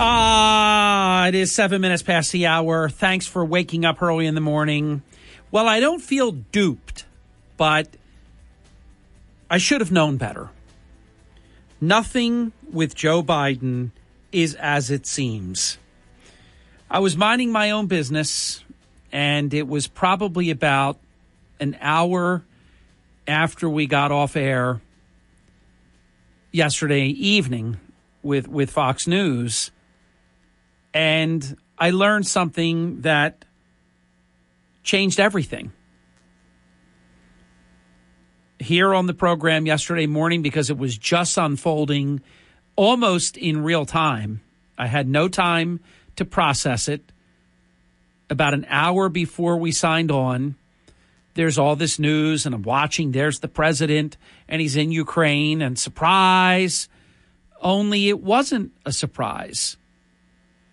Ah, it is seven minutes past the hour. Thanks for waking up early in the morning. Well, I don't feel duped, but I should have known better. Nothing with Joe Biden is as it seems. I was minding my own business, and it was probably about an hour after we got off air yesterday evening with, with Fox News and I learned something that changed everything. Here on the program yesterday morning, because it was just unfolding almost in real time, I had no time to process it. About an hour before we signed on, there's all this news, and I'm watching. There's the president, and he's in Ukraine, and surprise. Only it wasn't a surprise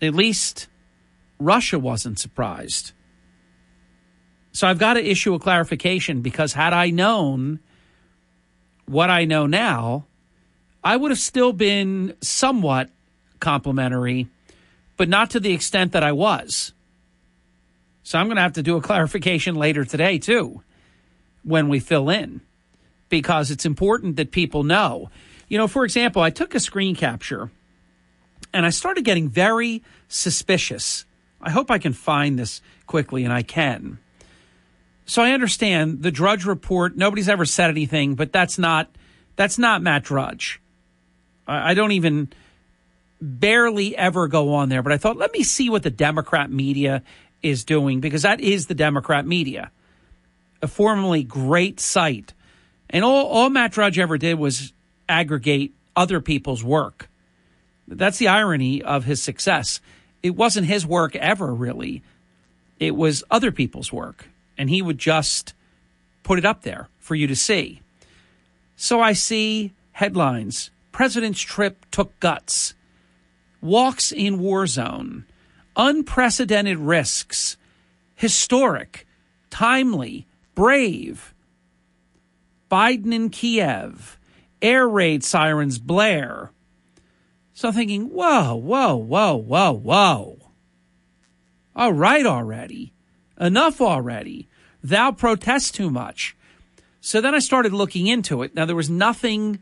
at least Russia wasn't surprised. So I've got to issue a clarification because had I known what I know now, I would have still been somewhat complimentary, but not to the extent that I was. So I'm going to have to do a clarification later today, too, when we fill in, because it's important that people know. You know, for example, I took a screen capture and I started getting very suspicious. I hope I can find this quickly, and I can. So I understand the Drudge report. Nobody's ever said anything, but that's not that's not Matt Drudge. I, I don't even barely ever go on there. But I thought, let me see what the Democrat media is doing because that is the Democrat media, a formerly great site, and all all Matt Drudge ever did was aggregate other people's work. That's the irony of his success. It wasn't his work ever, really. It was other people's work. And he would just put it up there for you to see. So I see headlines President's trip took guts, walks in war zone, unprecedented risks, historic, timely, brave. Biden in Kiev, air raid sirens blare, so I'm thinking, whoa, whoa, whoa, whoa, whoa. All right already. Enough already. Thou protest too much. So then I started looking into it. Now, there was nothing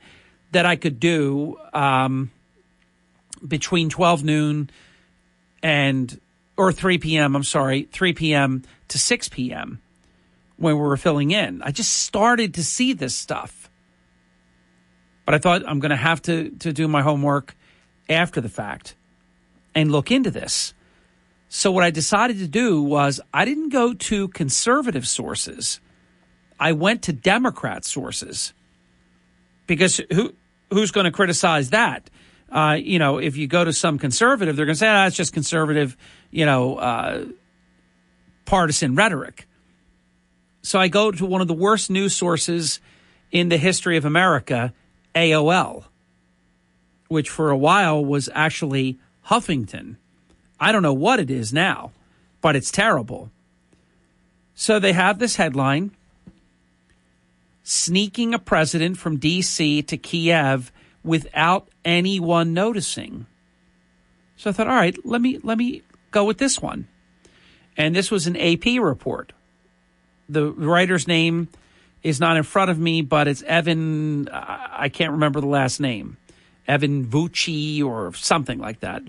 that I could do um, between 12 noon and, or 3 p.m., I'm sorry, 3 p.m. to 6 p.m. when we were filling in. I just started to see this stuff. But I thought I'm going to have to, to do my homework after the fact and look into this. So what I decided to do was I didn't go to conservative sources. I went to Democrat sources because who who's going to criticize that? Uh, you know, if you go to some conservative, they're going to say, "Ah, it's just conservative," you know, uh, partisan rhetoric. So I go to one of the worst news sources in the history of America, AOL which for a while was actually Huffington. I don't know what it is now, but it's terrible. So they have this headline sneaking a president from D.C. to Kiev without anyone noticing. So I thought, all right, let me let me go with this one. And this was an AP report. The writer's name is not in front of me, but it's Evan. I can't remember the last name. Evan Vucci or something like that.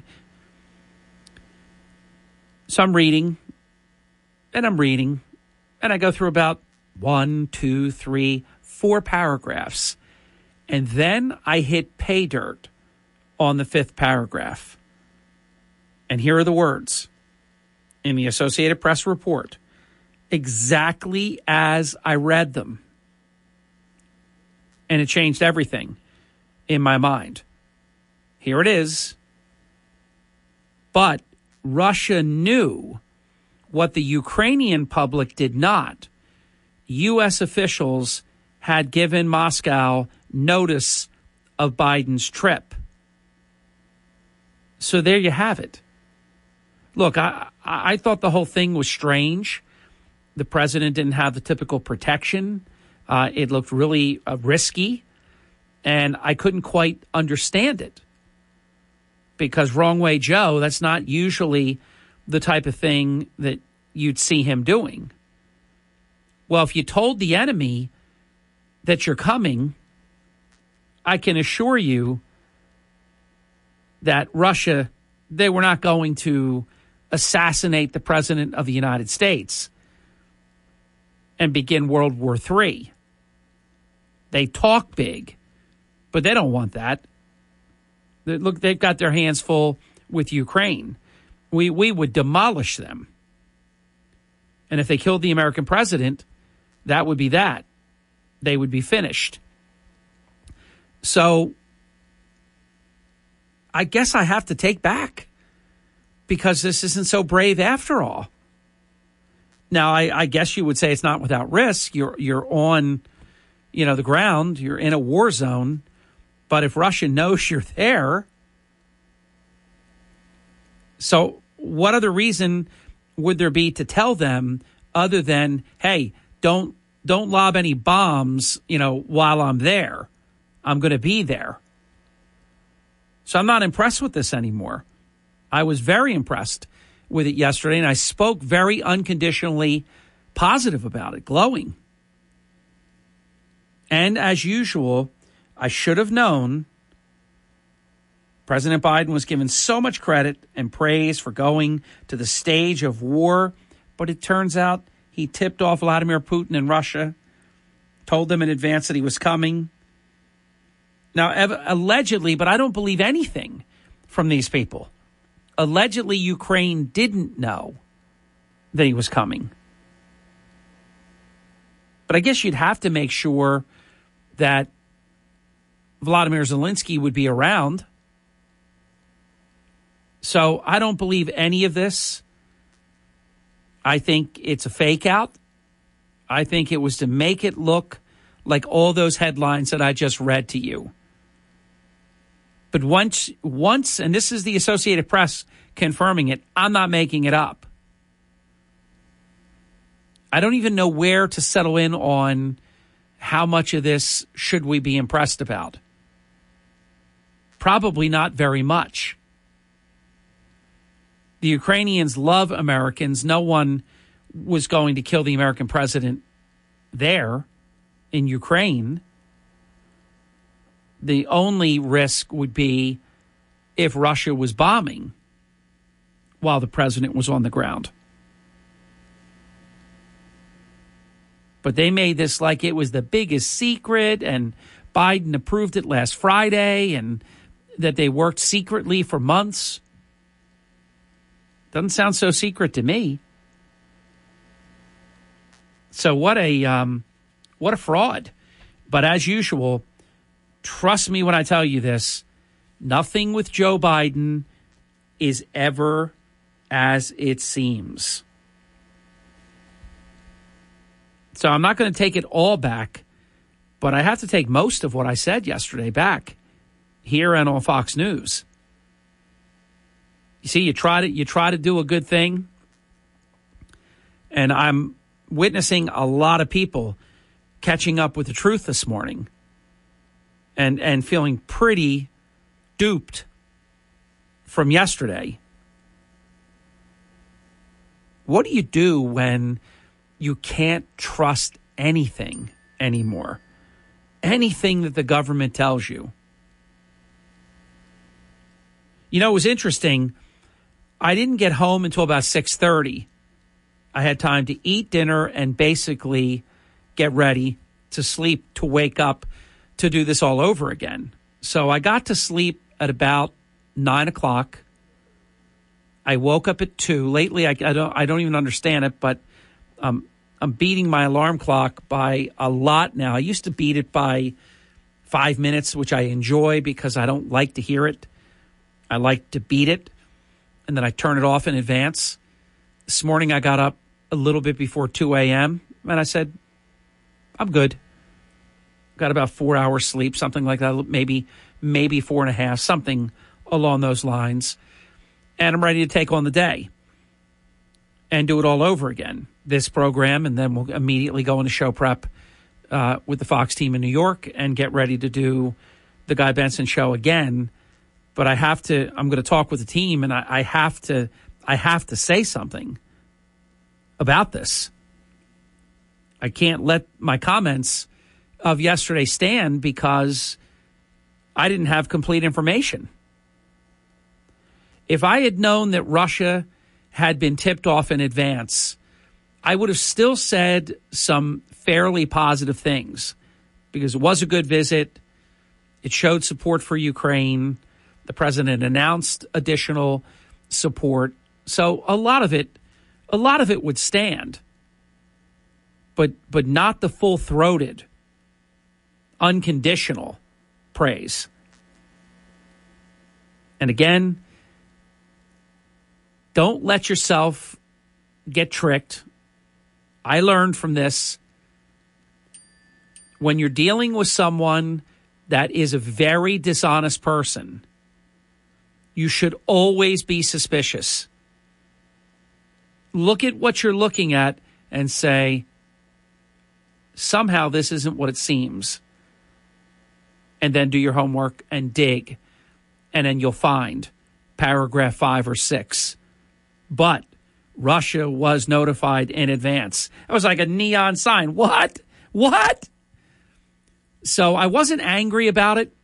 So I'm reading and I'm reading and I go through about one, two, three, four paragraphs. And then I hit pay dirt on the fifth paragraph. And here are the words in the Associated Press report exactly as I read them. And it changed everything in my mind. Here it is. But Russia knew What the Ukrainian public did not, U.S. officials had given Moscow notice of Biden's trip. So there you have it. Look, I, I thought the whole thing was strange. The president didn't have the typical protection. Uh, it looked really uh, risky, and I couldn't quite understand it because wrong way Joe, that's not usually the type of thing that you'd see him doing. Well, if you told the enemy that you're coming, I can assure you that Russia, they were not going to assassinate the President of the United States and begin World War III. They talk big, but they don't want that. Look, they've got their hands full with Ukraine. We, we would demolish them. And if they killed the American president, that would be that. They would be finished. So I guess I have to take back because this isn't so brave after all. Now, I, I, guess you would say it's not without risk. You're you're on, you know, the ground. You're in a war zone. But if Russia knows you're there, so what other reason would there be to tell them other than, hey, don't don't lob any bombs, you know, while I'm there. I'm going to be there. So I'm not impressed with this anymore. I was very impressed with it yesterday, and I spoke very unconditionally positive about it, glowing. And as usual, I should have known President Biden was given so much credit and praise for going to the stage of war, but it turns out he tipped off Vladimir Putin in Russia, told them in advance that he was coming. Now, allegedly, but I don't believe anything from these people. Allegedly, Ukraine didn't know that he was coming. But I guess you'd have to make sure that Vladimir Zelensky would be around. So I don't believe any of this. I think it's a fake out. I think it was to make it look like all those headlines that I just read to you. But once, once, and this is the Associated Press confirming it, I'm not making it up. I don't even know where to settle in on how much of this should we be impressed about. Probably not very much. The Ukrainians love Americans. No one was going to kill the American president there in Ukraine. The only risk would be if Russia was bombing while the president was on the ground. But they made this like it was the biggest secret, and Biden approved it last Friday, and that they worked secretly for months. Doesn't sound so secret to me. So what a um, what a fraud. But as usual, trust me when I tell you this, nothing with Joe Biden is ever as it seems. So I'm not going to take it all back, but I have to take most of what I said yesterday back here and on Fox News. You see, you try to you try to do a good thing, and I'm witnessing a lot of people catching up with the truth this morning, and and feeling pretty duped from yesterday. What do you do when you can't trust anything anymore? Anything that the government tells you? You know, it was interesting. I didn't get home until about 6:30. I had time to eat dinner and basically get ready to sleep to wake up to do this all over again. So I got to sleep at about nine o'clock. I woke up at two. Lately, I, I don't I don't even understand it, but um, I'm beating my alarm clock by a lot now. I used to beat it by five minutes, which I enjoy because I don't like to hear it. I like to beat it, and then I turn it off in advance. This morning I got up a little bit before 2 a.m. and I said, I'm good. Got about four hours sleep, something like that, maybe maybe four and a half, something along those lines. And I'm ready to take on the day and do it all over again. This program, and then we'll immediately go into show prep uh, with the Fox team in New York and get ready to do the Guy Benson show again. But I have to. I'm going to talk with the team, and I, I have to. I have to say something about this. I can't let my comments of yesterday stand because I didn't have complete information. If I had known that Russia had been tipped off in advance, I would have still said some fairly positive things because it was a good visit. It showed support for Ukraine. The president announced additional support. So a lot of it a lot of it would stand. But but not the full-throated unconditional praise. And again, don't let yourself get tricked. I learned from this when you're dealing with someone that is a very dishonest person, you should always be suspicious. Look at what you're looking at and say, somehow this isn't what it seems. And then do your homework and dig. And then you'll find paragraph five or six. But Russia was notified in advance. It was like a neon sign. What? What? So I wasn't angry about it,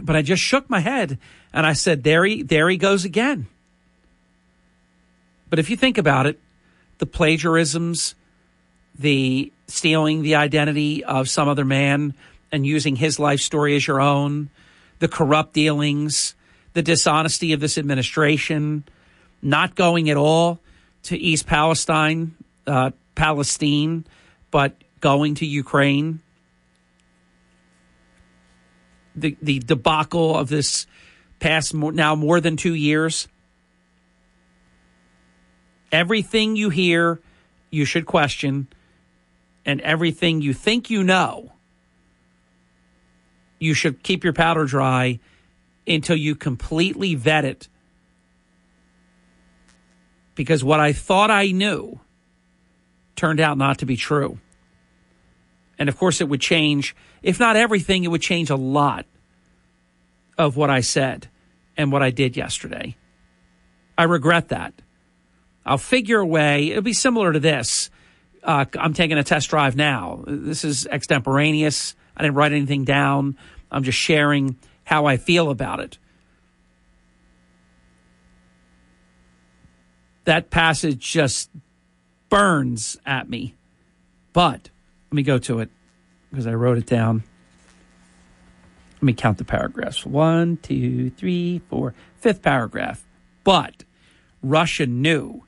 but I just shook my head and I said, there he, there he goes again. But if you think about it, the plagiarisms, the stealing the identity of some other man and using his life story as your own, the corrupt dealings, the dishonesty of this administration, not going at all to East Palestine, uh, Palestine, but going to Ukraine, the the debacle of this past more, now more than two years. Everything you hear, you should question, and everything you think you know, you should keep your powder dry until you completely vet it. Because what I thought I knew turned out not to be true. And of course, it would change, if not everything, it would change a lot of what I said and what I did yesterday. I regret that. I'll figure a way. It'll be similar to this. Uh, I'm taking a test drive now. This is extemporaneous. I didn't write anything down. I'm just sharing how I feel about it. That passage just burns at me. But let me go to it because I wrote it down. Let me count the paragraphs. One, two, three, four, fifth paragraph. But Russia knew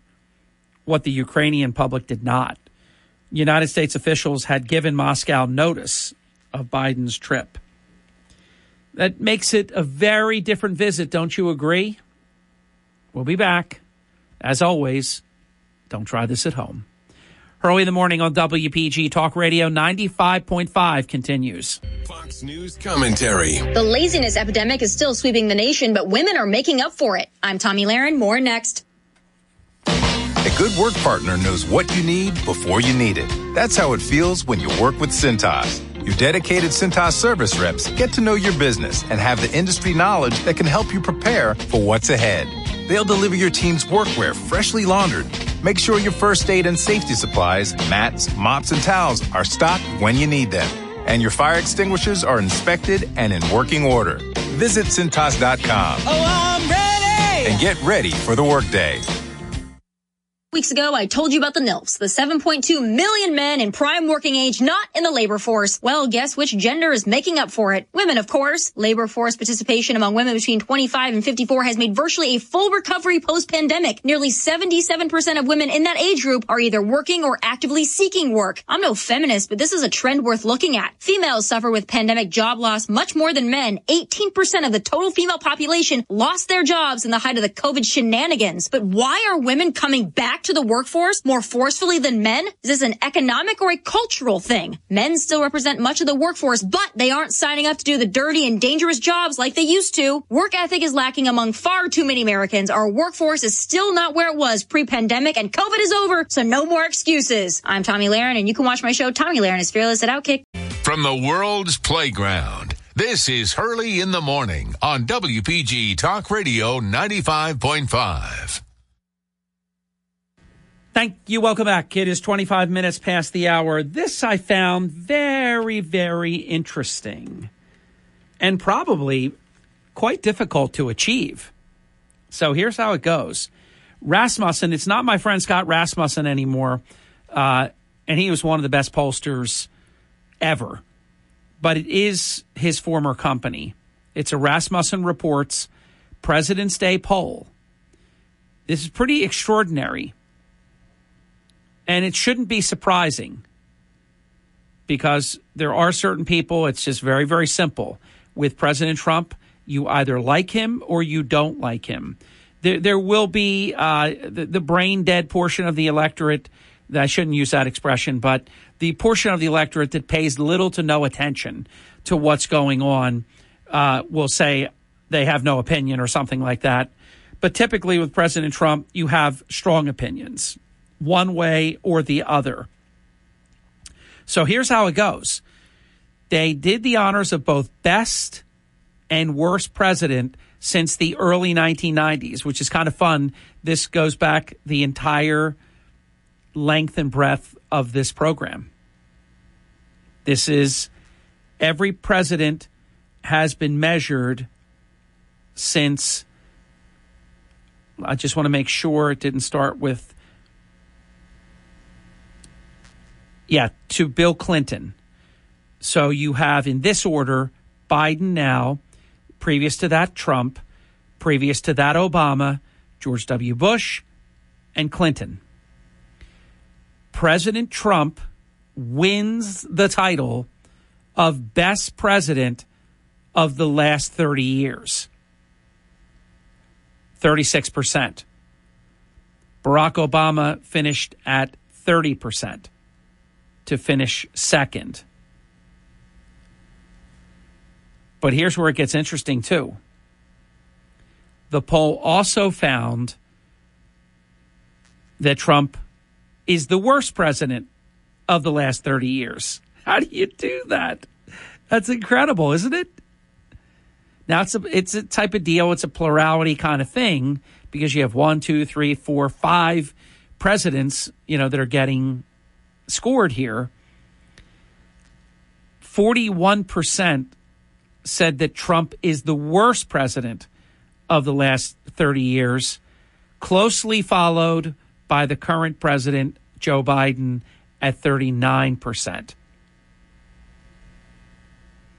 what the Ukrainian public did not. United States officials had given Moscow notice of Biden's trip. That makes it a very different visit, don't you agree? We'll be back. As always, don't try this at home. Hurley in the morning on WPG Talk Radio 95.5 continues. Fox News commentary. The laziness epidemic is still sweeping the nation, but women are making up for it. I'm Tomi Lahren. More next. A good work partner knows what you need before you need it. That's how it feels when you work with Cintas. Your dedicated Cintas service reps get to know your business and have the industry knowledge that can help you prepare for what's ahead. They'll deliver your team's workwear freshly laundered. Make sure your first aid and safety supplies, mats, mops, and towels are stocked when you need them. And your fire extinguishers are inspected and in working order. Visit Cintas.com. Oh, I'm ready! And get ready for the workday. We weeks ago, I told you about the NILFs, the 7.2 million men in prime working age not in the labor force. Well, guess which gender is making up for it? Women, of course. Labor force participation among women between 25 and 54 has made virtually a full recovery post-pandemic. Nearly 77% of women in that age group are either working or actively seeking work. I'm no feminist, but this is a trend worth looking at. Females suffer with pandemic job loss much more than men. 18% of the total female population lost their jobs in the height of the COVID shenanigans. But why are women coming back to the workforce more forcefully than men? Is this an economic or a cultural thing? Men still represent much of the workforce, but they aren't signing up to do the dirty and dangerous jobs like they used to. Work ethic is lacking among far too many Americans. Our workforce is still not where it was pre-pandemic and COVID is over, so no more excuses. I'm Tomi Lahren and you can watch my show Tomi Lahren is Fearless at Outkick. From the world's playground, this is Hurley in the Morning on WPG Talk Radio 95.5. Thank you. Welcome back. It is 25 minutes past the hour. This I found very, very interesting and probably quite difficult to achieve. So here's how it goes Rasmussen, it's not my friend Scott Rasmussen anymore, uh, and he was one of the best pollsters ever, but it is his former company. It's a Rasmussen Reports President's Day poll. This is pretty extraordinary. And it shouldn't be surprising because there are certain people, it's just very, very simple. With President Trump, you either like him or you don't like him. There, there will be uh, the, the brain dead portion of the electorate. I shouldn't use that expression, but the portion of the electorate that pays little to no attention to what's going on uh, will say they have no opinion or something like that. But typically with President Trump, you have strong opinions one way or the other. So here's how it goes they did the honors of both best and worst president since the early 1990s, which is kind of fun. This goes back the entire length and breadth of this program. This is every president has been measured since. I just want to make sure it didn't start with Yeah, to Bill Clinton. So you have in this order Biden now, previous to that, Trump, previous to that, Obama, George W. Bush, and Clinton. President Trump wins the title of best president of the last 30 years 36%. Barack Obama finished at 30% to finish second. But here's where it gets interesting, too. The poll also found that Trump is the worst president of the last 30 years. How do you do that? That's incredible, isn't it? Now it's a it's a type of deal. It's a plurality kind of thing because you have one, two, three, four, five presidents, you know, that are getting scored here, 41% said that Trump is the worst president of the last 30 years, closely followed by the current president, Joe Biden, at 39%.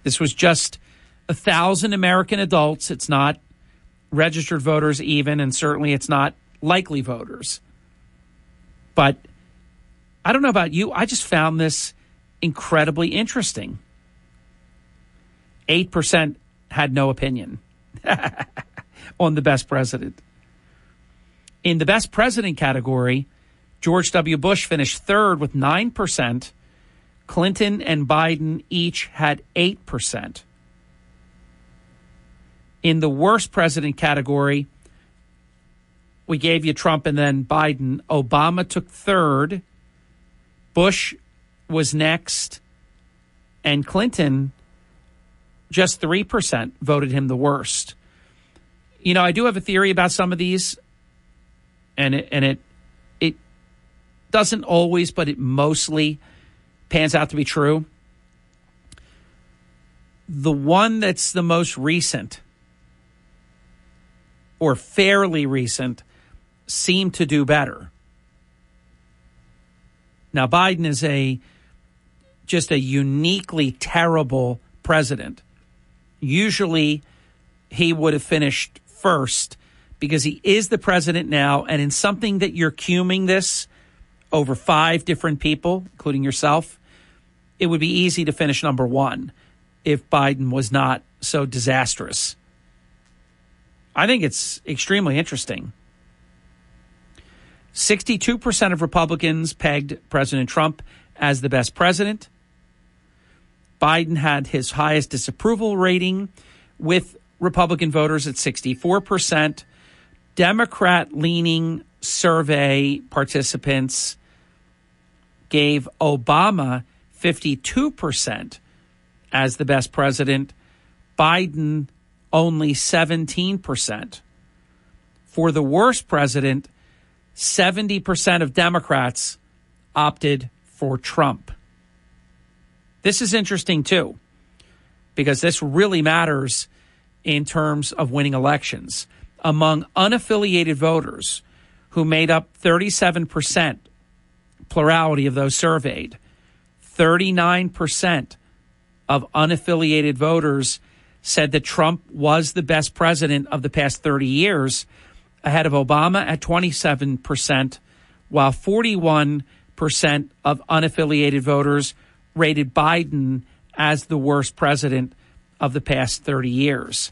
This was just a thousand American adults. It's not registered voters, even, and certainly it's not likely voters. But I don't know about you. I just found this incredibly interesting. 8% had no opinion on the best president. In the best president category, George W. Bush finished third with 9%. Clinton and Biden each had 8%. In the worst president category, we gave you Trump and then Biden. Obama took third Bush was next, and Clinton, just 3% voted him the worst. You know, I do have a theory about some of these, and it, and it, it doesn't always, but it mostly pans out to be true. The one that's the most recent, or fairly recent, seemed to do better Now, Biden is a just a uniquely terrible president. Usually, he would have finished first because he is the president now. And in something that you're cuming this over five different people, including yourself, it would be easy to finish number one if Biden was not so disastrous. I think it's extremely interesting. 62% of Republicans pegged President Trump as the best president. Biden had his highest disapproval rating with Republican voters at 64%. Democrat leaning survey participants gave Obama 52% as the best president, Biden only 17%. For the worst president, 70% of Democrats opted for Trump. This is interesting too, because this really matters in terms of winning elections. Among unaffiliated voters who made up 37% plurality of those surveyed, 39% of unaffiliated voters said that Trump was the best president of the past 30 years, ahead of Obama at 27%, while 41% of unaffiliated voters rated Biden as the worst president of the past 30 years.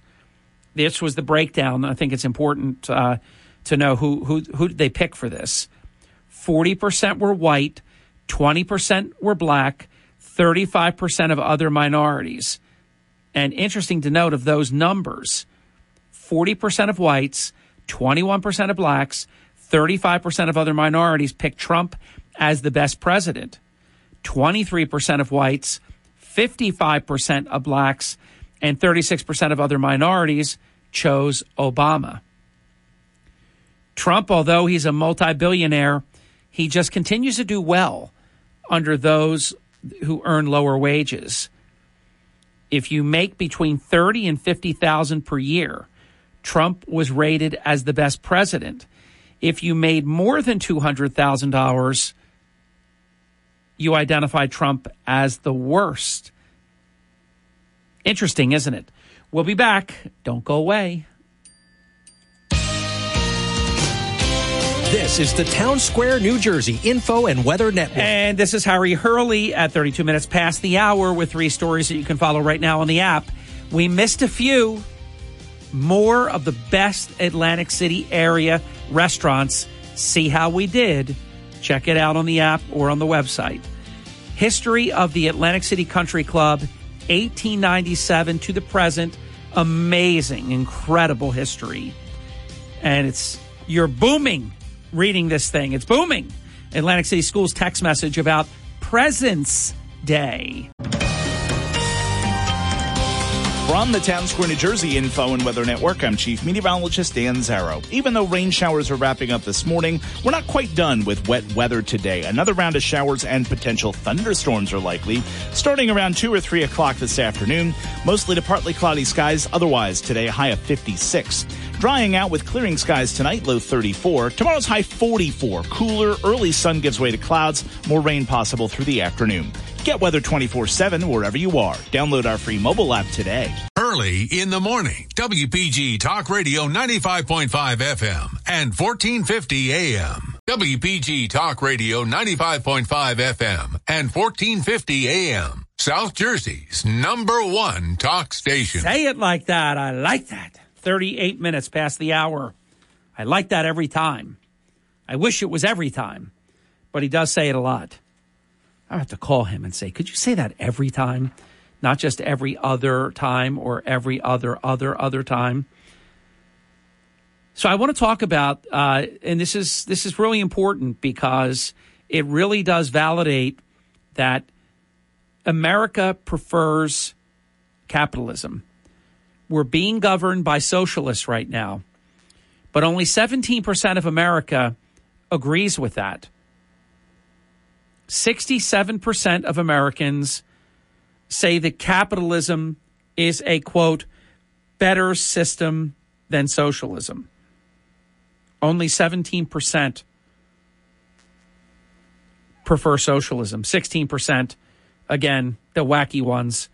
This was the breakdown. I think it's important uh, to know who, who, who did they pick for this. 40% were white, 20% were black, 35% of other minorities. And interesting to note of those numbers 40% of whites, 21% of blacks, 35% of other minorities picked Trump as the best president. 23% of whites, 55% of blacks, and 36% of other minorities chose Obama. Trump, although he's a multi billionaire, he just continues to do well under those who earn lower wages. If you make between 30 and 50,000 per year, Trump was rated as the best president. If you made more than $200,000, you identify Trump as the worst. Interesting, isn't it? We'll be back. Don't go away. This is the Town Square, New Jersey Info and Weather Network. And this is Harry Hurley at 32 minutes past the hour with three stories that you can follow right now on the app. We missed a few more of the best Atlantic City area restaurants. See how we did. Check it out on the app or on the website. History of the Atlantic City Country Club, 1897 to the present. Amazing, incredible history. And it's, you're booming reading this thing. It's booming. Atlantic City Schools text message about Presidents Day. From the Town Square, New Jersey Info and Weather Network, I'm Chief Meteorologist Dan Zarrow. Even though rain showers are wrapping up this morning, we're not quite done with wet weather today. Another round of showers and potential thunderstorms are likely, starting around 2 or 3 o'clock this afternoon. Mostly to partly cloudy skies, otherwise today a high of 56. Drying out with clearing skies tonight, low 34. Tomorrow's high 44. Cooler, early sun gives way to clouds, more rain possible through the afternoon. Get weather 24 7 wherever you are. Download our free mobile app today. Hurley in the morning, WPG Talk Radio 95.5 FM and 1450 AM. WPG Talk Radio 95.5 FM and 1450 AM. South Jersey's number one talk station. Say it like that. I like that. 38 minutes past the hour. I like that every time. I wish it was every time, but he does say it a lot. I have to call him and say, could you say that every time? Not just every other time or every other, other, other time. So I want to talk about, uh, and this is this is really important because it really does validate that America prefers capitalism. We're being governed by socialists right now, but only 17% of America agrees with that. 67% of Americans say that capitalism is a quote, better system than socialism. Only 17% prefer socialism. 16%, again, the wacky ones,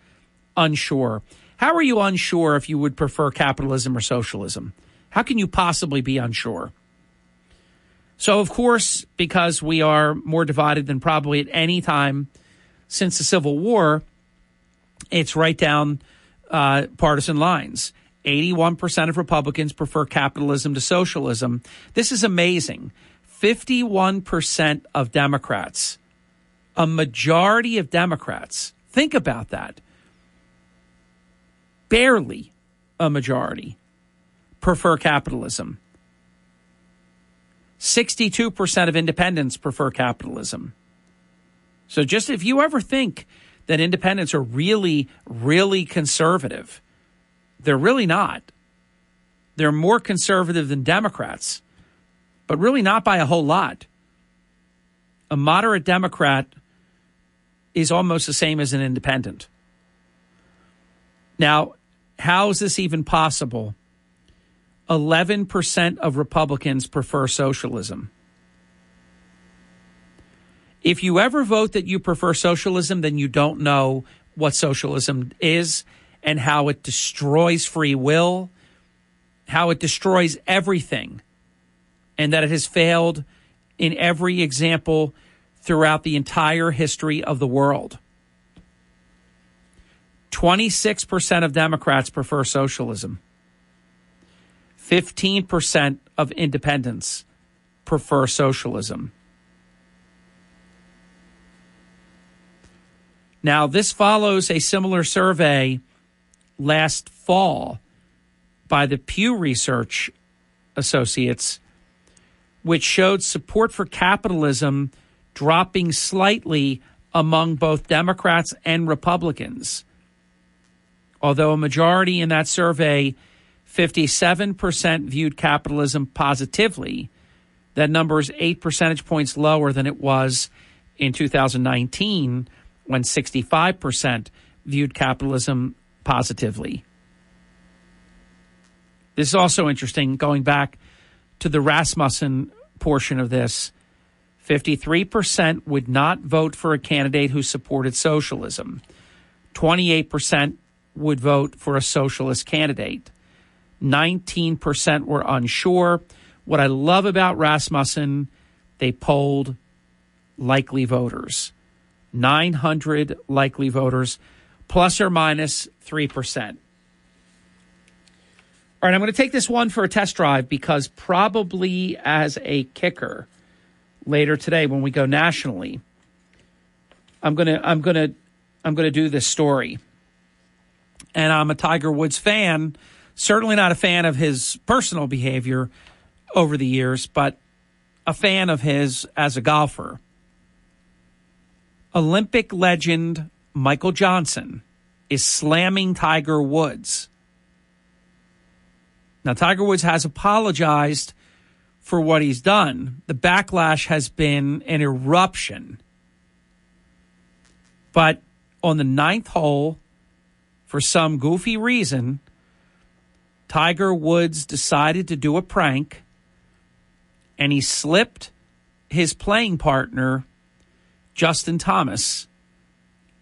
unsure. How are you unsure if you would prefer capitalism or socialism? How can you possibly be unsure? So, of course, because we are more divided than probably at any time since the Civil War, it's right down uh, partisan lines. 81% of Republicans prefer capitalism to socialism. This is amazing. 51% of Democrats, a majority of Democrats, think about that. Barely a majority prefer capitalism. 62% of independents prefer capitalism. So just if you ever think that independents are really, really conservative, they're really not. They're more conservative than Democrats, but really not by a whole lot. A moderate Democrat is almost the same as an independent. Now, how is this even possible? 11% of Republicans prefer socialism. If you ever vote that you prefer socialism, then you don't know what socialism is and how it destroys free will, how it destroys everything, and that it has failed in every example throughout the entire history of the world. 26% of Democrats prefer socialism. 15% of independents prefer socialism. Now, this follows a similar survey last fall by the Pew Research Associates, which showed support for capitalism dropping slightly among both Democrats and Republicans. Although a majority in that survey 57% viewed capitalism positively. That number is eight percentage points lower than it was in 2019 when 65% viewed capitalism positively. This is also interesting going back to the Rasmussen portion of this. 53% would not vote for a candidate who supported socialism. 28% would vote for a socialist candidate. 19% were unsure. What I love about Rasmussen, they polled likely voters. 900 likely voters, plus or minus 3%. All right, I'm going to take this one for a test drive because probably as a kicker later today when we go nationally, I'm going to I'm going to I'm going to do this story. And I'm a Tiger Woods fan Certainly not a fan of his personal behavior over the years, but a fan of his as a golfer. Olympic legend Michael Johnson is slamming Tiger Woods. Now, Tiger Woods has apologized for what he's done. The backlash has been an eruption. But on the ninth hole, for some goofy reason, Tiger Woods decided to do a prank and he slipped his playing partner, Justin Thomas,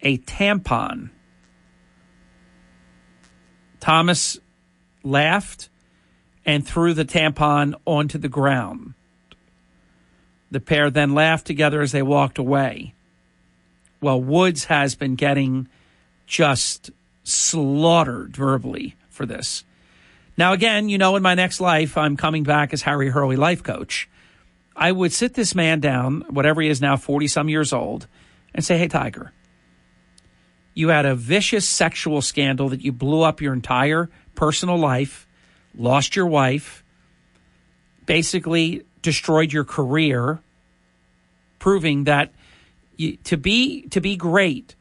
a tampon. Thomas laughed and threw the tampon onto the ground. The pair then laughed together as they walked away. Well, Woods has been getting just slaughtered verbally for this. Now, again, you know, in my next life, I'm coming back as Harry Hurley life coach. I would sit this man down, whatever he is now, 40 some years old, and say, Hey, Tiger, you had a vicious sexual scandal that you blew up your entire personal life, lost your wife, basically destroyed your career, proving that you, to be to be great,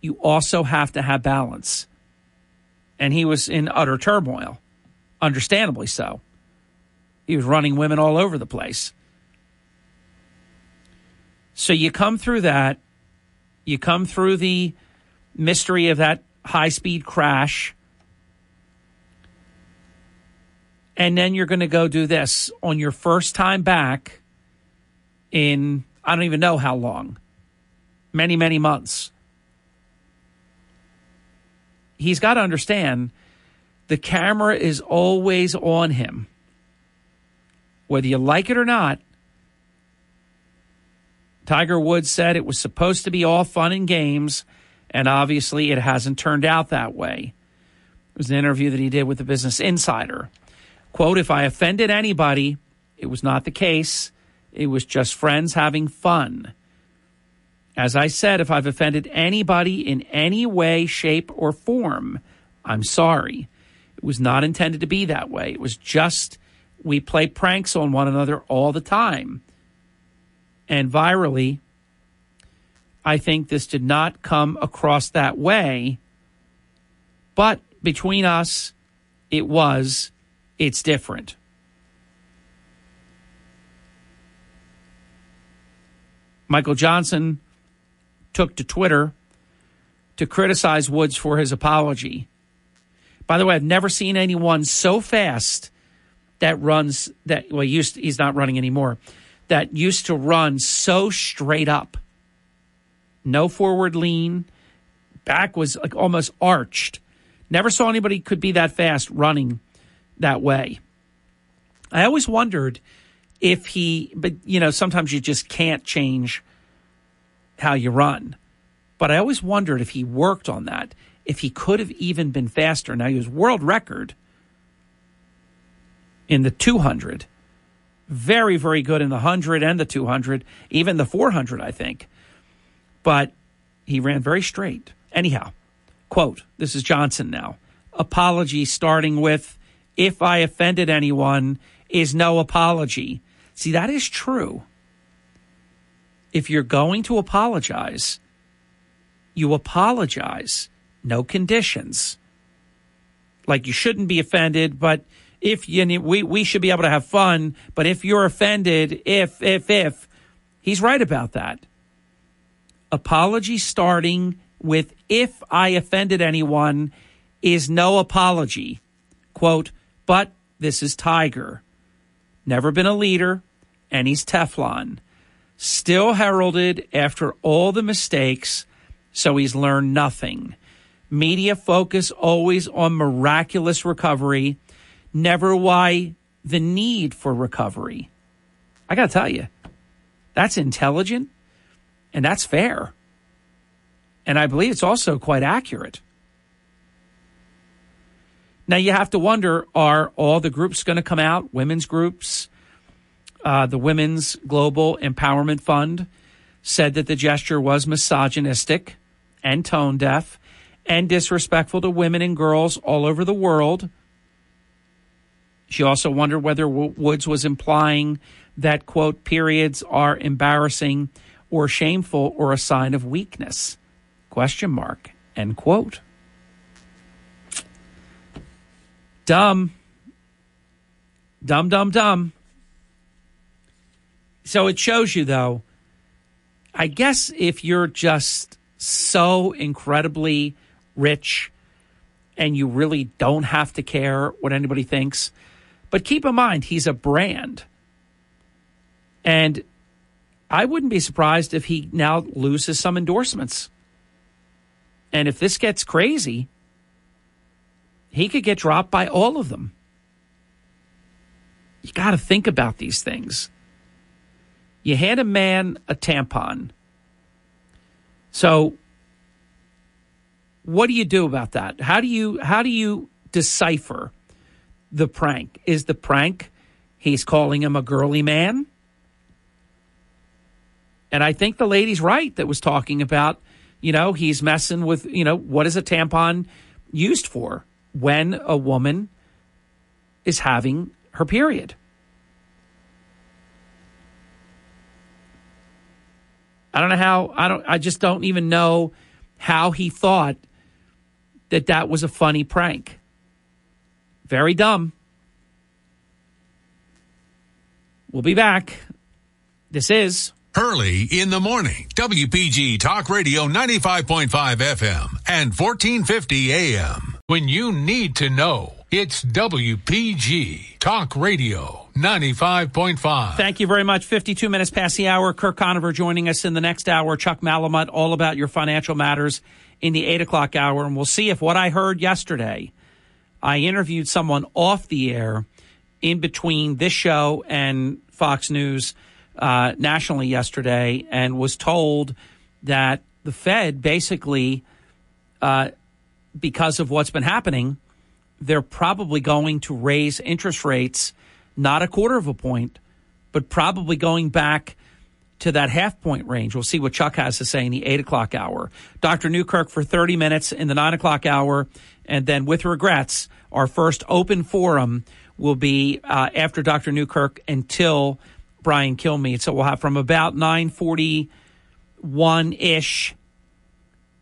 you also have to have balance. And he was in utter turmoil understandably so. He was running women all over the place. So you come through that, you come through the mystery of that high speed crash, and then you're going to go do this on your first time back in, I don't even know how long. Many, many months. He's got to understand the camera is always on him. Whether you like it or not, Tiger Woods said it was supposed to be all fun and games, and obviously it hasn't turned out that way. It was an interview that he did with the Business Insider. Quote, if I offended anybody, it was not the case. It was just friends having fun. As I said, if I've offended anybody in any way, shape, or form, I'm sorry. It was not intended to be that way. It was just we play pranks on one another all the time. And virally, I think this did not come across that way. But between us, it was, it's different. Michael Johnson took to Twitter to criticize Woods for his apology. By the way, I've never seen anyone so fast that runs that well used to, he's not running anymore that used to run so straight up. No forward lean, back was like almost arched. Never saw anybody could be that fast running that way. I always wondered if he but you know sometimes you just can't change how you run. But I always wondered if he worked on that if he could have even been faster. Now, he was world record in the 200. Very, very good in the 100 and the 200, even the 400, I think. But he ran very straight. Anyhow, quote, this is Johnson now. Apology starting with, if I offended anyone, is no apology. See, that is true. If you're going to apologize, you apologize no conditions. Like you shouldn't be offended, but if you we we should be able to have fun, but if you're offended, if if if he's right about that. Apology starting with if I offended anyone is no apology. Quote, but this is Tiger. Never been a leader, and he's Teflon. Still heralded after all the mistakes, so he's learned nothing. Media focus always on miraculous recovery, never why the need for recovery. I got to tell you, that's intelligent and that's fair. And I believe it's also quite accurate. Now you have to wonder are all the groups going to come out? Women's groups, uh, the Women's Global Empowerment Fund said that the gesture was misogynistic and tone deaf and disrespectful to women and girls all over the world. She also wondered whether Woods was implying that, quote, periods are embarrassing or shameful or a sign of weakness, question mark, end quote. Dumb. Dumb, dumb, dumb. So it shows you, though, I guess if you're just so incredibly rich and you really don't have to care what anybody thinks. But keep in mind, he's a brand. And I wouldn't be surprised if he now loses some endorsements. And if this gets crazy, he could get dropped by all of them. You got to think about these things. You hand a man a tampon. So what do you do about that? How do you how do you decipher the prank? Is the prank he's calling him a girly man? And I think the lady's right that was talking about, you know, he's messing with, you know, what is a tampon used for when a woman is having her period? I don't know how I don't I just don't even know how he thought that that was a funny prank. Very dumb. We'll be back. This is Hurley in the morning. WPG Talk Radio 95.5 FM and 1450 AM. When you need to know, it's WPG Talk Radio 95.5. Thank you very much. 52 minutes past the hour. Kirk Conover joining us in the next hour. Chuck Malamut, all about your financial matters in the 8 o'clock hour. And we'll see if what I heard yesterday, I interviewed someone off the air in between this show and Fox News uh, nationally yesterday and was told that the Fed basically, uh, because of what's been happening, they're probably going to raise interest rates not a quarter of a point, but probably going back to that half point range. We'll see what Chuck has to say in the eight o'clock hour. Dr. Newkirk for 30 minutes in the nine o'clock hour. And then with regrets, our first open forum will be uh, after Dr. Newkirk until Brian Kilmeade. So we'll have from about 941 ish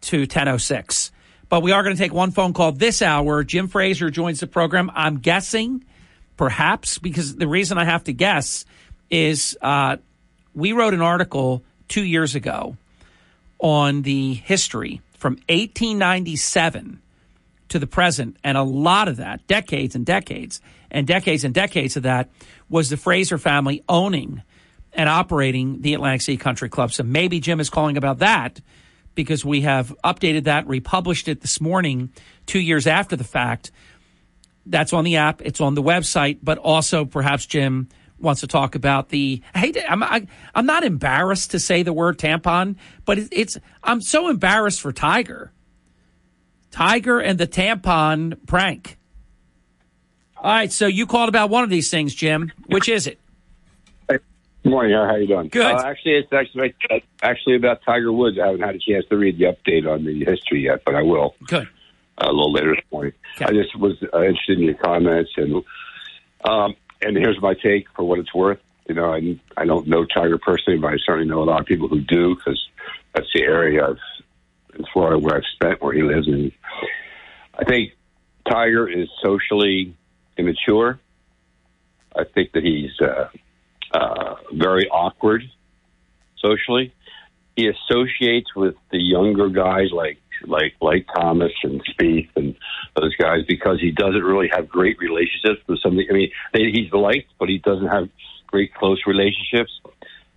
to 1006. But we are going to take one phone call this hour. Jim Fraser joins the program. I'm guessing perhaps because the reason I have to guess is uh, we wrote an article two years ago on the history from 1897 to the present, and a lot of that, decades and decades and decades and decades of that, was the Fraser family owning and operating the Atlantic City Country Club. So maybe Jim is calling about that because we have updated that, republished it this morning, two years after the fact. That's on the app. It's on the website, but also perhaps Jim wants to talk about the. I hate I'm I, am i am not embarrassed to say the word tampon, but it, it's I'm so embarrassed for Tiger. Tiger and the tampon prank. All right, so you called about one of these things, Jim. Which is it? Hey, good morning. How are you doing? Good. Uh, actually, it's actually actually about Tiger Woods. I haven't had a chance to read the update on the history yet, but I will. Good a little later morning. Okay. I just was uh, interested in your comments, and um, and here's my take for what it's worth. You know, I I don't know Tiger personally, but I certainly know a lot of people who do because that's the area of in Florida where I've spent, where he lives, and I think Tiger is socially immature. I think that he's uh, uh, very awkward socially. He associates with the younger guys like like like Thomas and Spieth and those guys because he doesn't really have great relationships with some. Of the, I mean, they, he's liked, but he doesn't have great close relationships.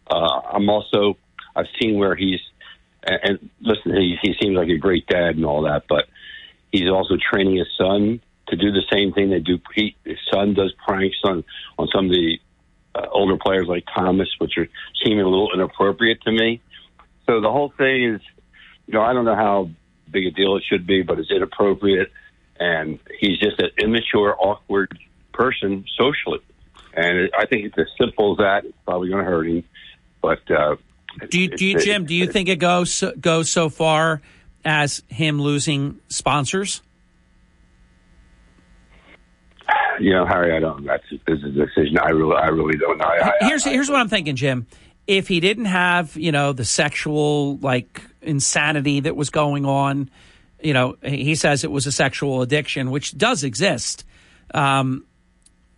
Uh, I'm also I've seen where he's and, and listen, he, he seems like a great dad and all that, but he's also training his son to do the same thing they do. He, his son does pranks on on some of the uh, older players like Thomas, which are seeming a little inappropriate to me. So the whole thing is, you know, I don't know how big a deal it should be, but it's inappropriate. And he's just an immature, awkward person socially. And I think it's as simple as that. It's probably going to hurt him. But uh, do you, do you, Jim? Do you think it goes goes so far as him losing sponsors? You know, Harry, I don't. That's this is a decision. I really, I really don't know. I, here's I, here's what I'm thinking, Jim. If he didn't have, you know, the sexual like insanity that was going on. You know, he says it was a sexual addiction, which does exist. Um,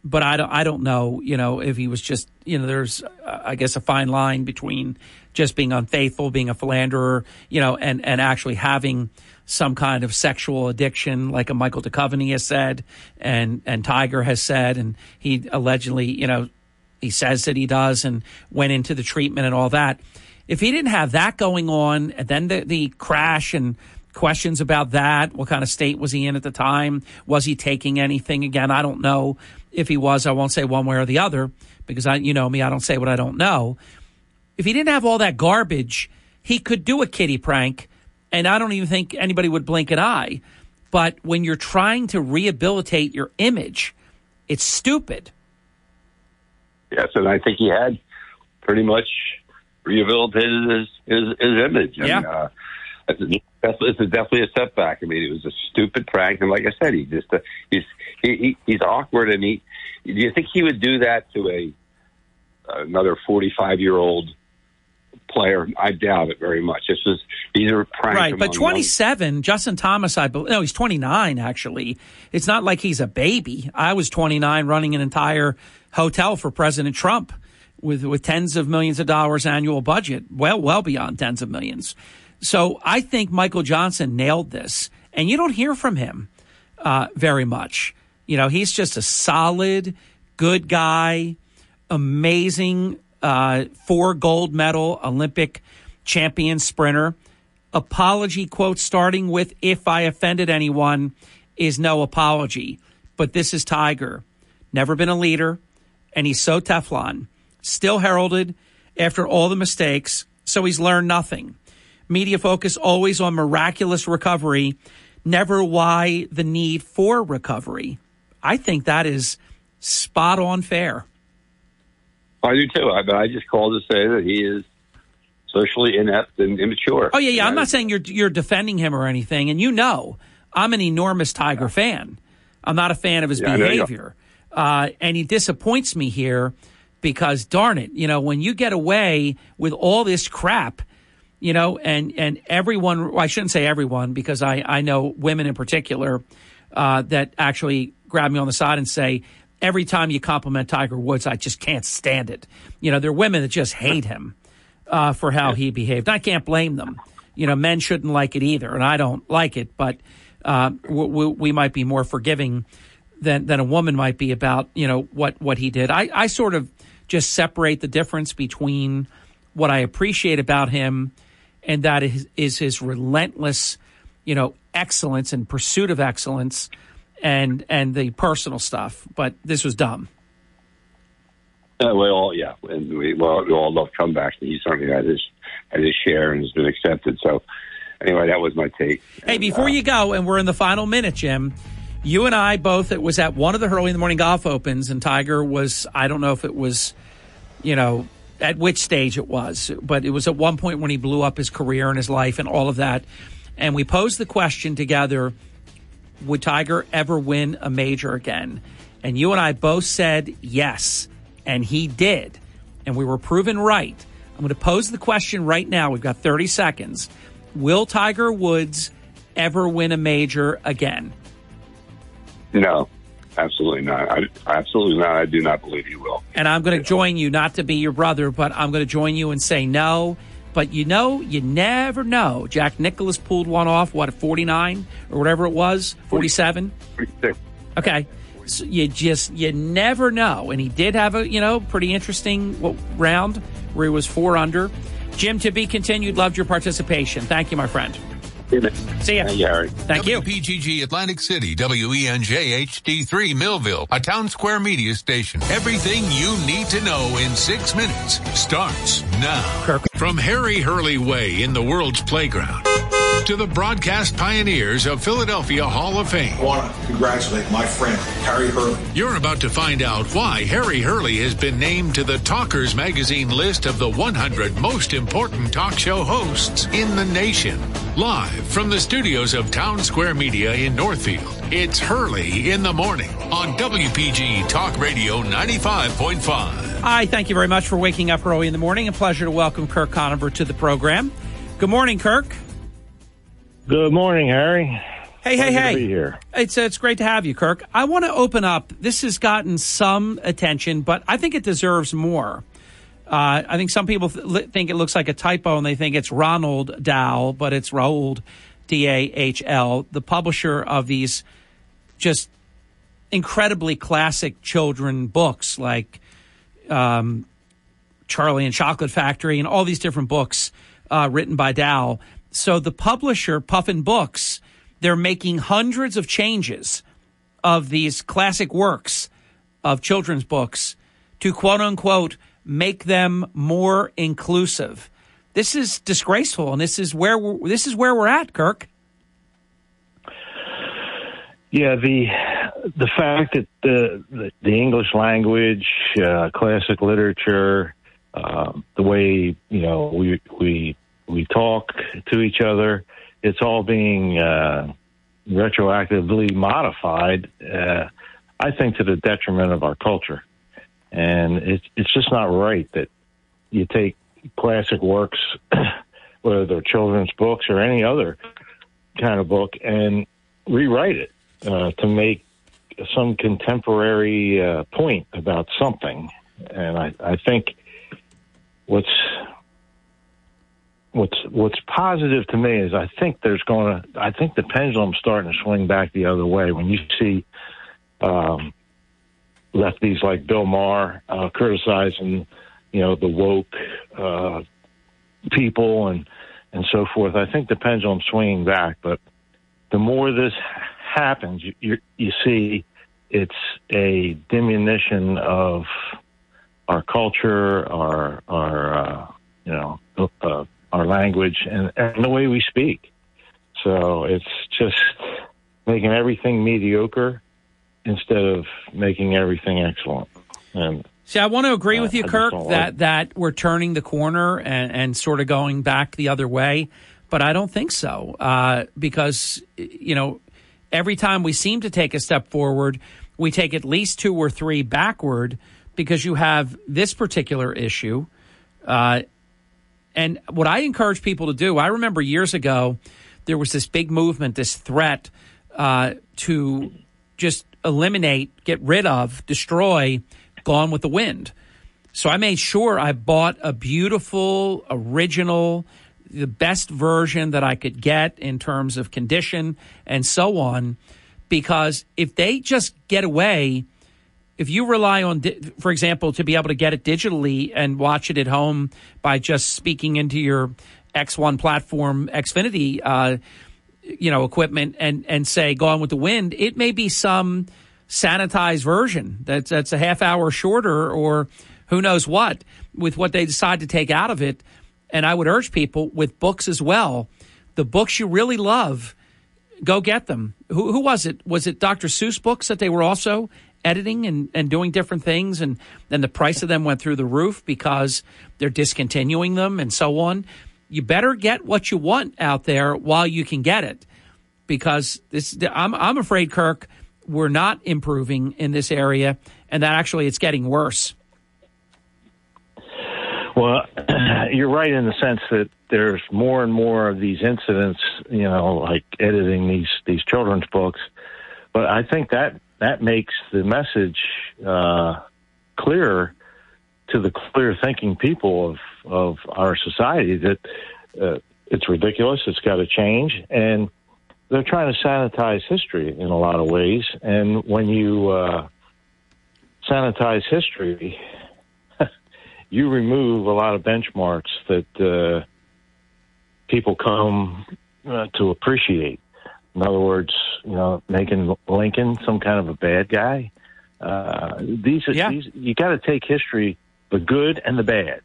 but I don't, I don't know, you know, if he was just, you know, there's, uh, I guess, a fine line between just being unfaithful, being a philanderer, you know, and, and actually having some kind of sexual addiction, like a Michael Duchovny has said, and, and Tiger has said, and he allegedly, you know, he says that he does and went into the treatment and all that if he didn't have that going on, and then the, the crash and questions about that, what kind of state was he in at the time? Was he taking anything again? I don't know. If he was, I won't say one way or the other because I, you know me, I don't say what I don't know. If he didn't have all that garbage, he could do a kitty prank, and I don't even think anybody would blink an eye. But when you're trying to rehabilitate your image, it's stupid. Yes, and I think he had pretty much rehabilitated his his, his image. Yeah. And, uh, it's, it's definitely a setback. I mean, it was a stupid prank, and like I said, he just uh, he's he, he, he's awkward, and he. Do you think he would do that to a another forty five year old player? I doubt it very much. This is these are pranks. Right, but twenty seven, Justin Thomas, I believe. No, he's twenty nine. Actually, it's not like he's a baby. I was twenty nine, running an entire hotel for President Trump with with tens of millions of dollars annual budget, well well beyond tens of millions. So I think Michael Johnson nailed this, and you don't hear from him uh, very much. You know, he's just a solid, good guy. amazing uh, four gold medal Olympic champion sprinter. Apology quote starting with if I offended anyone is no apology. But this is Tiger. Never been a leader, and he's so Teflon. Still heralded after all the mistakes, so he's learned nothing. Media focus always on miraculous recovery, never why the need for recovery. I think that is spot on fair. I do too. I, I just called to say that he is socially inept and immature. Oh yeah, yeah. I'm not saying you're you're defending him or anything, and you know I'm an enormous Tiger fan. I'm not a fan of his yeah, behavior, uh, and he disappoints me here because darn it, you know when you get away with all this crap, you know, and and everyone. Well, I shouldn't say everyone because I I know women in particular uh, that actually grab me on the side and say every time you compliment Tiger Woods, I just can't stand it. You know, there are women that just hate him uh, for how he behaved. I can't blame them. You know, men shouldn't like it either, and I don't like it, but uh, we, we, might be more forgiving than, than a woman might be about, you know, what, what he did. I, I sort of just separate the difference between what I appreciate about him and that is, is his relentless, you know, excellence and pursuit of excellence and and the personal stuff. But this was dumb. Uh, we all, yeah, and we, well, we all love comebacks, and he certainly had his had his share and has been accepted. So, anyway, that was my take. Hey, before uh, you go, and we're in the final minute, Jim. You and I both. It was at one of the Hurley in the Morning Golf Opens, and Tiger was. I don't know if it was, you know, at which stage it was, but it was at one point when he blew up his career and his life and all of that. And we posed the question together would Tiger ever win a major again? And you and I both said yes, and he did. And we were proven right. I'm going to pose the question right now. We've got 30 seconds. Will Tiger Woods ever win a major again? No, absolutely not. I, absolutely not. I do not believe he will. And I'm going to join you, not to be your brother, but I'm going to join you and say no. But you know, you never know. Jack Nicklaus pulled one off, what, at 49 or whatever it was? 47? 46. Okay. So you just, you never know. And he did have a, you know, pretty interesting uh, round where he was four under. Jim, to be continued, loved your participation. Thank you, my friend. See ya. Thank you, Harry. Thank you. WPGG Atlantic City, WENJ HD3 Millville, a town square media station. Everything you need to know in six minutes starts now. Kirk. From Harry Hurley Way in the world's playground to the broadcast pioneers of Philadelphia Hall of Fame. I want to congratulate my friend, Harry Hurley. You're about to find out why Harry Hurley has been named to the Talkers Magazine list of the 100 most important talk show hosts in the nation. Live from the studios of Town Square Media in Northfield, it's Hurley in the Morning on WPG Talk Radio 95.5. Hi, thank you very much for waking up early in the morning. A pleasure to welcome Kirk Conover to the program. Good morning, Kirk. Good morning, Harry. Hey, Pleasure hey, hey! here. It's it's great to have you, Kirk. I want to open up. This has gotten some attention, but I think it deserves more. Uh, I think some people th- think it looks like a typo, and they think it's Ronald Dahl, but it's Roald D A H L, the publisher of these just incredibly classic children books like um, Charlie and Chocolate Factory and all these different books uh, written by Dahl. So the publisher, Puffin Books, they're making hundreds of changes of these classic works of children's books to quote unquote make them more inclusive. This is disgraceful, and this is where we're, this is where we're at, Kirk. Yeah, the the fact that the the, the English language, uh, classic literature, uh, the way you know we we we talk to each other. It's all being uh, retroactively modified. Uh, I think to the detriment of our culture, and it's it's just not right that you take classic works, whether they're children's books or any other kind of book, and rewrite it uh, to make some contemporary uh, point about something. And I, I think what's what's what's positive to me is I think there's going to I think the pendulum's starting to swing back the other way when you see um, lefties like Bill Maher uh, criticizing, you know, the woke uh, people and and so forth. I think the pendulum's swinging back, but the more this happens, you you, you see it's a diminution of our culture, our our uh, you know uh, our language, and, and the way we speak. So it's just making everything mediocre instead of making everything excellent. And See, I want to agree uh, with you, Kirk, that, like that we're turning the corner and, and sort of going back the other way, but I don't think so uh, because, you know, every time we seem to take a step forward, we take at least two or three backward because you have this particular issue. Uh, and what I encourage people to do, I remember years ago, there was this big movement, this threat uh, to just eliminate, get rid of, destroy Gone with the Wind. So I made sure I bought a beautiful, original, the best version that I could get in terms of condition and so on. Because if they just get away, if you rely on, for example, to be able to get it digitally and watch it at home by just speaking into your X1 platform, Xfinity, uh, you know, equipment and, and say, Gone with the Wind, it may be some sanitized version that's that's a half hour shorter or who knows what with what they decide to take out of it. And I would urge people with books as well, the books you really love, go get them. Who, who was it? Was it Dr. Seuss books that they were also editing and, and doing different things and then the price of them went through the roof because they're discontinuing them and so on. You better get what you want out there while you can get it because this I'm I'm afraid Kirk we're not improving in this area, and that actually it's getting worse. Well, you're right in the sense that there's more and more of these incidents, you know, like editing these these children's books. But I think that that makes the message uh, clearer to the clear thinking people of of our society that uh, it's ridiculous. It's got to change, and they're trying to sanitize history in a lot of ways. And when you uh, sanitize history, you remove a lot of benchmarks that uh, people come uh, to appreciate. In other words, you know, making Lincoln some kind of a bad guy. Uh, these, yeah. these you got to take history, the good and the bad,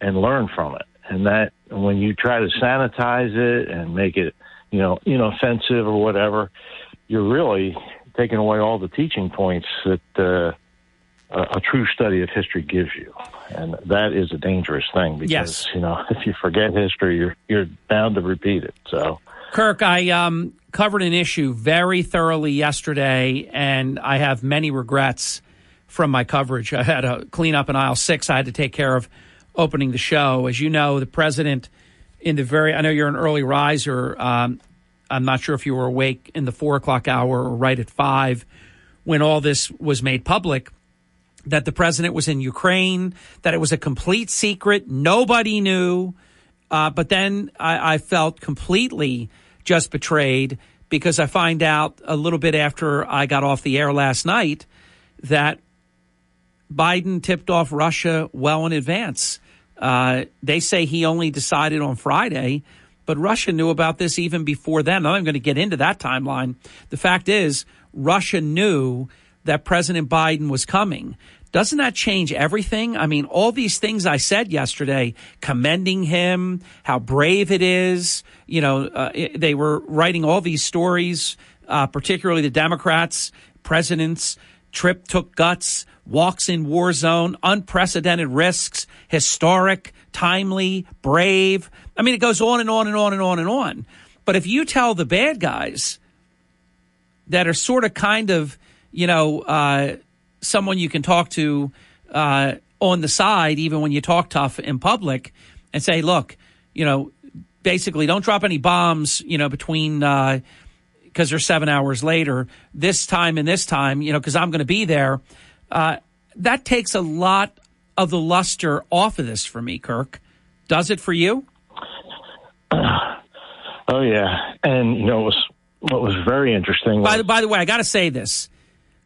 and learn from it. And that when you try to sanitize it and make it you know, inoffensive or whatever, you're really taking away all the teaching points that uh, a, a, true study of history gives you, and that is a dangerous thing because yes. you know if you forget history, you're you're bound to repeat it. So, Kirk, I um, covered an issue very thoroughly yesterday, and I have many regrets from my coverage. I had to clean up in aisle six. I had to take care of opening the show. As you know, the president in the very, I know you're an early riser. Um, I'm not sure if you were awake in the four o'clock hour or right at five when all this was made public that the president was in Ukraine, that it was a complete secret. Nobody knew. Uh, but then I, I, felt completely just betrayed because I find out a little bit after I got off the air last night that Biden tipped off Russia well in advance. Uh, they say he only decided on Friday, but Russia knew about this even before then. I'm going to get into that timeline. The fact is, Russia knew that President Biden was coming. Doesn't that change everything? I mean, all these things I said yesterday, commending him, how brave it is. You know, uh, they were writing all these stories, uh, particularly the Democrats, presidents. Trip took guts walks in war zone, unprecedented risks, historic, timely, brave. I mean, it goes on and on and on and on and on. But if you tell the bad guys that are sort of kind of, you know, uh, someone you can talk to uh, on the side, even when you talk tough in public, and say, look, you know, basically don't drop any bombs, you know, between. Uh, because they're seven hours later, this time and this time, you know, because I'm going to be there. Uh, that takes a lot of the luster off of this for me, Kirk. Does it for you? Oh yeah, and you know what was what was very interesting. Was, by the by the way, I got to say this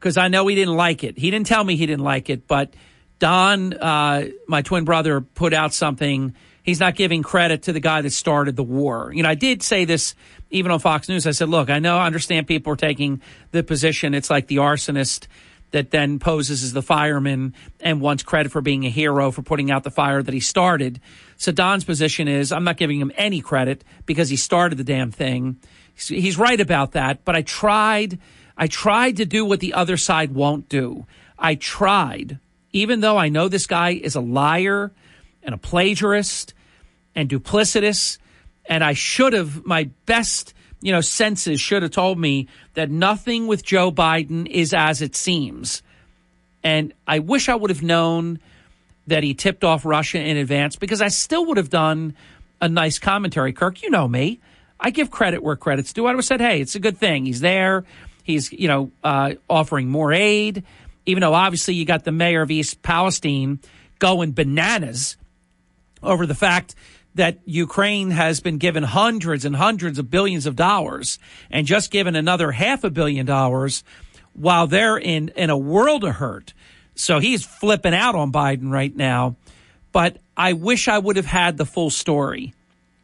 because I know he didn't like it. He didn't tell me he didn't like it, but Don, uh, my twin brother, put out something. He's not giving credit to the guy that started the war. You know, I did say this even on Fox News. I said, look, I know, I understand people are taking the position. It's like the arsonist that then poses as the fireman and wants credit for being a hero for putting out the fire that he started. So Don's position is I'm not giving him any credit because he started the damn thing. He's right about that, but I tried I tried to do what the other side won't do. I tried, even though I know this guy is a liar and a plagiarist and duplicitous, and I should have my best you know, senses should have told me that nothing with Joe Biden is as it seems. And I wish I would have known that he tipped off Russia in advance because I still would have done a nice commentary. Kirk, you know me. I give credit where credit's due. I would have said, hey, it's a good thing. He's there. He's, you know, uh, offering more aid, even though obviously you got the mayor of East Palestine going bananas over the fact that Ukraine has been given hundreds and hundreds of billions of dollars and just given another half a billion dollars while they're in, in a world of hurt. So he's flipping out on Biden right now. But I wish I would have had the full story.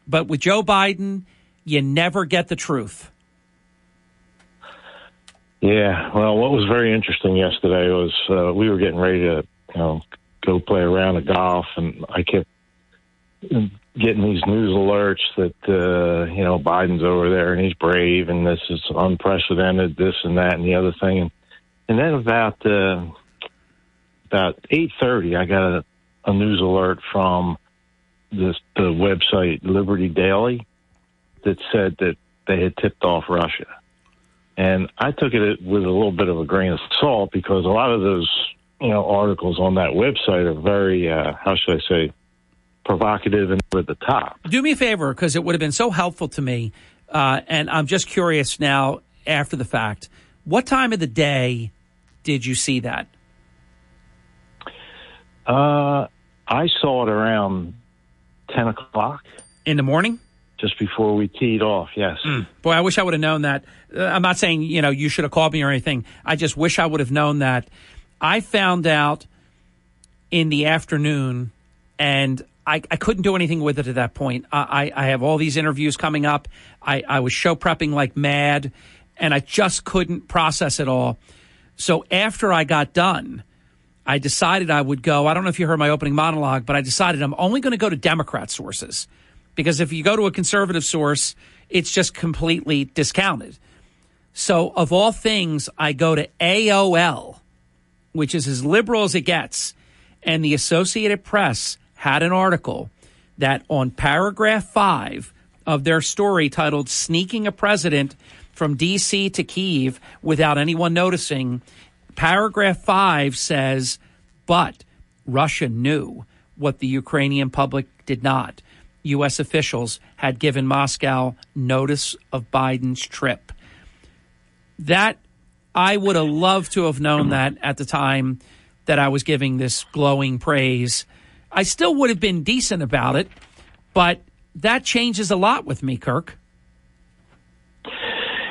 But with Joe Biden, you never get the truth. Yeah, well, what was very interesting yesterday was uh, we were getting ready to, you know, go play a round of golf, and I kept getting these news alerts that uh, you know Biden's over there and he's brave and this is unprecedented, this and that and the other thing, and, and then about uh, about eight thirty, I got a, a news alert from this the website Liberty Daily that said that they had tipped off Russia, and I took it with a little bit of a grain of salt because a lot of those you know articles on that website are very uh, how should I say provocative and over the top. Do me a favor because it would have been so helpful to me, uh, and I'm just curious now after the fact. What time of the day did you see that? Uh, I saw it around ten o'clock in the morning. Just before we teed off, yes. Mm. Boy, I wish I would have known that. Uh, I'm not saying you know you should have called me or anything. I just wish I would have known that. I found out in the afternoon, and I, I couldn't do anything with it at that point. I, I have all these interviews coming up. I, I was show prepping like mad, and I just couldn't process it all. So after I got done, I decided I would go. I don't know if you heard my opening monologue, but I decided I'm only going to go to Democrat sources because if you go to a conservative source, it's just completely discounted. So, of all things, I go to AOL, which is as liberal as it gets, and the Associated Press had an article that on paragraph five of their story titled Sneaking a President from D.C. to Kiev Without Anyone Noticing, paragraph five says, but Russia knew what the Ukrainian public did not. U.S. officials had given Moscow notice of Biden's trip. That I would have loved to have known that at the time that I was giving this glowing praise I still would have been decent about it, but that changes a lot with me, Kirk.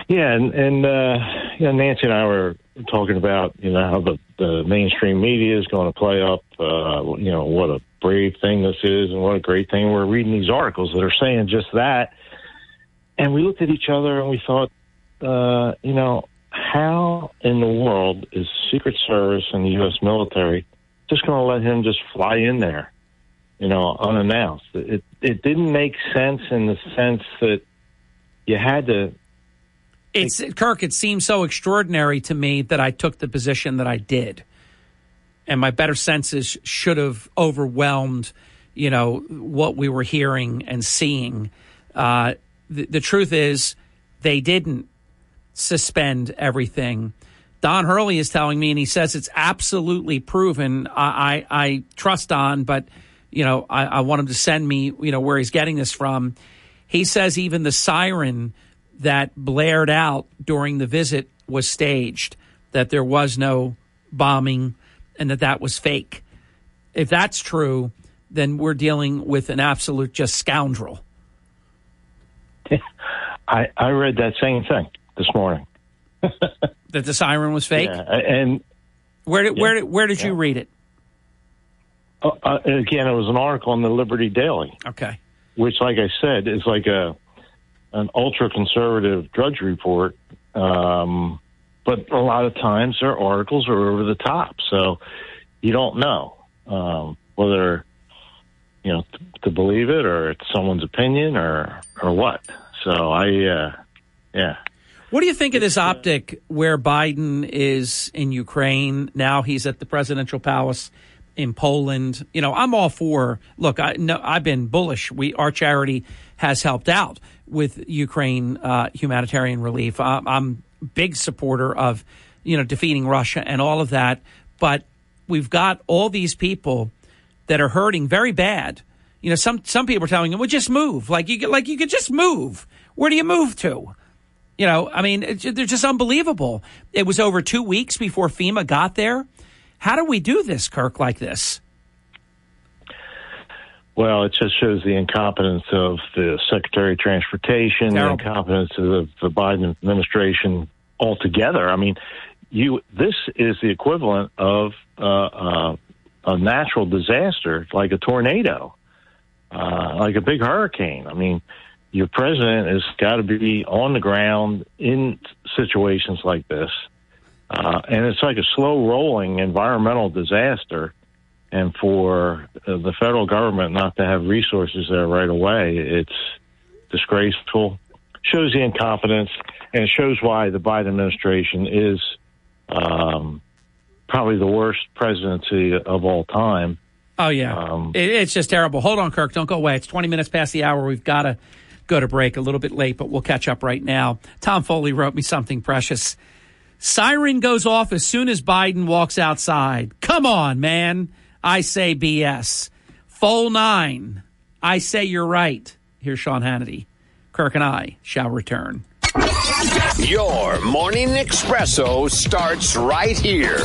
Yeah, and, and uh, you know, Nancy and I were talking about you know how the, the mainstream media is going to play up, uh, you know, what a brave thing this is, and what a great thing we're reading these articles that are saying just that. And we looked at each other and we thought, uh, you know, how in the world is Secret Service and the U.S. military just going to let him just fly in there, you know, unannounced. It it didn't make sense in the sense that you had to. It's Kirk. It seemed so extraordinary to me that I took the position that I did, and my better senses should have overwhelmed, you know, what we were hearing and seeing. Uh, the, the truth is, they didn't suspend everything Don Hurley is telling me, and he says it's absolutely proven. I, I, I trust Don, but you know, I, I, want him to send me, you know, where he's getting this from. He says even the siren that blared out during the visit was staged, that there was no bombing, and that that was fake. If that's true, then we're dealing with an absolute just scoundrel. I, I read that same thing this morning that the siren was fake. Yeah, and where did yeah, where did where did yeah. you read it? Uh, uh, again, it was an article in the Liberty Daily. Okay. Which, like I said, is like a an ultra conservative drudge report. Um, but a lot of times their articles are over the top, so you don't know um, whether you know to, to believe it or it's someone's opinion or or what. So I, uh, yeah. What do you think of this optic where Biden is in Ukraine? Now he's at the presidential palace in Poland. You know, I'm all for. Look, I no, I've been bullish. We our charity has helped out with Ukraine uh, humanitarian relief. I'm, I'm big supporter of you know defeating Russia and all of that, but we've got all these people that are hurting very bad. You know, some some people are telling them, "Well, just move." Like you like you could just move. Where do you move to? You know, I mean, they're just unbelievable. It was over two weeks before FEMA got there. How do we do this, Kirk, like this? Well, it just shows the incompetence of the Secretary of Transportation, Terrible. the incompetence of the Biden administration altogether. I mean, you this is the equivalent of uh, uh, a natural disaster, like a tornado, uh, like a big hurricane. I mean, your president has got to be on the ground in situations like this. Uh, and it's like a slow rolling environmental disaster. And for uh, the federal government not to have resources there right away, it's disgraceful. Shows the incompetence, and it shows why the Biden administration is um, probably the worst presidency of all time. Oh yeah, um, it, it's just terrible. Hold on, Kirk. Don't go away. It's twenty minutes past the hour. We've got to go to break a little bit late, but we'll catch up right now. Tom Foley wrote me something precious. Siren goes off as soon as Biden walks outside. Come on, man. I say BS. Full nine. I say you're right. Here's Sean Hannity. Kirk and I shall return. Your morning espresso starts right here.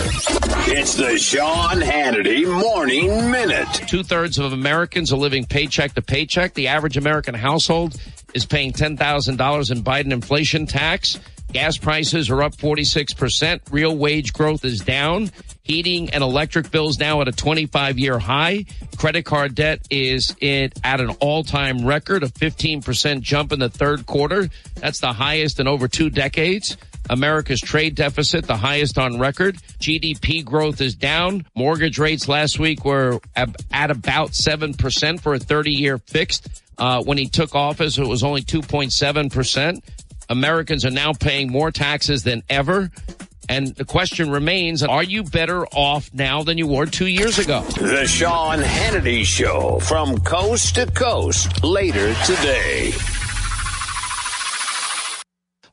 It's the Sean Hannity Morning Minute. Two thirds of Americans are living paycheck to paycheck. The average American household is paying $10,000 in Biden inflation tax. Gas prices are up 46%. Real wage growth is down. Heating and electric bills now at a 25 year high. Credit card debt is at an all time record, a 15% jump in the third quarter. That's the highest in over two decades. America's trade deficit, the highest on record. GDP growth is down. Mortgage rates last week were at about 7% for a 30 year fixed. Uh, when he took office, it was only 2.7%. Americans are now paying more taxes than ever. And the question remains, are you better off now than you were two years ago? The Sean Hannity Show from coast to coast later today.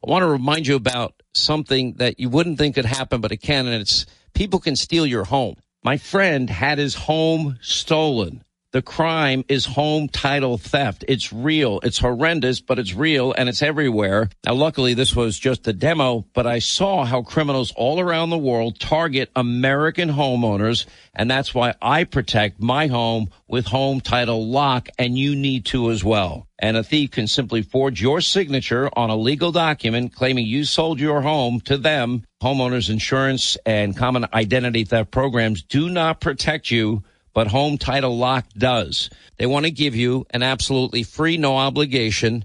I want to remind you about something that you wouldn't think could happen, but it can, and it's people can steal your home. My friend had his home stolen. The crime is home title theft. It's real. It's horrendous, but it's real and it's everywhere. Now, luckily, this was just a demo, but I saw how criminals all around the world target American homeowners. And that's why I protect my home with home title lock and you need to as well. And a thief can simply forge your signature on a legal document claiming you sold your home to them. Homeowners insurance and common identity theft programs do not protect you but Home Title Lock does. They want to give you an absolutely free, no obligation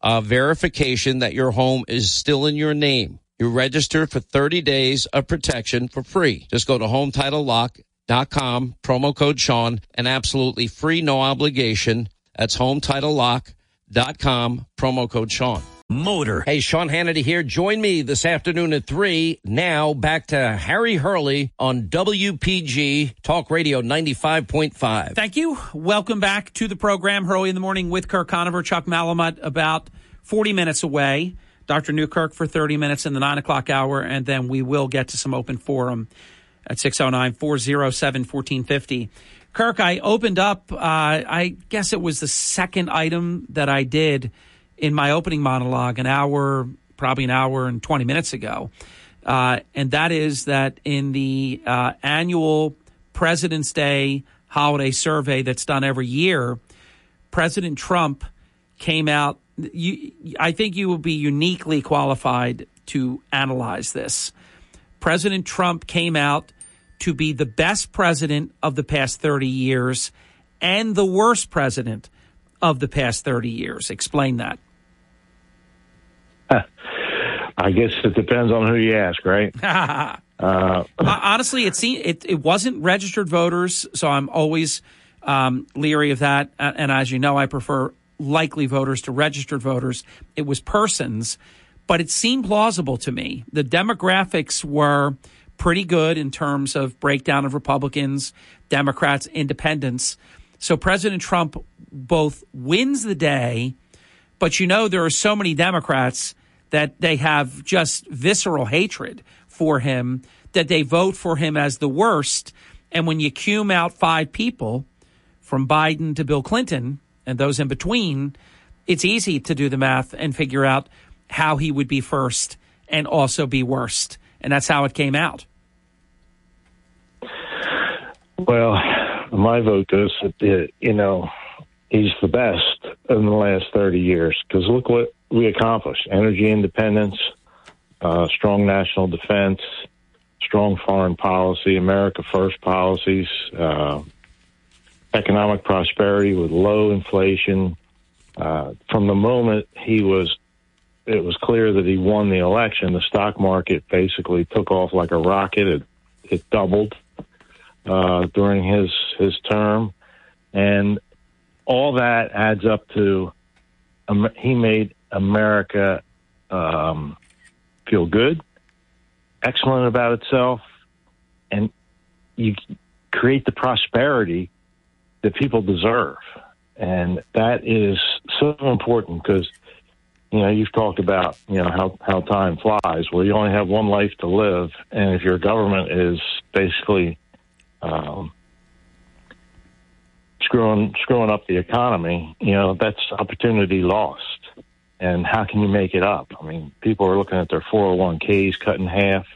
uh, verification that your home is still in your name. You register for 30 days of protection for free. Just go to HometitleLock.com, promo code Sean, an absolutely free, no obligation. That's HometitleLock.com, promo code Sean. Motor. Hey, Sean Hannity here. Join me this afternoon at 3. Now back to Harry Hurley on WPG Talk Radio 95.5. Thank you. Welcome back to the program. Hurley in the morning with Kirk Conover, Chuck Malamut, about 40 minutes away. Dr. Newkirk for 30 minutes in the 9 o'clock hour, and then we will get to some open forum at 609 407 1450. Kirk, I opened up, uh, I guess it was the second item that I did in my opening monologue an hour, probably an hour and 20 minutes ago. Uh, and that is that in the uh, annual Presidents Day holiday survey that's done every year, President Trump came out you, I think you will be uniquely qualified to analyze this. President Trump came out to be the best president of the past 30 years and the worst president of the past 30 years. Explain that. I guess it depends on who you ask, right? uh, Honestly, it, seemed, it it wasn't registered voters, so I'm always um, leery of that. And as you know, I prefer likely voters to registered voters. It was persons, but it seemed plausible to me. The demographics were pretty good in terms of breakdown of Republicans, Democrats, independents. So President Trump both wins the day, but you know there are so many Democrats that they have just visceral hatred for him that they vote for him as the worst. And when you cume out five people from Biden to Bill Clinton and those in between, it's easy to do the math and figure out how he would be first and also be worst. And that's how it came out. Well, my vote is, uh, you know, he's the best in the last 30 years because look what we accomplished energy independence, uh, strong national defense, strong foreign policy, America first policies, uh, economic prosperity with low inflation. Uh, from the moment he was, it was clear that he won the election. The stock market basically took off like a rocket. It, it doubled uh, during his his term, and all that adds up to um, he made America um, feel good, excellent about itself, and you create the prosperity that people deserve. And that is so important because, you know, you've talked about, you know, how, how time flies. Well, you only have one life to live. And if your government is basically um, screwing, screwing up the economy, you know, that's opportunity lost and how can you make it up? I mean, people are looking at their 401ks cut in half.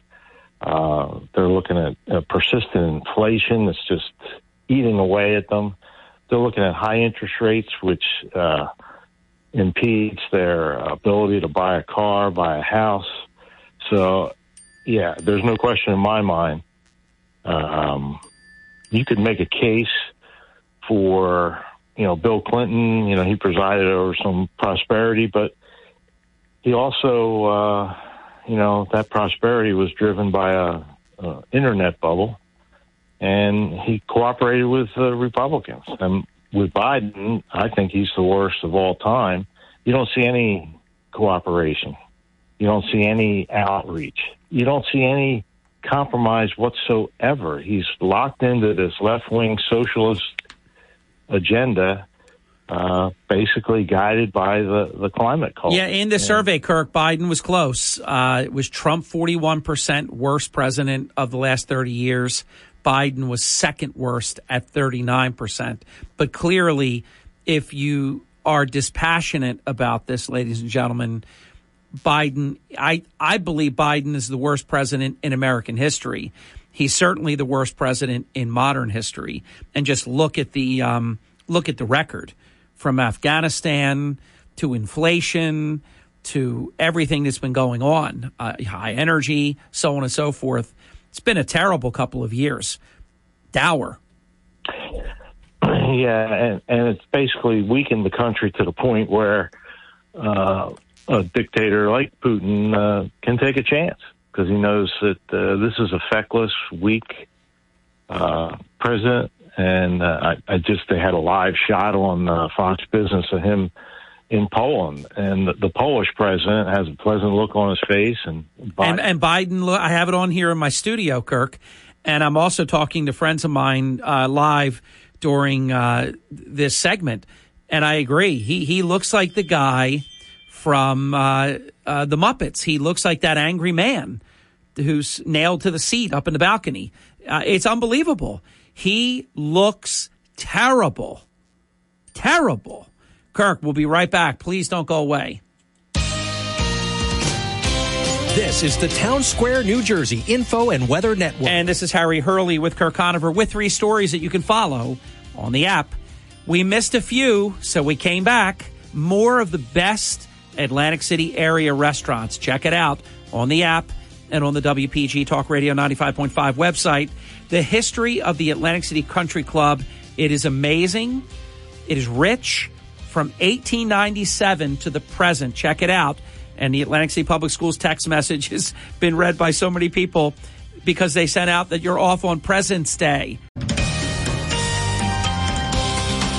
Uh, they're looking at persistent inflation that's just eating away at them. They're looking at high interest rates, which uh, impedes their ability to buy a car, buy a house. So, yeah, there's no question in my mind. Um, you could make a case for you know, Bill Clinton, you know, he presided over some prosperity, but he also, uh, you know, that prosperity was driven by a, a internet bubble, and he cooperated with the Republicans. And with Biden, I think he's the worst of all time. You don't see any cooperation. You don't see any outreach. You don't see any compromise whatsoever. He's locked into this left wing socialist agenda, uh, basically guided by the, the climate call. Yeah, in the yeah. survey, Kirk, Biden was close. Uh, it was Trump 41% worst president of the last 30 years. Biden was second worst at 39%. But clearly, if you are dispassionate about this, ladies and gentlemen, Biden, I, I believe Biden is the worst president in American history. He's certainly the worst president in modern history. And just look at the um, look at the record from Afghanistan to inflation to everything that's been going on, uh, high energy, so on and so forth. It's been a terrible couple of years. Dour. Yeah, and, and it's basically weakened the country to the point where uh, a dictator like Putin uh, can take a chance because he knows that uh, this is a feckless, weak uh, president. And uh, I, I, just they had a live shot on uh, Fox Business of him in Poland, and the, the, Polish president has a pleasant look on his face. And Biden, and, and Biden, I have it on here in my studio, Kirk, and I'm also talking to friends of mine uh, live during uh, this segment, and I agree. He he looks like the guy from uh, uh, the Muppets. He looks like that angry man who's nailed to the seat up in the balcony. Uh, it's unbelievable. He looks terrible. Terrible. Kirk, we'll be right back. Please don't go away. This is the Town Square, New Jersey Info and Weather Network. And this is Harry Hurley with Kirk Conover with three stories that you can follow on the app. We missed a few, so we came back. more of the best Atlantic City area restaurants. Check it out on the app and on the WPG Talk Radio 95.5 website. The history of the Atlantic City Country Club, it is amazing. It is rich from 1897 to the present. Check it out. And the Atlantic City Public Schools text message has been read by so many people because they sent out that you're off on President's Day.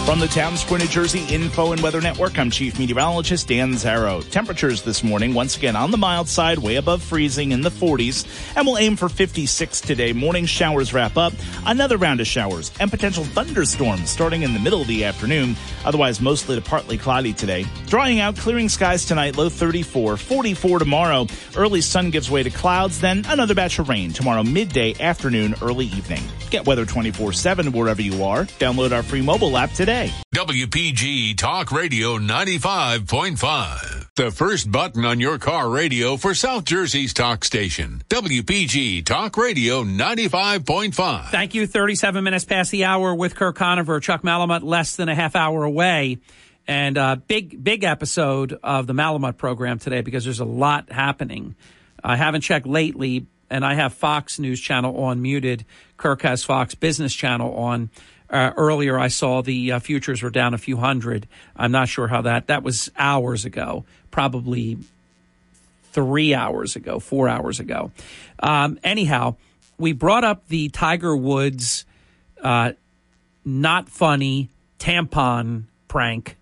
From the Town Square, New Jersey Info and Weather Network, I'm Chief Meteorologist Dan Zarrow. Temperatures this morning, once again on the mild side, way above freezing in the 40s, and we'll aim for 56 today. Morning showers wrap up, another round of showers, and potential thunderstorms starting in the middle of the afternoon. Otherwise, mostly to partly cloudy today. Drying out, clearing skies tonight, low 34, 44 tomorrow. Early sun gives way to clouds, then another batch of rain tomorrow, midday, afternoon, early evening. Get weather 24 7 wherever you are. Download our free mobile app today today. WPG Talk Radio 95.5. The first button on your car radio for South Jersey's talk station. WPG Talk Radio 95.5. Thank you. 37 minutes past the hour with Kirk Conover. Chuck Malamut less than a half hour away. And uh, big, big episode of the Malamut program today because there's a lot happening. I haven't checked lately, and I have Fox News Channel on muted. Kirk has Fox Business Channel on. Uh, earlier, I saw the uh, futures were down a few hundred. I'm not sure how that. That was hours ago, probably three hours ago, four hours ago. Um, anyhow, we brought up the Tiger Woods uh, not funny tampon prank.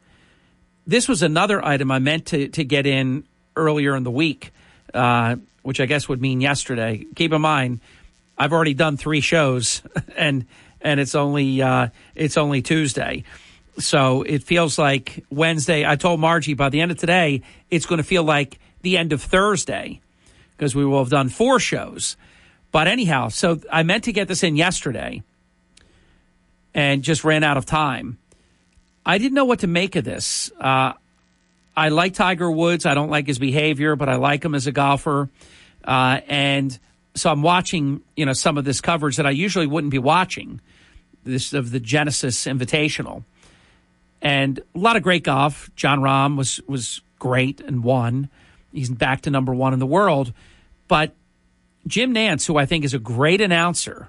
This was another item I meant to, to get in earlier in the week, uh, which I guess would mean yesterday. Keep in mind, I've already done three shows, and and it's only uh, it's only Tuesday. So it feels like Wednesday. I told Margie by the end of today, it's going to feel like the end of Thursday because we will have done four shows. But anyhow, so I meant to get this in yesterday and just ran out of time. I didn't know what to make of this. Uh, I like Tiger Woods. I don't like his behavior, but I like him as a golfer. Uh, and so I'm watching, you know, some of this coverage that I usually wouldn't be watching this of the Genesis Invitational, and a lot of great golf. Jon Rahm was was great and won. He's back to number one in the world, but Jim Nantz, who I think is a great announcer.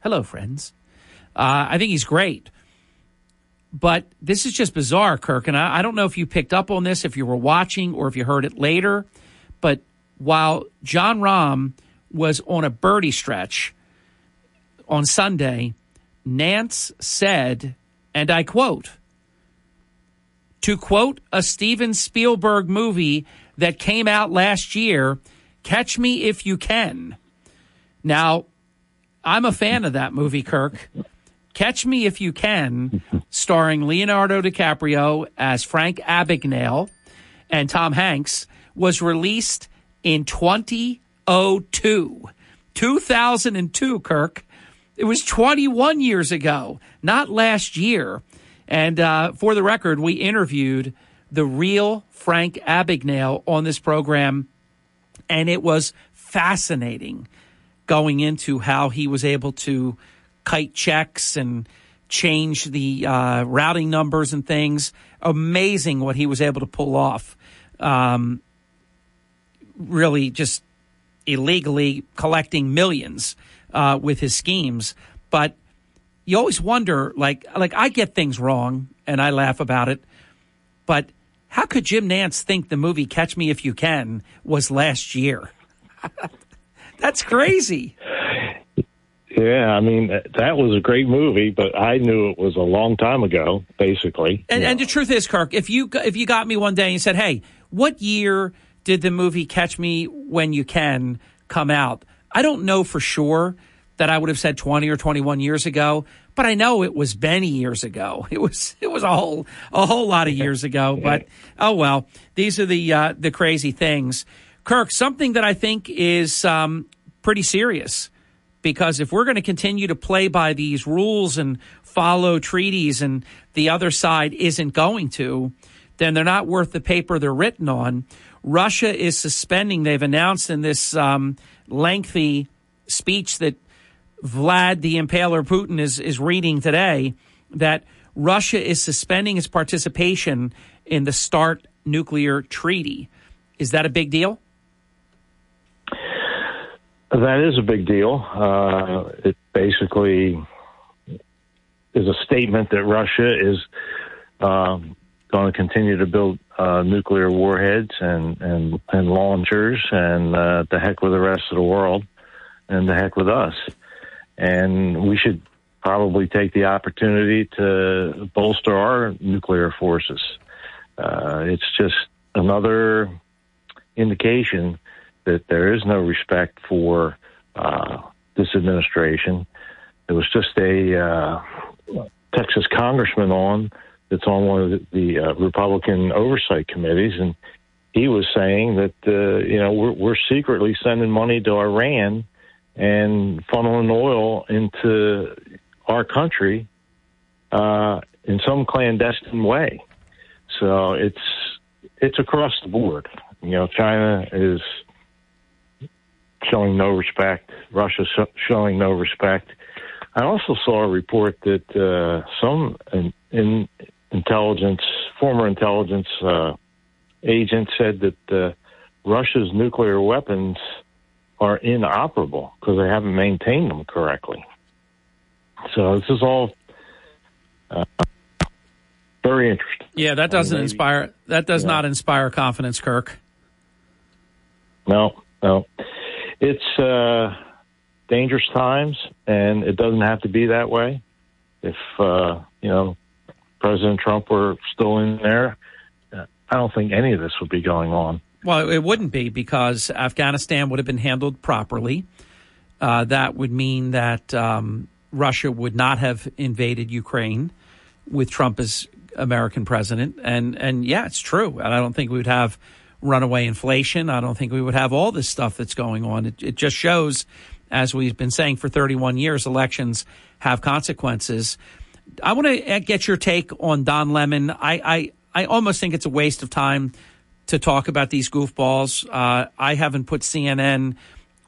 Hello, friends. Uh, I think he's great. But this is just bizarre, Kirk. And I, I don't know if you picked up on this, if you were watching, or if you heard it later. But while Jon Rahm was on a birdie stretch on Sunday, Nantz said, and I quote, to quote a Steven Spielberg movie that came out last year, Catch Me If You Can. Now, I'm a fan of that movie, Kirk. Catch Me If You Can, starring Leonardo DiCaprio as Frank Abagnale and Tom Hanks, was released in 20 2002. 2002, Kirk. It was 21 years ago, not last year. And uh, for the record, we interviewed the real Frank Abagnale on this program, and it was fascinating going into how he was able to kite checks and change the uh, routing numbers and things. Amazing what he was able to pull off. Um, really, just illegally collecting millions uh, with his schemes. But you always wonder, like, like I get things wrong and I laugh about it, but how could Jim Nantz think the movie Catch Me If You Can was last year? That's crazy. Yeah, I mean that was a great movie, but I knew it was a long time ago, basically. And, and the truth is, Kirk, if you if you got me one day and said, "Hey, what year did the movie Catch Me When You Can come out? I don't know for sure that I would have said 20 or 21 years ago, but I know it was many years ago. It was it was a whole a whole lot of years ago, but oh well. These are the uh, the crazy things. Kirk, something that I think is um, pretty serious because if we're going to continue to play by these rules and follow treaties and the other side isn't going to, then they're not worth the paper they're written on. Russia is suspending, they've announced in this um, lengthy speech that Vlad the Impaler Putin is, is reading today that Russia is suspending its participation in the START nuclear treaty. Is that a big deal? That is a big deal. Uh, it basically is a statement that Russia is um, going to continue to build uh, nuclear warheads and, and, and launchers, and uh, the heck with the rest of the world, and the heck with us. And we should probably take the opportunity to bolster our nuclear forces. Uh, it's just another indication that there is no respect for uh, this administration. There was just a uh, Texas congressman on that's on one of the, the uh, Republican oversight committees, and he was saying that uh, you know we're, we're secretly sending money to Iran and funneling oil into our country uh, in some clandestine way. So it's it's across the board. You know, China is showing no respect. Russia showing no respect. I also saw a report that uh, some in, in intelligence, former intelligence uh, agent said that uh, Russia's nuclear weapons are inoperable because they haven't maintained them correctly. So this is all uh, very interesting. Yeah, that doesn't inspire. That does yeah. not inspire confidence, Kirk. No, no, it's uh, dangerous times, and it doesn't have to be that way. If uh, you know President Trump were still in there, I don't think any of this would be going on. Well, it wouldn't be because Afghanistan would have been handled properly. Uh, that would mean that um, Russia would not have invaded Ukraine with Trump as American president. And and yeah, it's true. And I don't think we would have runaway inflation. I don't think we would have all this stuff that's going on. It, it just shows, as we've been saying for 31 years, elections have consequences. I want to get your take on Don Lemon. I, I, I almost think it's a waste of time to talk about these goofballs. Uh, I haven't put CNN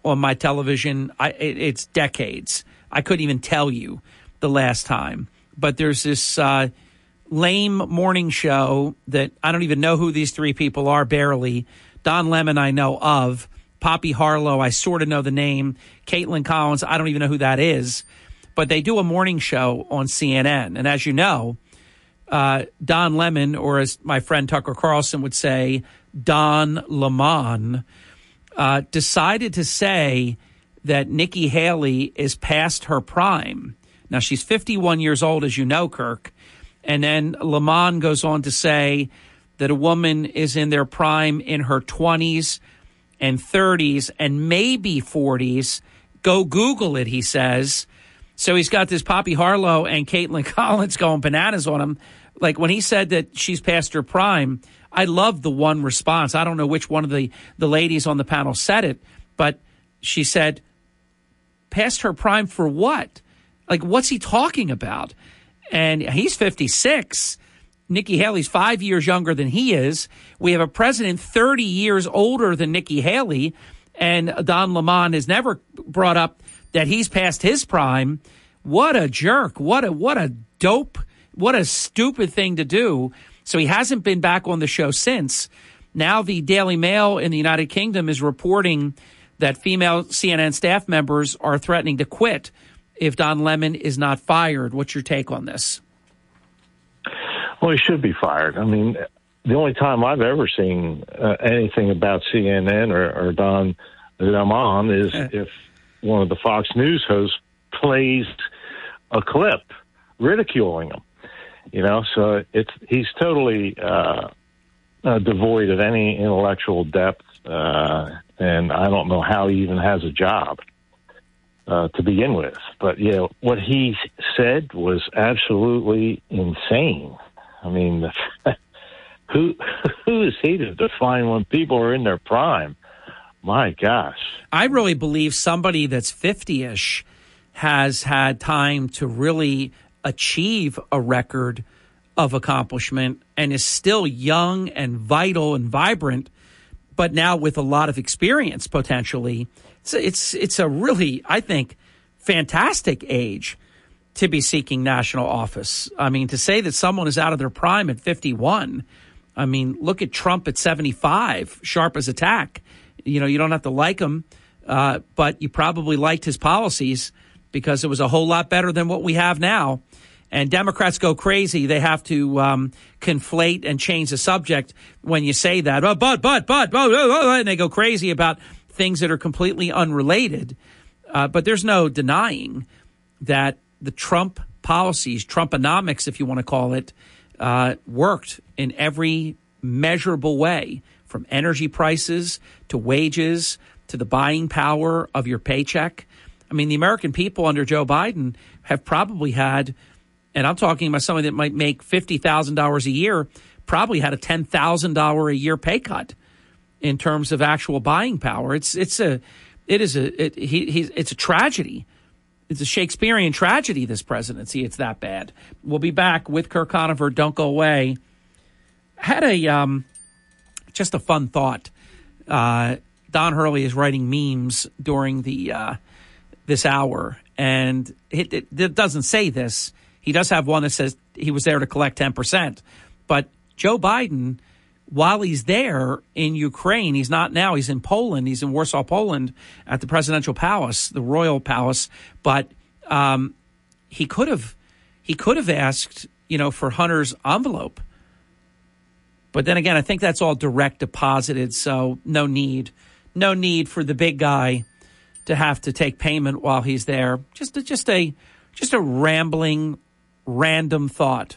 on my television. I, it, it's decades. I couldn't even tell you the last time. But there's this uh, lame morning show that I don't even know who these three people are, barely. Don Lemon, I know of. Poppy Harlow, I sort of know the name. Kaitlan Collins, I don't even know who that is. But they do a morning show on CNN. And as you know, uh, Don Lemon, or as my friend Tucker Carlson would say, Don Lemon, uh, decided to say that Nikki Haley is past her prime. Now, she's 51 years old, as you know, Kirk. And then Lemon goes on to say that a woman is in their prime in her 20s and 30s and maybe 40s. Go Google it, he says. So he's got this Poppy Harlow and Kaitlan Collins going bananas on him. Like when he said that she's past her prime, I love the one response. I don't know which one of the, the ladies on the panel said it, but she said, past her prime for what? Like, what's he talking about? And he's 56. Nikki Haley's five years younger than he is. We have a president 30 years older than Nikki Haley. And Don Lemon has never brought up that he's past his prime. What a jerk. What a, what a dope. What a stupid thing to do. So he hasn't been back on the show since. Now the Daily Mail in the United Kingdom is reporting that female CNN staff members are threatening to quit if Don Lemon is not fired. What's your take on this? Well, he should be fired. I mean, the only time I've ever seen uh, anything about CNN or, or Don Lemon is uh. if one of the Fox News hosts plays a clip ridiculing him. You know, so it's he's totally uh, uh, devoid of any intellectual depth, uh, and I don't know how he even has a job uh, to begin with. But yeah, what he said was absolutely insane. I mean, who who is he to define when people are in their prime? My gosh, I really believe somebody that's fifty ish has had time to really achieve a record of accomplishment and is still young and vital and vibrant, but now with a lot of experience potentially. It's it's, it's a really, I think, fantastic age to be seeking national office. I mean, to say that someone is out of their prime at 51 I mean, look at Trump at 75, sharp as attack. You know, you don't have to like him, uh, but you probably liked his policies because it was a whole lot better than what we have now. And Democrats go crazy. They have to um, conflate and change the subject when you say that. Oh, but, but, but, but, and they go crazy about things that are completely unrelated. Uh, but there's no denying that the Trump policies, Trumponomics, if you want to call it, uh, worked in every measurable way from energy prices to wages to the buying power of your paycheck. I mean, the American people under Joe Biden have probably had, and I'm talking about somebody that might make $50,000 a year, probably had a $10,000 a year pay cut in terms of actual buying power. It's, it's a, it is a, it, he, he, it's a tragedy it's a Shakespearean tragedy, this presidency. It's that bad. We'll be back with Kirk Conover. Don't go away. Had a um, just a fun thought. Uh, Don Hurley is writing memes during the uh, this hour, and it, it, it doesn't say this. He does have one that says he was there to collect ten percent, but Joe Biden while he's there in Ukraine, he's not now, he's in Poland, he's in Warsaw, Poland at the presidential palace, the royal palace, but um, he could have he could have asked, you know, for Hunter's envelope. But then again, I think that's all direct deposited, so no need no need for the big guy to have to take payment while he's there. Just just a just a rambling random thought.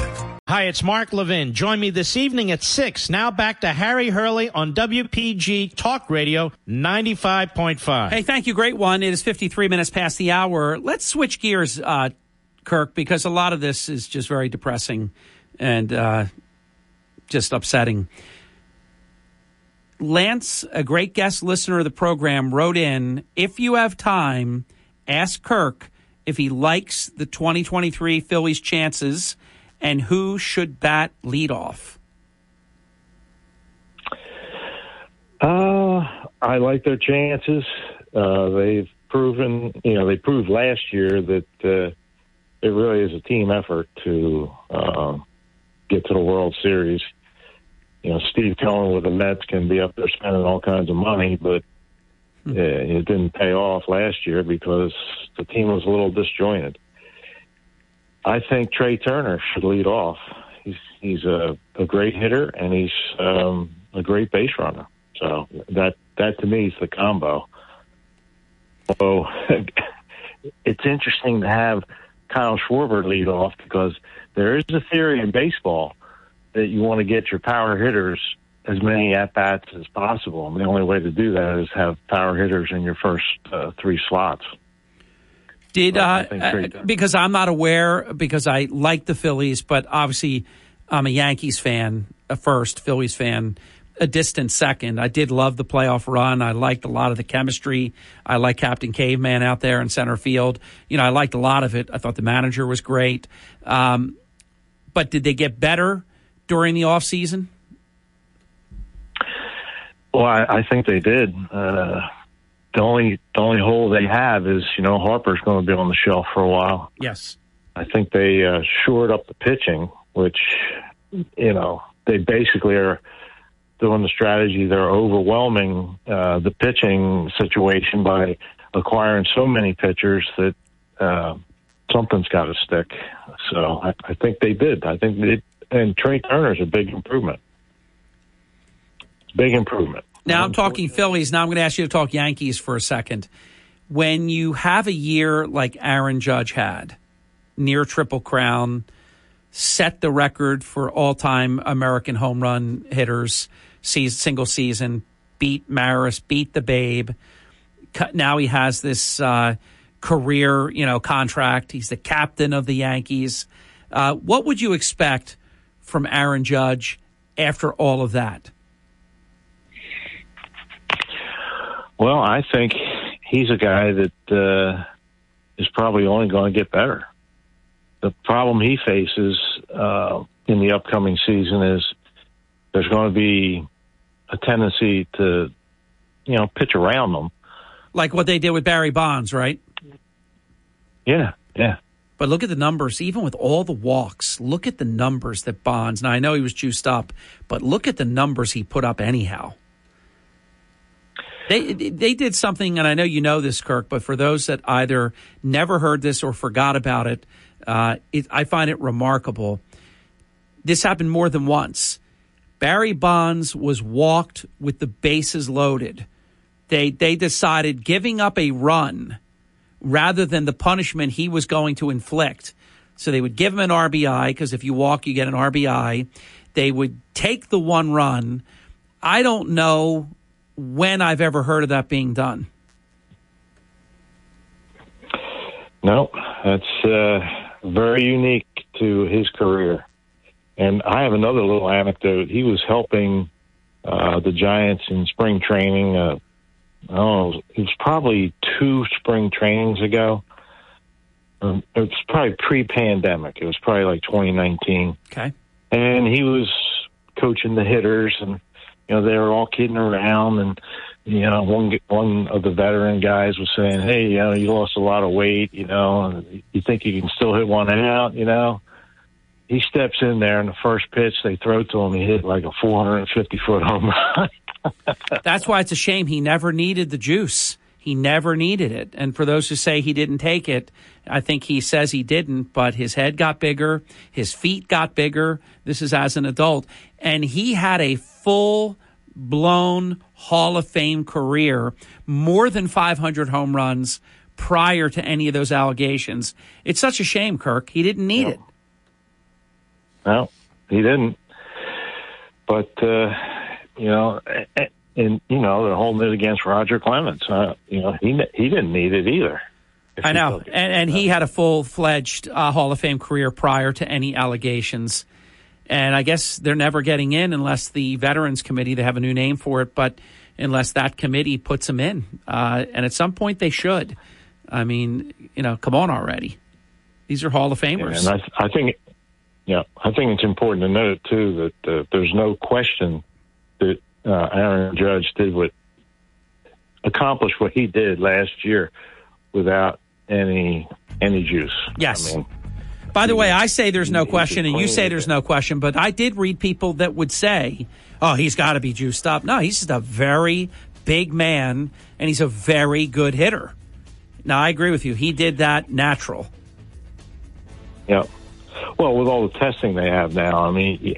Hi, it's Mark Levin. Join me this evening at 6. Now back to Harry Hurley on WPG Talk Radio 95.5. Hey, thank you. Great one. It is 53 minutes past the hour. Let's switch gears, uh, Kirk, because a lot of this is just very depressing and uh, just upsetting. Lance, a great guest listener of the program, wrote in If you have time, ask Kirk if he likes the 2023 Phillies' chances and who should bat leadoff? Uh, I like their chances. Uh, they've proven, you know, they proved last year that uh, it really is a team effort to uh, get to the World Series. You know, Steve Cohen with the Mets can be up there spending all kinds of money, but uh, it didn't pay off last year because the team was a little disjointed. I think Trea Turner should lead off. He's he's a, a great hitter and he's um, a great base runner. So that that to me is the combo. So it's interesting to have Kyle Schwarber lead off because there is a theory in baseball that you want to get your power hitters as many at bats as possible, and the only way to do that is have power hitters in your first uh, three slots. Did uh, uh, because I'm not aware because I like the Phillies, but obviously I'm a Yankees fan a first, Phillies fan a distant second. I did love the playoff run. I liked a lot of the chemistry. I like Captain Caveman out there in center field. You know, I liked a lot of it. I thought the manager was great. Um, but did they get better during the off season? Well, I, I think they did. Uh, the only the only hole they have is you know Harper's going to be on the shelf for a while. Yes, I think they uh, shored up the pitching, which you know they basically are doing the strategy. They're overwhelming uh, the pitching situation by acquiring so many pitchers that uh, something's got to stick. So I, I think they did. I think they and Trea Turner's a big improvement. Big improvement. Now I'm talking Phillies. Now I'm going to ask you to talk Yankees for a second. When you have a year like Aaron Judge had, near triple crown, set the record for all-time American home run hitters, single season, beat Maris, beat the Babe. Now he has this uh, career, you know, contract. He's the captain of the Yankees. Uh, what would you expect from Aaron Judge after all of that? Well, I think he's a guy that uh, is probably only going to get better. The problem he faces uh, in the upcoming season is there's going to be a tendency to, you know, pitch around them. Like what they did with Barry Bonds, right? Yeah, yeah. But look at the numbers, even with all the walks. Look at the numbers that Bonds. Now I know he was juiced up, but look at the numbers he put up anyhow. They they did something, and I know you know this, Kirk. But for those that either never heard this or forgot about it, uh, it I find it remarkable. This happened more than once. Barry Bonds was walked with the bases loaded. They they decided giving up a run rather than the punishment he was going to inflict. So they would give him an RBI because if you walk, you get an RBI. They would take the one run. I don't know when I've ever heard of that being done. No, that's uh, very unique to his career. And I have another little anecdote. He was helping uh, the Giants in spring training. Uh, I don't know, it was probably two spring trainings ago. Um, it was probably pre-pandemic. It was probably like 2019. Okay. And he was coaching the hitters, and you know they were all kidding around, and you know one one of the veteran guys was saying, "Hey, you know you lost a lot of weight, you know, you think you can still hit one out, you know." he steps in there, and the first pitch they throw to him, he hit like a 450 foot home run. That's why it's a shame he never needed the juice. He never needed it. And for those who say he didn't take it, I think he says he didn't, but his head got bigger, his feet got bigger. This is as an adult. And he had a full blown Hall of Fame career, more than 500 home runs prior to any of those allegations. It's such a shame, Kirk. He didn't need it. No, he didn't. But uh, you know, and you know they're holding it against Roger Clemens. Uh, you know, he he didn't need it either. I know, and, and he had a full fledged uh, Hall of Fame career prior to any allegations. And I guess they're never getting in unless the Veterans Committee, they have a new name for it, but unless that committee puts them in. Uh, and at some point they should. I mean, you know, come on already. These are Hall of Famers. and I, I think yeah, I think it's important to note too that uh, there's no question uh, Aaron Judge did what accomplished what he did last year without any any juice. Yes. I mean, By the way, I say there's no question, and you say there's no question, but I did read people that would say, oh, he's got to be juiced up. No, he's just a very big man, and he's a very good hitter. Now, I agree with you. He did that natural. yeah. Well, with all the testing they have now, I mean,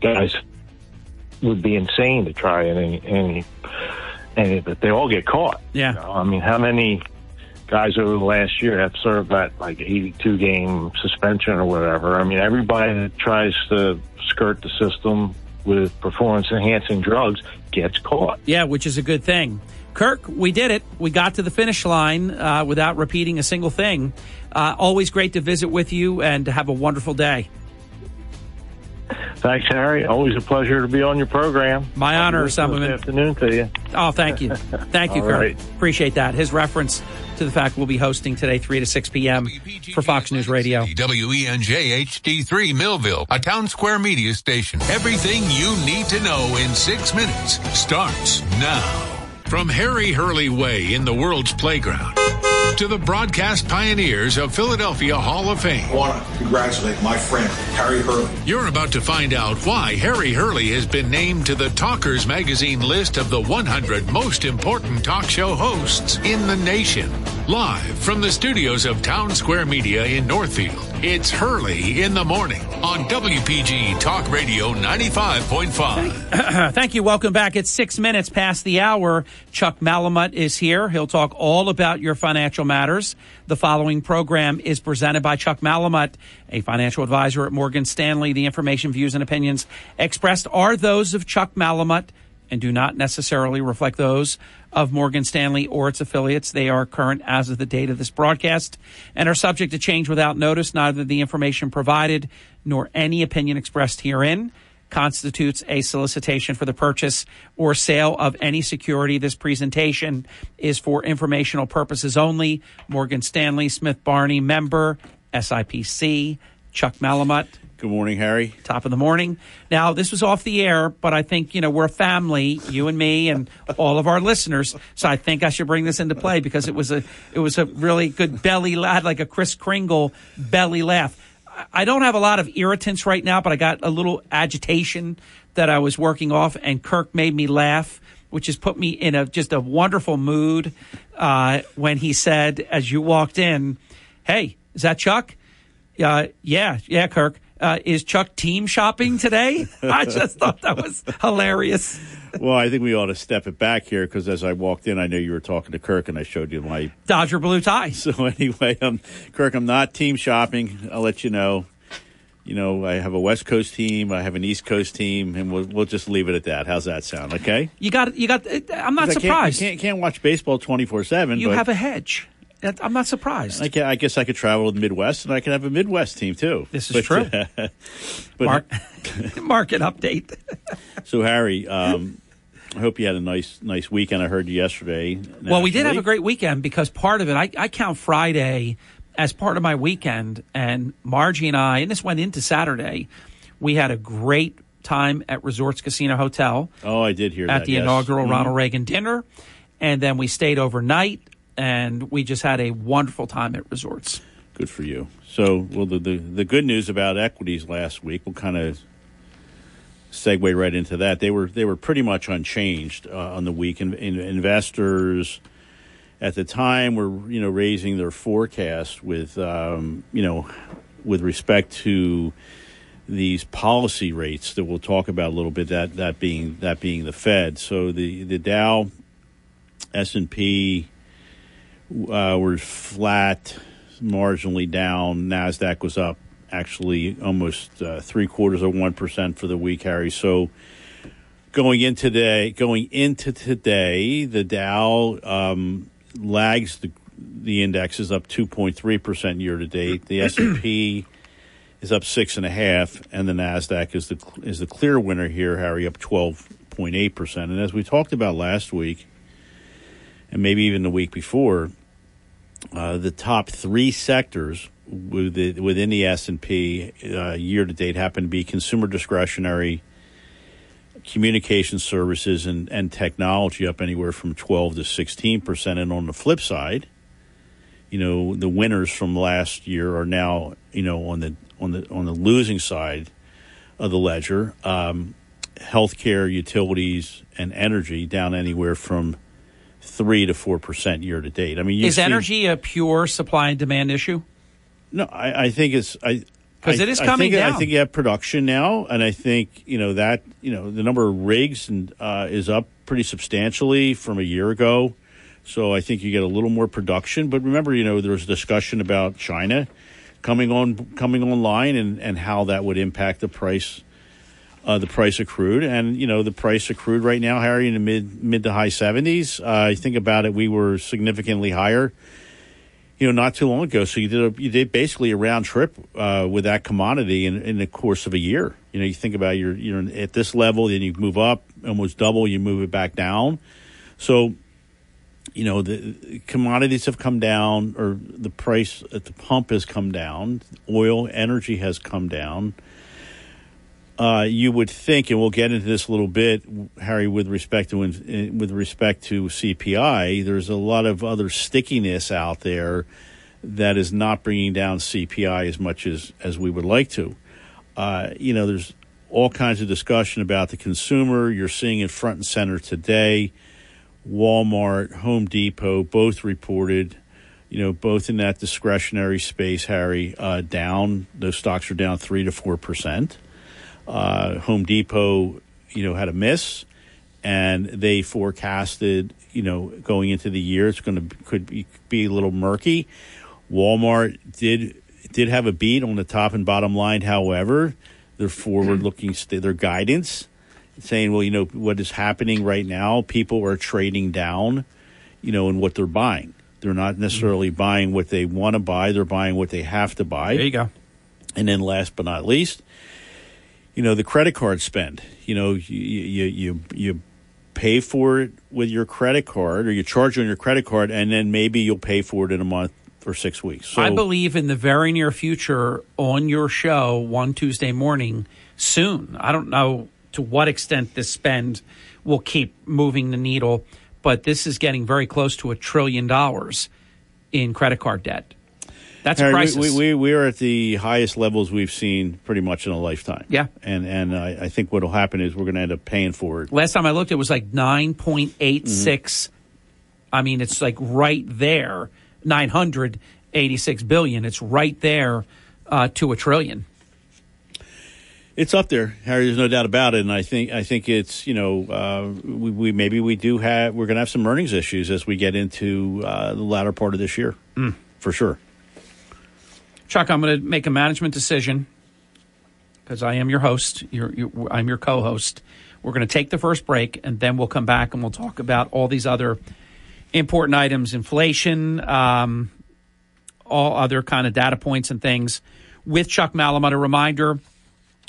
guys would be insane to try any any any, but they all get caught. Yeah. You know? I mean, how many guys over the last year have served that like 82 game suspension or whatever? I mean, everybody that tries to skirt the system with performance enhancing drugs gets caught. Yeah, which is a good thing. Kirk, we did it. We got to the finish line uh, without repeating a single thing. Uh, always great to visit with you and have a wonderful day. Thanks, Harry. Always a pleasure to be on your program. My honor, Good afternoon to you. Oh, thank you. Thank you, All Kirk. right. Appreciate that. His reference to the fact we'll be hosting today 3 to 6 p.m. for Fox News Radio. WENJ HD3 Millville, a town square media station. Everything you need to know in six minutes starts now. From Harry Hurley Way in the world's playground to the broadcast pioneers of Philadelphia Hall of Fame. I want to congratulate my friend, Harry Hurley. You're about to find out why Harry Hurley has been named to the Talkers Magazine list of the 100 most important talk show hosts in the nation. Live from the studios of Town Square Media in Northfield, it's Hurley in the Morning on WPG Talk Radio 95.5. Thank you. Welcome back. It's six minutes past the hour. Chuck Malamut is here. He'll talk all about your financial matters. The following program is presented by Chuck Malamut, a financial advisor at Morgan Stanley. The information, views, and opinions expressed are those of Chuck Malamut and do not necessarily reflect those of Morgan Stanley or its affiliates. They are current as of the date of this broadcast and are subject to change without notice. Neither the information provided nor any opinion expressed herein constitutes a solicitation for the purchase or sale of any security. This presentation is for informational purposes only. Morgan Stanley, Smith Barney, member, SIPC, Chuck Malamut. Good morning, Harry. Top of the morning. Now, this was off the air, but I think, you know, we're a family, you and me and all of our listeners. So I think I should bring this into play because it was a, it was a really good belly laugh, like a Kris Kringle belly laugh. I don't have a lot of irritants right now, but I got a little agitation that I was working off and Kirk made me laugh, which has put me in a, just a wonderful mood, uh, when he said, as you walked in, Hey, is that Chuck? Uh, yeah, yeah, Kirk uh, is Chuck team shopping today? I just thought that was hilarious. Well, I think we ought to step it back here because as I walked in, I knew you were talking to Kirk, and I showed you my Dodger blue tie. So anyway, um, Kirk, I'm not team shopping. I'll let you know. You know, I have a West Coast team, I have an East Coast team, and we'll we'll just leave it at that. How's that sound? Okay. You got you got. I'm not surprised. Can't, can't, can't watch baseball 24 seven. You have a hedge. I'm not surprised. I, can, I, guess I could travel to the Midwest, and I could have a Midwest team too. This is but, true. Uh, but Mark, market update. so Harry, um, I hope you had a nice nice weekend. I heard you yesterday. Nationally. Well, we did have a great weekend because part of it, I, I count Friday as part of my weekend, and Margie and I, and this went into Saturday. We had a great time at Resorts Casino Hotel. Oh, I did hear that. at that, the yes. inaugural mm-hmm. Ronald Reagan dinner, and then we stayed overnight and we just had a wonderful time at resorts. Good for you. So, well, the the, the good news about equities last week, we'll kind of segue right into that. They were they were pretty much unchanged uh, on the week, and, investors at the time were you know raising their forecast with um, you know with respect to these policy rates that we'll talk about a little bit. That that being that being the Fed. So the the Dow, S and P uh, were flat, marginally down. Nasdaq was up, actually almost uh, three quarters of one percent for the week, Harry. So going into today, going into today, the Dow um, lags the the index is up two point three percent year to date. The S and P is up six and a half, and the Nasdaq is the is the clear winner here, Harry, up twelve point eight percent. And as we talked about last week, and maybe even the week before, uh, the top three sectors within the S and P uh, year to date happen to be consumer discretionary, communication services, and, and technology up anywhere from twelve to sixteen percent. And on the flip side, you know the winners from last year are now you know on the on the on the losing side of the ledger. Um, healthcare, utilities, and energy down anywhere from three to four percent year to date. I mean, is energy a pure supply and demand issue? No, I, I think it's I because it is coming I think, down. I think you have production now, and I think you know that you know the number of rigs and uh, is up pretty substantially from a year ago. So I think you get a little more production. But remember, you know, there was discussion about China coming on coming online and, and how that would impact the price uh, the price of crude, and you know the price of crude right now, Harry, in the mid mid to high seventies. Uh, I think about it, we were significantly higher, you know, not too long ago. So you did a, you did basically a round trip uh, with that commodity in, in the course of a year. You know, you think about you're you're at this level, then you move up almost double, you move it back down. So, you know, the commodities have come down, or the price at the pump has come down. Oil, energy has come down uh, you would think, and we'll get into this a little bit, Harry, with respect to with respect to CPI. There's a lot of other stickiness out there that is not bringing down CPI as much as as we would like to. Uh, you know, there's all kinds of discussion about the consumer. You're seeing it front and center today. Walmart, Home Depot, both reported you know, both in that discretionary space, Harry, uh, down. Those stocks are down three to four percent. Uh, Home Depot, you know, had a miss, and they forecasted, you know, going into the year, it's going to could be, be a little murky. Walmart did did have a beat on the top and bottom line. However, their forward looking their guidance saying, well, you know, what is happening right now, people are trading down, you know, in what they're buying. They're not necessarily mm-hmm. buying what they want to buy, they're buying what they have to buy. There you go. And then last but not least, you know, the credit card spend. You know, you you you, pay for it with your credit card, or you charge on your credit card, and then maybe you'll pay for it in a month or six weeks. So, I believe in the very near future on your show one Tuesday morning soon. I don't know to what extent this spend will keep moving the needle, but this is getting very close to a trillion dollars in credit card debt. That's Harry, crisis. we, we, we are at the highest levels we've seen pretty much in a lifetime. Yeah. And and I, I think what will happen is we're going to end up paying for it. Last time I looked, it was like 9.86. Mm-hmm. I mean, it's like right there, 986 billion. It's right there uh, to a trillion. It's up there, Harry. There's no doubt about it, and I think I think it's you know uh, we, we maybe we do have we're going to have some earnings issues as we get into uh, the latter part of this year, Mm. for sure. Chuck, I'm going to make a management decision because I am your host. You're, you're, I'm your co-host. We're going to take the first break, and then we'll come back and we'll talk about all these other important items: inflation, um, all other kind of data points and things. With Chuck Malamut, a reminder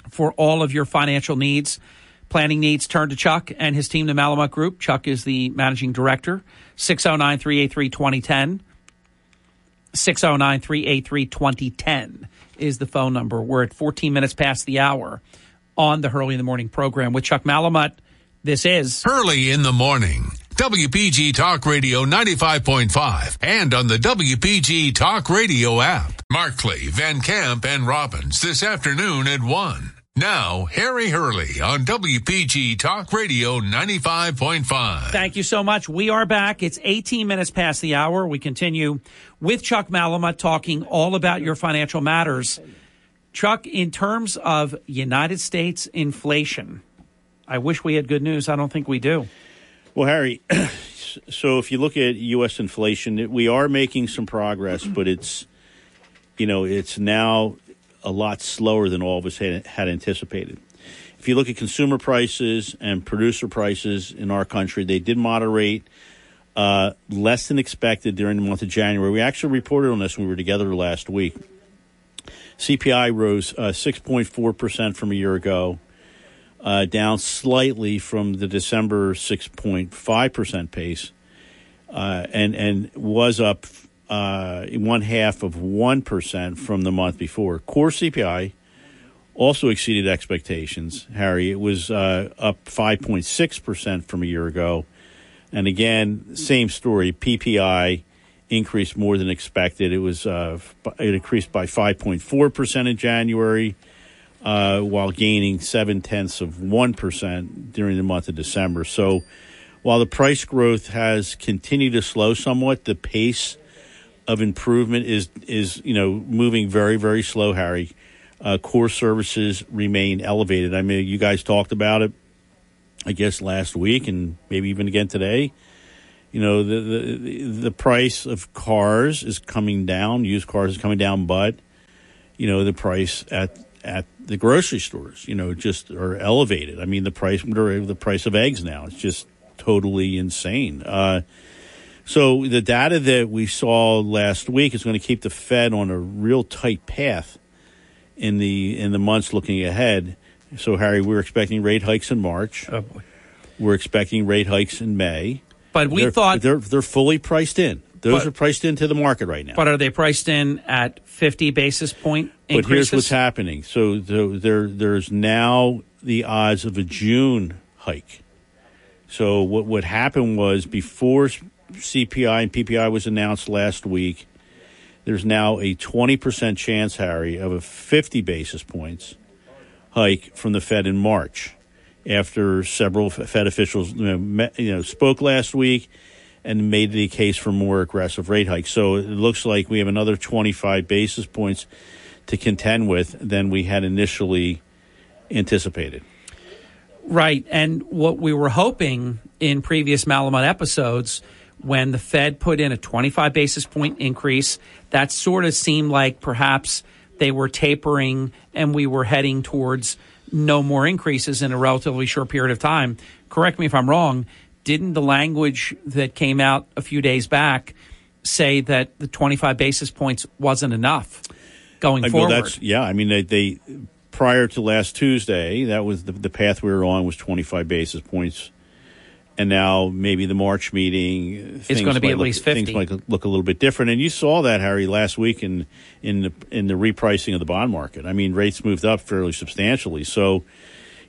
for all of your financial needs, planning needs, turn to Chuck and his team, the Malamut Group. Chuck is the managing director. 609 383 2010. 609 383 2010 is the phone number. We're at 14 minutes past the hour on the Hurley in the Morning program with Chuck Malamut. This is Hurley in the Morning. WPG Talk Radio 95.5 and on the WPG Talk Radio app. Markley, Van Camp, and Robbins this afternoon at 1. Now, Harry Hurley on WPG Talk Radio 95.5. Thank you so much. We are back. It's 18 minutes past the hour. We continue with Chuck Malamut talking all about your financial matters. Chuck, in terms of United States inflation, I wish we had good news. I don't think we do. Well, Harry, so if you look at U.S. inflation, we are making some progress, but it's you know it's now a lot slower than all of us had, had anticipated. If you look at consumer prices and producer prices in our country, they did moderate uh, less than expected during the month of January. We actually reported on this when we were together last week. CPI rose uh, 6.4% from a year ago, uh, down slightly from the December 6.5% pace, uh, and, and was up uh, one half of 1% from the month before. Core CPI also exceeded expectations, Harry. It was uh, up 5.6% from a year ago. And again, same story. PPI increased more than expected. It was uh, it increased by 5.4 percent in January, uh, while gaining seven tenths of one percent during the month of December. So, while the price growth has continued to slow somewhat, the pace of improvement is is you know moving very very slow. Harry, uh, core services remain elevated. I mean, you guys talked about it. I guess last week and maybe even again today. You know, the, the the price of cars is coming down. Used cars is coming down, but you know the price at at the grocery stores, you know, just are elevated. I mean, the price the price of eggs now it's just totally insane. Uh, so the data that we saw last week is going to keep the Fed on a real tight path in the in the months looking ahead. So Harry, we're expecting rate hikes in March. Oh boy. We're expecting rate hikes in May. But we They're- thought- they're they're fully priced in. Those But- are priced into the market right now. But are they priced in at 50 basis point increases? But here's what's happening. So the, there, there's now the odds of a June hike. So what what happened was before CPI and PPI was announced last week, there's now a 20% chance, Harry, of a 50 basis points hike from the Fed in March. After several Fed officials you know, met, you know spoke last week and made the case for more aggressive rate hikes. So it looks like we have another 25 basis points to contend with than we had initially anticipated. Right. And what we were hoping in previous Malamut episodes, when the Fed put in a 25 basis point increase, that sort of seemed like perhaps they were tapering and we were heading towards no more increases in a relatively short period of time. Correct me if I'm wrong. Didn't the language that came out a few days back say that the 25 basis points wasn't enough going Uh, well, forward? that's yeah. I mean, they, they prior to last Tuesday, that was the, the path we were on was 25 basis points. And now maybe the March meeting It's going to be at look- least 50. Things might look a little bit different, and you saw that Harry last week in in the in the repricing of the bond market. I mean, rates moved up fairly substantially. So,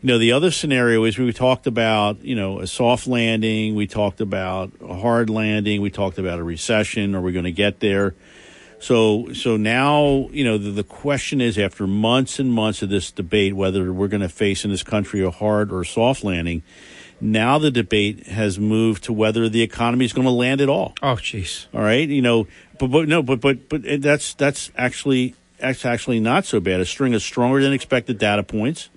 you know, the other scenario is we talked about you know a soft landing, we talked about a hard landing, we talked about a recession. Are we going to get there? So, so now you know the, the question is after months and months of this debate whether we're going to face in this country a hard or soft landing. Now the debate has moved to whether the economy is going to land at all. Oh, jeez. All right, you know, but but no, but but but eh, that's that's actually that's actually not so bad. A string of stronger than expected data points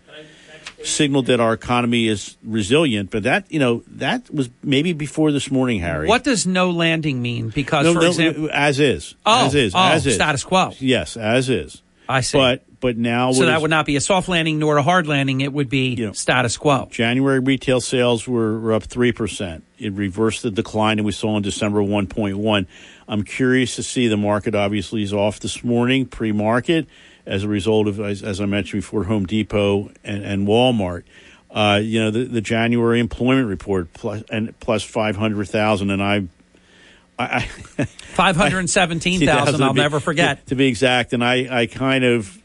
signaled that our economy is resilient. But that you know that was maybe before this morning, Harry. What does no landing mean? Because, No, for no, example, as is, Oh, as is, oh, as is, status quo. Yes, as is. I see. But but now so that would not be a soft landing nor a hard landing. It would be you know, status quo. January retail sales were, were up 3%. It reversed the decline that we saw in December 1.1. I'm curious to see the market obviously is off this morning, pre market, as a result of, as, as I mentioned before, Home Depot and, and Walmart. Uh, you know, the, the January employment report plus, and plus 500,000. And I, I, I 517,000, I'll never forget. To, to be exact. And I, I kind of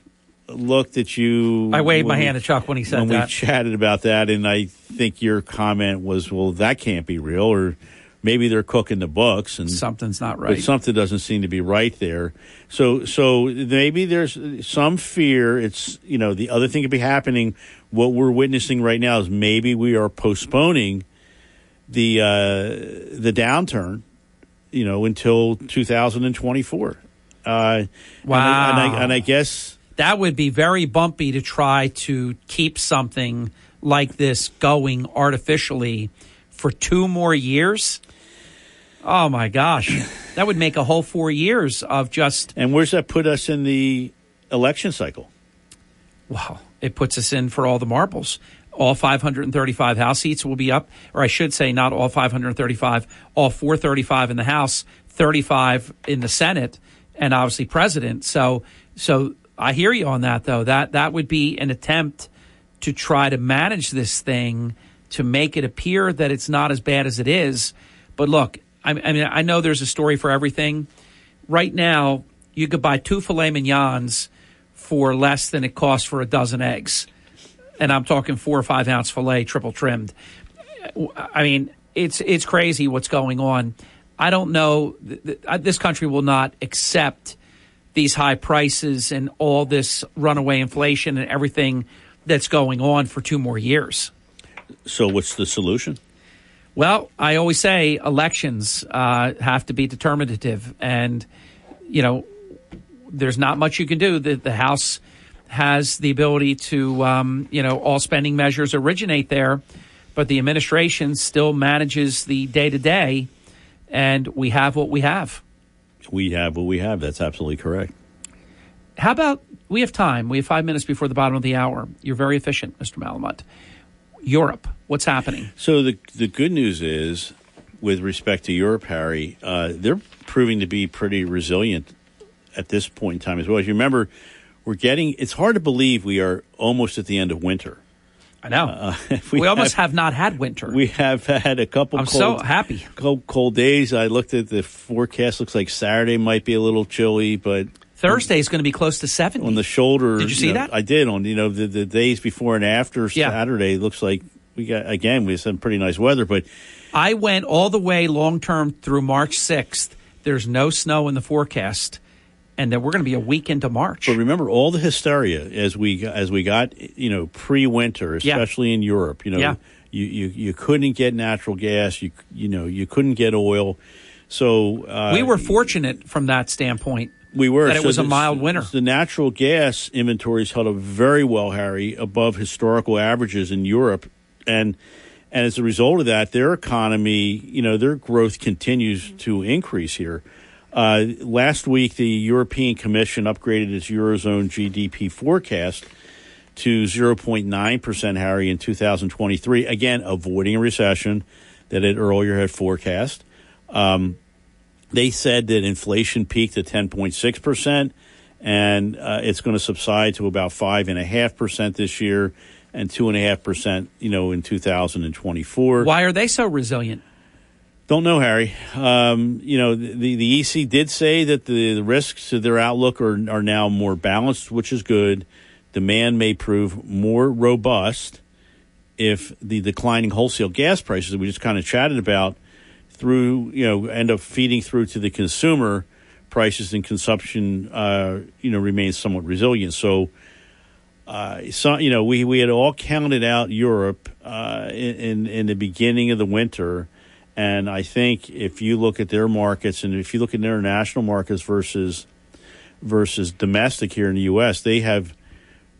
looked at you. I waved my we- hand at Chuck when he said when that. we chatted about that, and I think your comment was, "Well, that can't be real," or maybe they're cooking the books, and something's not But right. something doesn't seem to be right there. So, so maybe there's some fear. It's you know the other thing could be happening. What we're witnessing right now is maybe we are postponing the uh, the downturn, you know, until 2024. Uh, Wow. And I, and, I, and I guess that would be very bumpy to try to keep something like this going artificially for two more years. Oh my gosh. That would make a whole four years of just. And where's that put us in the election cycle? Wow. It puts us in for all the marbles. All 535 House seats will be up, or I should say, not all 535, all 435 in the House, 35 in the Senate, and obviously President. So, so I hear you on that, though. That that would be an attempt to try to manage this thing to make it appear that it's not as bad as it is. But look, I, I mean, I know there's a story for everything. Right now, you could buy two filet mignons for less than it costs for a dozen eggs. And I'm talking four or five ounce filet, triple trimmed. I mean, it's it's crazy what's going on. I don't know. th- th- This country will not accept these high prices and all this runaway inflation and everything that's going on for two more years. So, what's the solution? Well, I always say elections uh, have to be determinative, and you know, there's not much you can do. The, the House has the ability to, um, you know, all spending measures originate there, but the administration still manages the day to day, and we have what we have. We have what we have. That's absolutely correct. How about we have time? We have five minutes before the bottom of the hour. You're very efficient, Mr. Malamut. Europe, what's happening? So the the good news is, with respect to Europe, Harry, uh, they're proving to be pretty resilient at this point in time as well. As you remember, we're getting. It's hard to believe we are almost at the end of winter. I know. Uh, We, almost have, not had winter. We have had a couple. I'm cold, so happy. Cold, cold days. I looked at the forecast. Looks like Saturday might be a little chilly, but Thursday is going to be close to 70. on the shoulder. Did you see know, that? I did. On you know the, the days before and after Yeah. Saturday, looks like we got again. We had some pretty nice weather, but I went all the way long term through March 6th. There's no snow in the forecast, and then we're going to be a week into March. But remember all the hysteria as we as we got you know pre winter, Yeah. especially in Europe. You know, Yeah. you, you you couldn't get natural gas. You you know you couldn't get oil. So uh, we were fortunate from that standpoint. we were that it So was a mild winter. The natural gas inventories held up very well, Harry, above historical averages in Europe, and and as a result of that, their economy, you know, their growth continues to increase here. Uh, last week, the European Commission upgraded its eurozone GDP forecast to 0.9 percent, Harry, in 2023. Again, avoiding a recession that it earlier had forecast. Um, they said that inflation peaked at 10.6% and uh, it's going to subside to about five and a half percent this year, and two and a half percent, you know, in 2024. Why are they so resilient? Don't know, Harry. Um, you know, the the EC did say that the, the risks to their outlook are are now more balanced, which is good. Demand may prove more robust if the declining wholesale gas prices that we just kind of chatted about through, you know, end up feeding through to the consumer prices and consumption, uh, you know, remains somewhat resilient. So, uh, so you know, we, we had all counted out Europe uh, in in the beginning of the winter, and I think if you look at their markets and if you look at international markets versus versus domestic here in the U.S., they have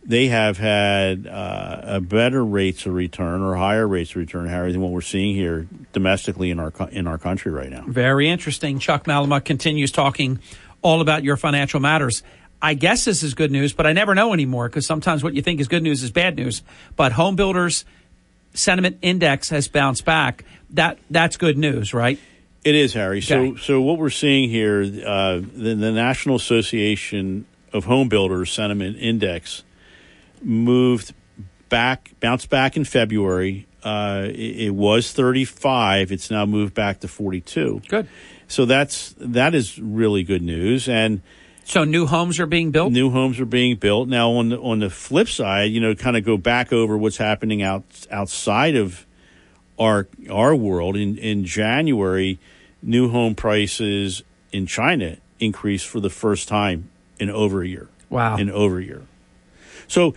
they have had uh, better rates of return or higher rates of return, Harry, than what we're seeing here domestically in our in our country right now. Very interesting. Chuck Malamut continues talking all about your financial matters. I guess this is good news, but I never know anymore because sometimes what you think is good news is bad news. But home builders sentiment index has bounced back. That that's good news, right? It is, Harry. Okay. So so what we're seeing here, uh, the, the National Association of Home Builders Sentiment Index moved back, bounced back in February. Uh, it, it, was 35. It's now moved back to 42. Good. So that's that is really good news. And so new homes are being built. New homes are being built now. On the on the flip side, you know, kind of go back over what's happening out outside of our our world. In in January, new home prices in China increased for the first time in over a year. Wow. In over a year. So,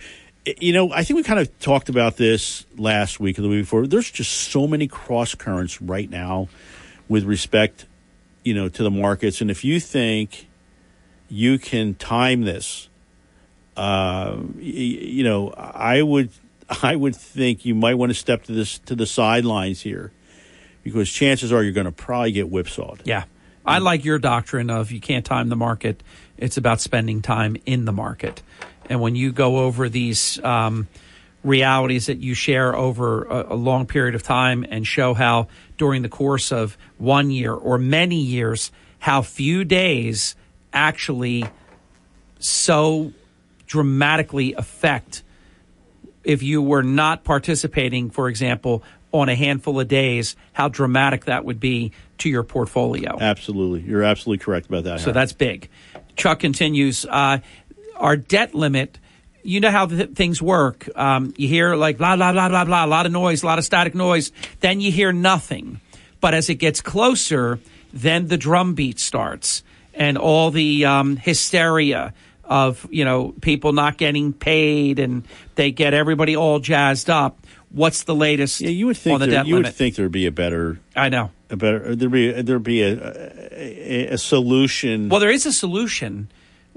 you know, I think we kind of talked about this last week or the week before. There's just so many cross currents right now with respect, you know, to the markets. And if you think you can time this, uh, you know, I would, I would think you might want to step to this to the sidelines here, because chances are you're going to probably get whipsawed. Yeah, I like your doctrine of you can't time the market. It's about spending time in the market. And when you go over these um, realities that you share over a, a, long period of time and show how during the course of one year or many years, how few days actually so dramatically affect if you were not participating, for example, on a handful of days, how dramatic that would be to your portfolio. Absolutely. You're absolutely correct about that. So that's big. Chuck continues. Uh, our debt limit, you know how th- things work. Um, you hear like blah, blah, blah, blah, blah, a lot of noise, a lot of static noise. Then you hear nothing. But as it gets closer, then the drum beat starts and all the um, hysteria of, you know, people not getting paid and they get everybody all jazzed up. What's the latest yeah, you would think on the there, you limit? would think there'd be a better I know. A better there'd be there'd be a, a, a solution. Well, there is a solution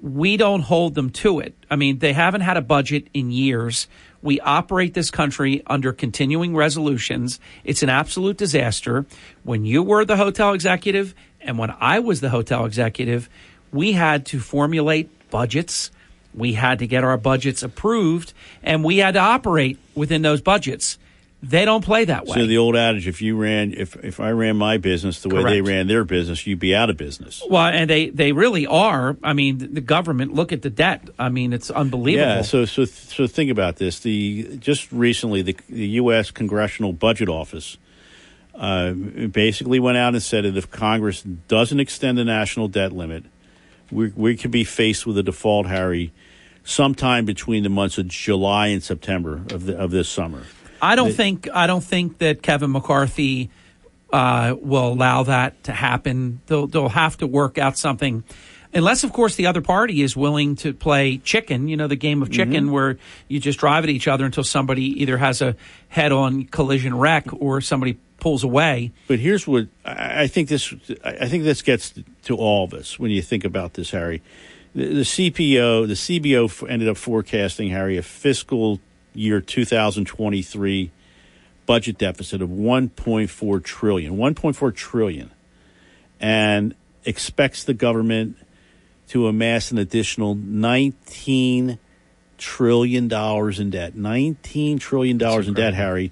we don't hold them to it. I mean, they haven't had a budget in years. We operate this country under continuing resolutions. It's an absolute disaster. When you were the hotel executive and when I was the hotel executive, we had to formulate budgets. We had to get our budgets approved and we had to operate within those budgets. They don't play that way. So the old adage: if you ran, if if I ran my business the way Correct. they ran their business, you'd be out of business. Well, and they they really are. I mean, the government. Look at the debt. I mean, it's unbelievable. Yeah. So so so think about this. The just recently, the, the U.S. Congressional Budget Office uh, basically went out and said that if Congress doesn't extend the national debt limit, we we could be faced with a default, Harry, sometime between the months of July and September of the, of this summer. I don't think I don't think that Kevin McCarthy uh, will allow that to happen. They'll they'll have to work out something, unless of course the other party is willing to play chicken. You know the game of chicken Mm-hmm. where you just drive at each other until somebody either has a head-on collision wreck or somebody pulls away. But here's what I think this I think this gets to all of us when you think about this, Harry. The, the CPO, the CBO ended up forecasting Harry a fiscal year 2023 budget deficit of 1.4 trillion, 1.4 trillion, and expects the government to amass an additional 19 trillion dollars in debt. 19 trillion dollars in debt, Harry,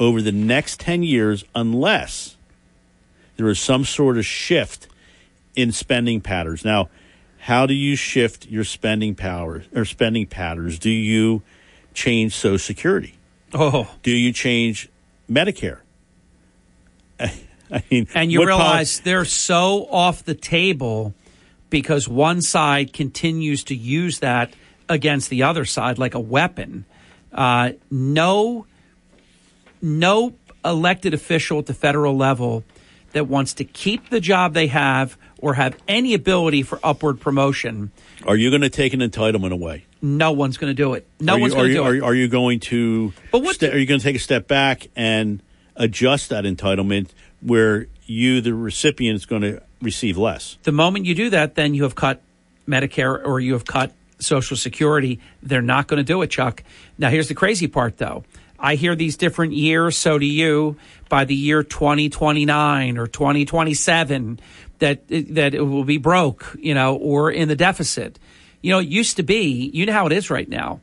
over the next 10 years unless there is some sort of shift in spending patterns. Now, how do you shift your spending power or spending patterns? Do you change Social Security? Oh, do you change Medicare? I mean, and you realize poli- they're so off the table because one side continues to use that against the other side like a weapon. Uh, no, no elected official at the federal level that wants to keep the job they have or have any ability for upward promotion. Are you going to take an entitlement away? No one's going to do it. No you, one's going to do are, it. Are, you going to? But what ste- are you going to take a step back and adjust that entitlement where you, the recipient, is going to receive less? The moment you do that, then you have cut Medicare or you have cut Social Security. They're not going to do it, Chuck. Now, here's the crazy part, though. I hear these different years, so do you. By the year 2029 or 2027, that that it will be broke, you know, or in the deficit. You know, it used to be. You know how it is right now.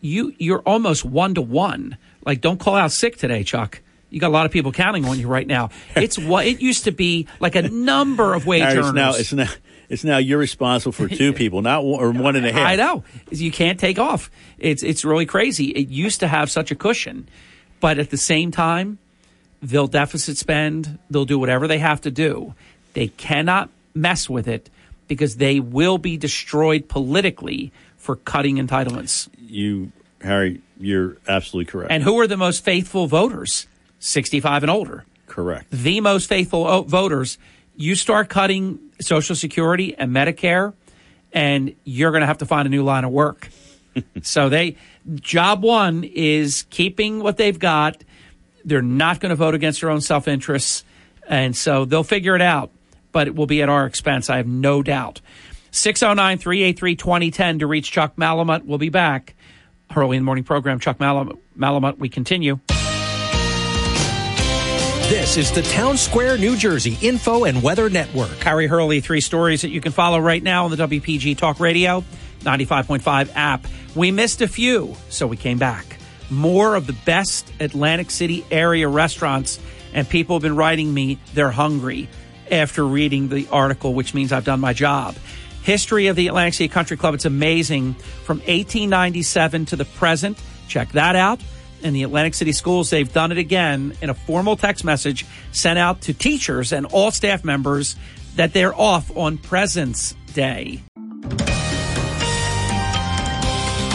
You you're almost one to one. Like, don't call out sick today, Chuck. You got a lot of people counting on you right now. It's what it used to be like a number of wage earners. Now, it's now it's now you're responsible for two people, not one, or one and a half. I know you can't take off. It's it's really crazy. It used to have such a cushion, but at the same time, they'll deficit spend. They'll do whatever they have to do. They cannot mess with it because they will be destroyed politically for cutting entitlements. You, Harry, you're absolutely correct. And who are the most faithful voters? 65 and older. correct. The most faithful o- voters. You start cutting Social Security and Medicare, and you're going to have to find a new line of work. so they job one is keeping what they've got. They're not going to vote against their own self interests, and so they'll figure it out. But it will be at our expense. I have no doubt. 609 383 2010 to reach Chuck Malamut. We'll be back. Hurley in the morning program, Chuck Malamut. Malamut, we continue. This is the Town Square, New Jersey Info and Weather Network. Harry Hurley, three stories that you can follow right now on the WPG Talk Radio 95.5 app. We missed a few, so we came back. More of the best Atlantic City area restaurants, and people have been writing me they're hungry after reading the article, which means I've done my job. History of the Atlantic City Country Club, it's amazing from 1897 to the present. Check that out. In the Atlantic City schools, they've done it again in a formal text message sent out to teachers and all staff members that they're off on President's Day.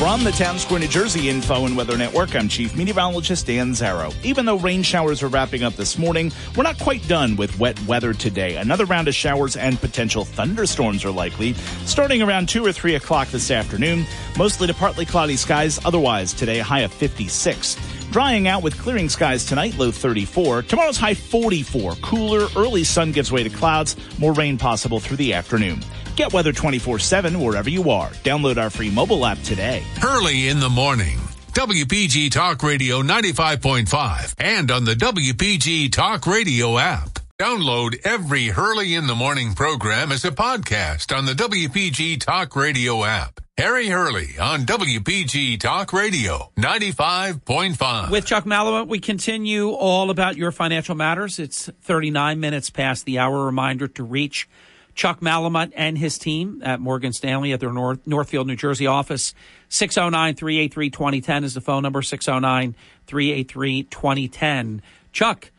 From the Town Square, New Jersey Info and Weather Network, I'm Chief Meteorologist Dan Zarrow. Even though rain showers are wrapping up this morning, we're not quite done with wet weather today. Another round of showers and potential thunderstorms are likely, starting around 2 or 3 o'clock this afternoon. Mostly to partly cloudy skies, otherwise today high of 56. Drying out with clearing skies tonight, low 34. Tomorrow's high 44. Cooler, early sun gives way to clouds, more rain possible through the afternoon. Get weather 24 7 wherever you are. Download our free mobile app today. Hurley in the morning. WPG Talk Radio 95.5 and on the WPG Talk Radio app. Download every Hurley in the Morning program as a podcast on the WPG Talk Radio app. Harry Hurley on WPG Talk Radio 95.5. With Chuck Malamut, we continue all about your financial matters. It's 39 minutes past the hour. Reminder to reach Chuck Malamut and his team at Morgan Stanley at their North, Northfield, New Jersey office. 609 383 2010 is the phone number 609 383 2010. Chuck,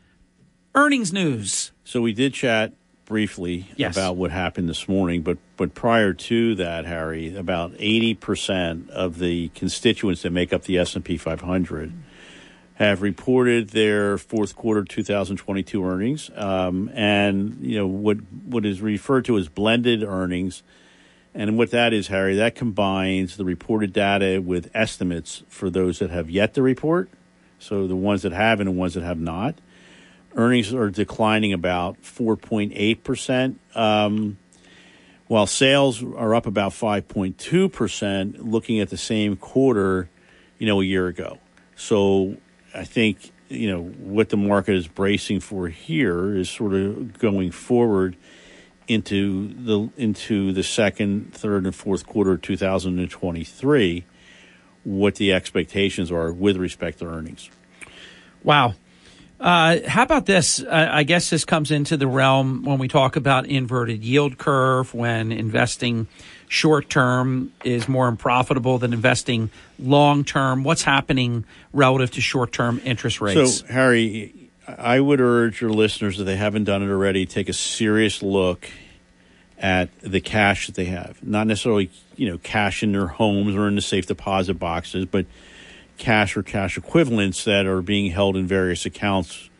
earnings news. So we did chat briefly Yes. about what happened this morning, but but prior to that, Harry, about eighty percent of the constituents that make up the S and P 500 have reported their fourth quarter 2022 earnings, um, and you know what what is referred to as blended earnings. And what that is, Harry, that combines the reported data with estimates for those that have yet to report. So the ones that have and the ones that have not earnings are declining about 4.8%, um, while sales are up about 5.2%, looking at the same quarter, you know, a year ago. So I think, you know, what the market is bracing for here is sort of going forward into the into the second, third, and fourth quarter of 2023, what the expectations are with respect to earnings. Wow. Uh, how about this? I guess this comes into the realm when we talk about inverted yield curve, when investing short term is more unprofitable than investing long term. What's happening relative to short term interest rates? So, Harry, I would urge your listeners, if they haven't done it already, take a serious look at the cash that they have. Not necessarily, you know, cash in their homes or in the safe deposit boxes, but cash or cash equivalents that are being held in various accounts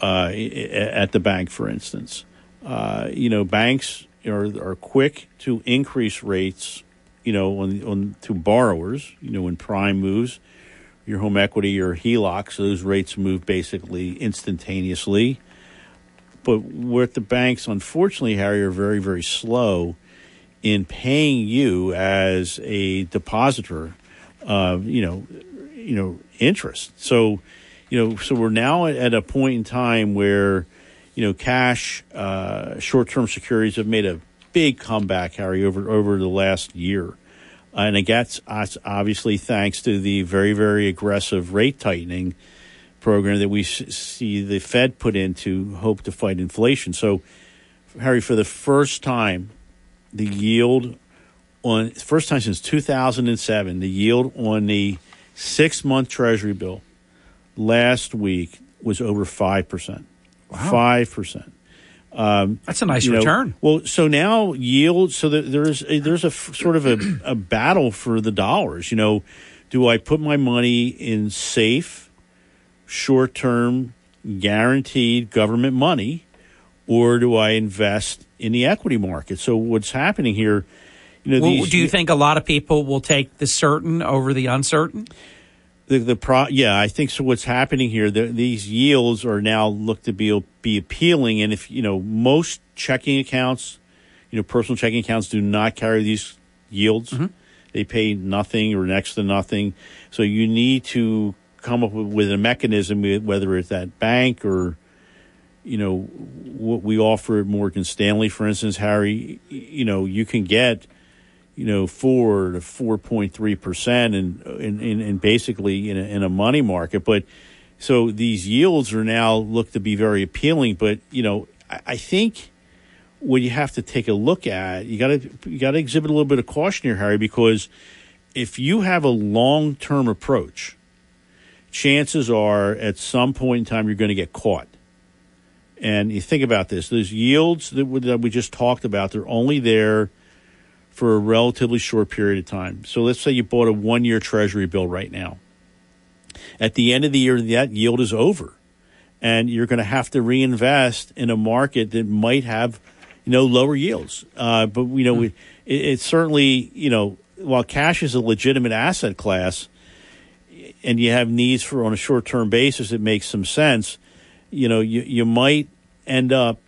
uh, at the bank, for instance. Uh, you know, banks are, are quick to increase rates, you know, on, on to borrowers. You know, when prime moves, your home equity your HELOC, so those rates move basically instantaneously. But with the banks, unfortunately, Harry, are very, very slow in paying you as a depositor, uh, you know, you know, interest. So, you know, so we're now at a point in time where, you know, cash, uh, short-term securities have made a big comeback, Harry, over over the last year, and it gets obviously thanks to the very, very aggressive rate tightening program that we see the Fed put in to hope to fight inflation. So, Harry, for the first time, the yield on first time since 2007, the yield on the six month Treasury bill last week was over five percent. Five percent. Um, That's a nice you know, return. well, so now yield. So that there's a, there's a f- sort of a, a battle for the dollars. You know, do I put my money in safe? short term guaranteed government money or do I invest in the equity market? So what's happening here? You know, Well, these, do you think a lot of people will take the certain over the uncertain? The, the pro? Yeah, I think so. What's happening here? The, these yields are now looked to be be appealing, and if you know most checking accounts, you know, personal checking accounts do not carry these yields. Mm-hmm. They pay nothing or next to nothing. So you need to come up with, with a mechanism, whether it's that bank or you know what we offer at Morgan Stanley, for instance, Harry. You know, you can get you know four to four point three percent, and in, basically in a, in a money market. But so these yields are now look to be very appealing. But you know, I, I think what you have to take a look at, you got to you got to exhibit a little bit of caution here, Harry, because if you have a long term approach, chances are at some point in time you're going to get caught. And you think about this: those yields that we just talked about, they're only there for a relatively short period of time. So let's say you bought a one-year Treasury bill right now. At the end of the year, that yield is over, and you're going to have to reinvest in a market that might have, you know, lower yields. Uh, but you know, we, it, it's certainly you know, while cash is a legitimate asset class, and you have needs for on a short-term basis, it makes some sense. You know, you you might end up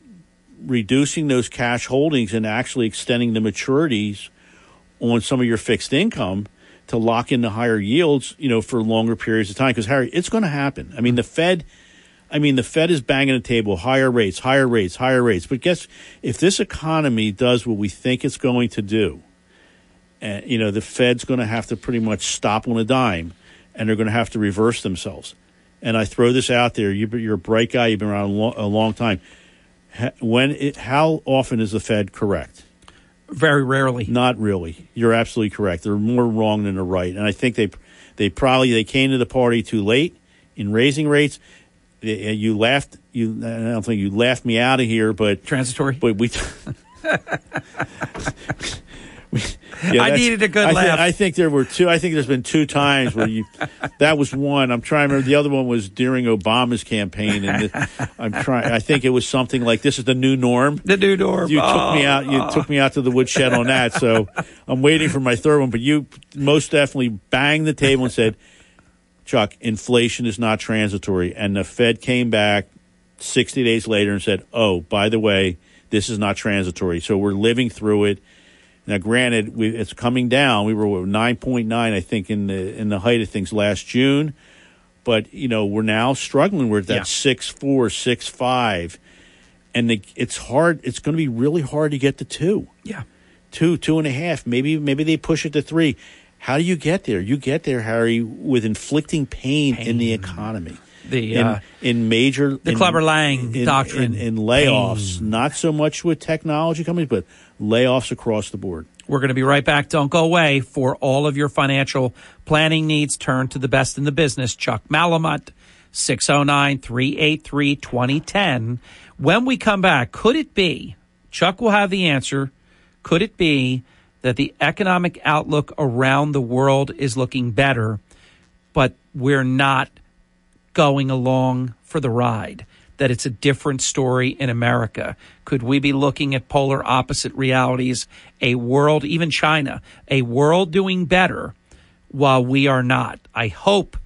reducing those cash holdings and actually extending the maturities on some of your fixed income to lock in the higher yields, you know, for longer periods of time. Because Harry, it's going to happen. I mean, the Fed, I mean, the Fed is banging the table, higher rates, higher rates, higher rates. But guess if this economy does what we think it's going to do, and you know, the Fed's going to have to pretty much stop on a dime, and they're going to have to reverse themselves. And I throw this out there: you, you're a bright guy. You've been around a long, a long time. When it, how often is the Fed correct? Very rarely. Not really. You're absolutely correct. They're more wrong than they're right, and I think they they probably they came to the party too late in raising rates. Uh, You laughed. You I don't think you laughed me out of here, but transitory. But we. I needed a good I laugh. I think there were two. I think there's been two times where you. that was one. I'm trying to remember. The other one was during Obama's campaign, and the, I'm trying. I think it was something like this is the new norm. The new norm. You took me Oh. out. You oh. took me out to the woodshed on that. So I'm waiting for my third one. But you most definitely banged the table and said, "Chuck, inflation is not transitory." And the Fed came back 60 days later and said, "Oh, by the way, this is not transitory. So we're living through it." Now, granted, we, it's coming down. We were 9.9, I think, in the in the height of things last June, but you know we're now struggling. We're at that Yeah. six four, six five, and the, it's hard. It's going to be really hard to get to two, Yeah. two, two and a half. Maybe maybe they push it to three. How do you get there? You get there, Harry, with inflicting pain, in the economy. The in, uh, in major the in, Clubber Lang in, doctrine. in, in layoffs. Not so much with technology companies, but layoffs across the board. We're going to be right back. Don't go away. For all of your financial planning needs, turn to the best in the business, Chuck Malamut, 609 383 2010. When we come back, could it be, Chuck will have the answer, could it be that the economic outlook around the world is looking better, but we're not going along for the ride? That it's a different story in America? Could we be looking at polar opposite realities? A world, even China, a world doing better while we are not. I hope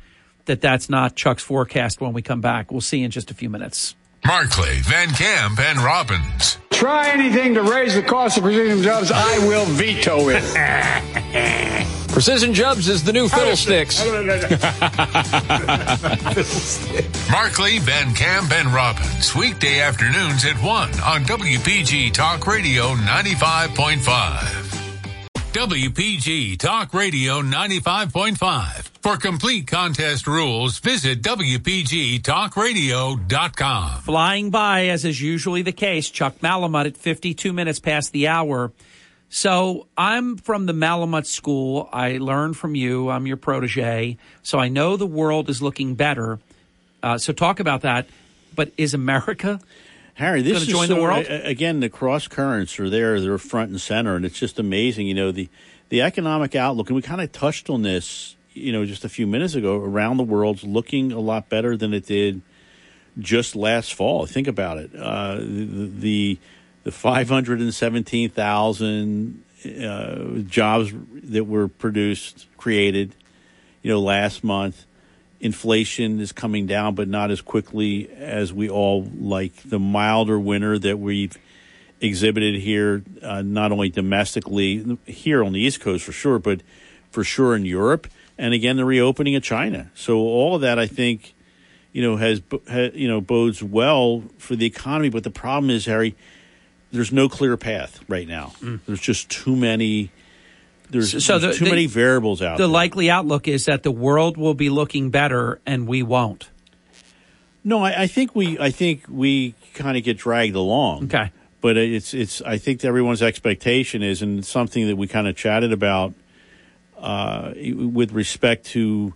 that that's not Chuck's forecast when we come back. We'll see in just a few minutes. Markley, Van Camp, and Robbins. Try anything to raise the cost of precision jobs, I will veto it. Precision jobs is the new Fiddlesticks. Markley, Van Camp, and Robbins. Weekday afternoons at 1 on WPG Talk Radio 95.5. WPG Talk Radio 95.5. For complete contest rules, visit WPGTalkRadio.com. Flying by, as is usually the case, Chuck Malamut at 52 minutes past the hour. So I'm from the Malamut School. I learned from you. I'm your protege. So I know the world is looking better. Uh, so talk about that. But is America Harry, this is join so, the world? Again, the cross currents are there; they're front and center, and it's just amazing. You know the the economic outlook, and we kind of touched on this, you know, just a few minutes ago. Around the world's looking a lot better than it did just last fall. Think about it: uh, the the, the five hundred and seventeen thousand uh, jobs that were produced, created, you know, last month inflation is coming down, but not as quickly as we all like. The milder winter that we've exhibited here, uh, not only domestically here on the East Coast for sure, but for sure in Europe, and again the reopening of China. So all of that, I think, you know, has ha, you know bodes well for the economy. But the problem is, Harry, there's no clear path right now. There's just too many. There's, So there's the- too the- many variables out the there. likely outlook is that the world will be looking better and we won't. No, I, I think we I think we kind of get dragged along. Okay. But it's it's I think everyone's expectation is, and it's something that we kind of chatted about uh, with respect to,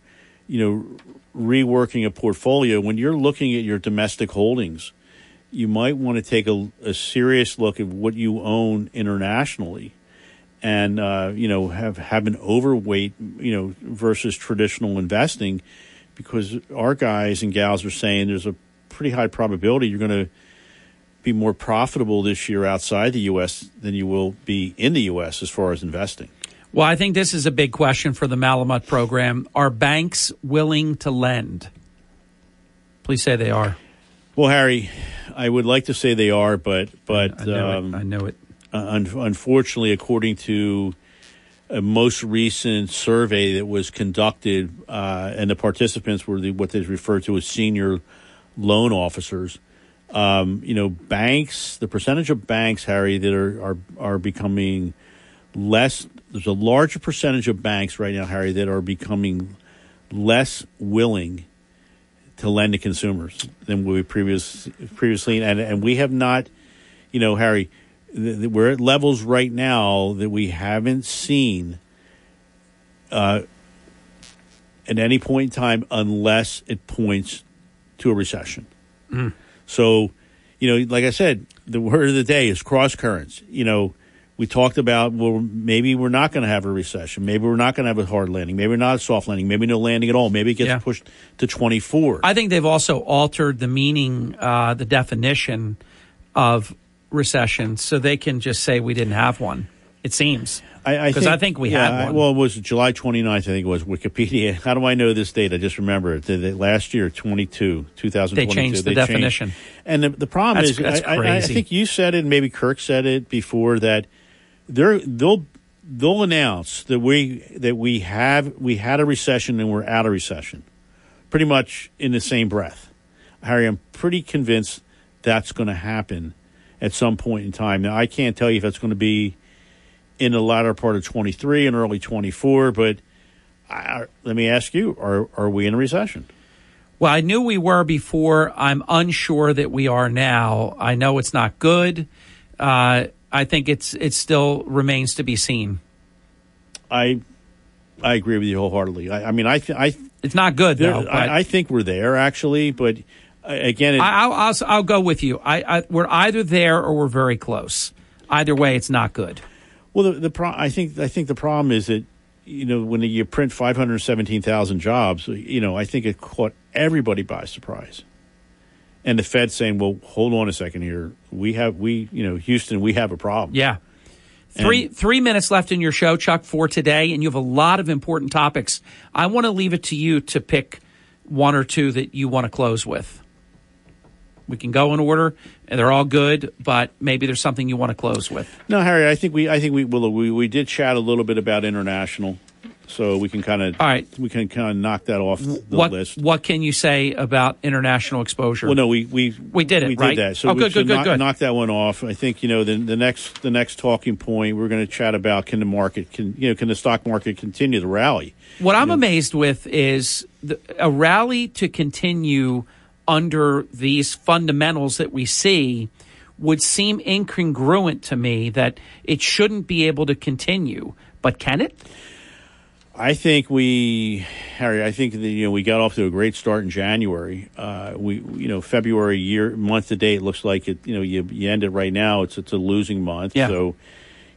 you know, reworking a portfolio. When you're looking at your domestic holdings, you might want to take a, a serious look at what you own internationally, and uh, you know have have an overweight, you know, versus traditional investing, because our guys and gals are saying there's a pretty high probability you're going to be more profitable this year outside the U.S. than you will be in the U.S. as far as investing. Well, I think this is a big question for the Malamut program. Are banks willing to lend? Please say they are. Well, Harry, I would like to say they are, but but I know it. um, I know it. Uh, un- unfortunately, according to a most recent survey that was conducted, uh, and the participants were the, what they refer to as senior loan officers. Um, you know, banks, the percentage of banks, Harry, that are, are are becoming less. There's a larger percentage of banks right now, Harry, that are becoming less willing to lend to consumers than we previous previously, and and we have not, you know, Harry, we're at levels right now that we haven't seen uh, at any point in time, unless it points to a recession. So, you know, like I said, the word of the day is cross currents. You know, we talked about well, maybe we're not going to have a recession. Maybe we're not going to have a hard landing. Maybe not a soft landing. Maybe no landing at all. Maybe it gets Yeah. pushed to twenty four. I think they've also altered the meaning, uh, the definition of recession, so they can just say we didn't have one. It seems I because I, think we yeah, had I- one. Well, it was July 29th, I think it was Wikipedia. How do I know this date? I just remember it. The, the last year, 22, 2022. They changed the definition. And the, the problem That's- is, that's I, I- I think you said it, and maybe Kirk said it before that they're they'll they'll announce that we that we have we had a recession and we're out of recession, pretty much in the same breath. Harry, I'm pretty convinced that's going to happen at some point in time. Now, I can't tell you if that's going to be in the latter part of 23 and early 24, but I, let me ask you: Are are we in a recession? Well, I knew we were before. I'm unsure that we are now. I know it's not good. Uh, I think it's it still remains to be seen. I I agree with you wholeheartedly. I, I mean, I th- I it's not good though. I, I think we're there actually, but again, it, I, I'll, I'll I'll go with you. I, I we're either there or we're very close. Either way, it's not good. Well, the, the pro- I think I think the problem is that you know when you print five hundred seventeen thousand jobs, you know I think it caught everybody by surprise, and the Fed saying, "Well, hold on a second here. We have we you know Houston, we have a problem." Yeah. Three three minutes left in your show, Chuck, for today, and you have a lot of important topics. I want to leave it to you to pick one or two that you want to close with. We can go in order, and they're all good, but maybe there's something you want to close with. No, Harry, I think we I think we will we, we did chat a little bit about international, so we can kind of all right we can kind of knock that off the what list. what can you say about international exposure? Well, no, we we we did it we right. did that. So oh, we good, should good, good, knock, good. knock that one off. I think you know the the next the next talking point we're going to chat about can the market can you know can the stock market continue to rally? What I'm amazed with is the, a rally to continue under these fundamentals that we see would seem incongruent to me that it shouldn't be able to continue. But can it? I think we, Harry. I think that you know we got off to a great start in January. Uh, we, you know, February year month to date looks like it. You know, you you end it right now. It's it's a losing month. Yeah. So,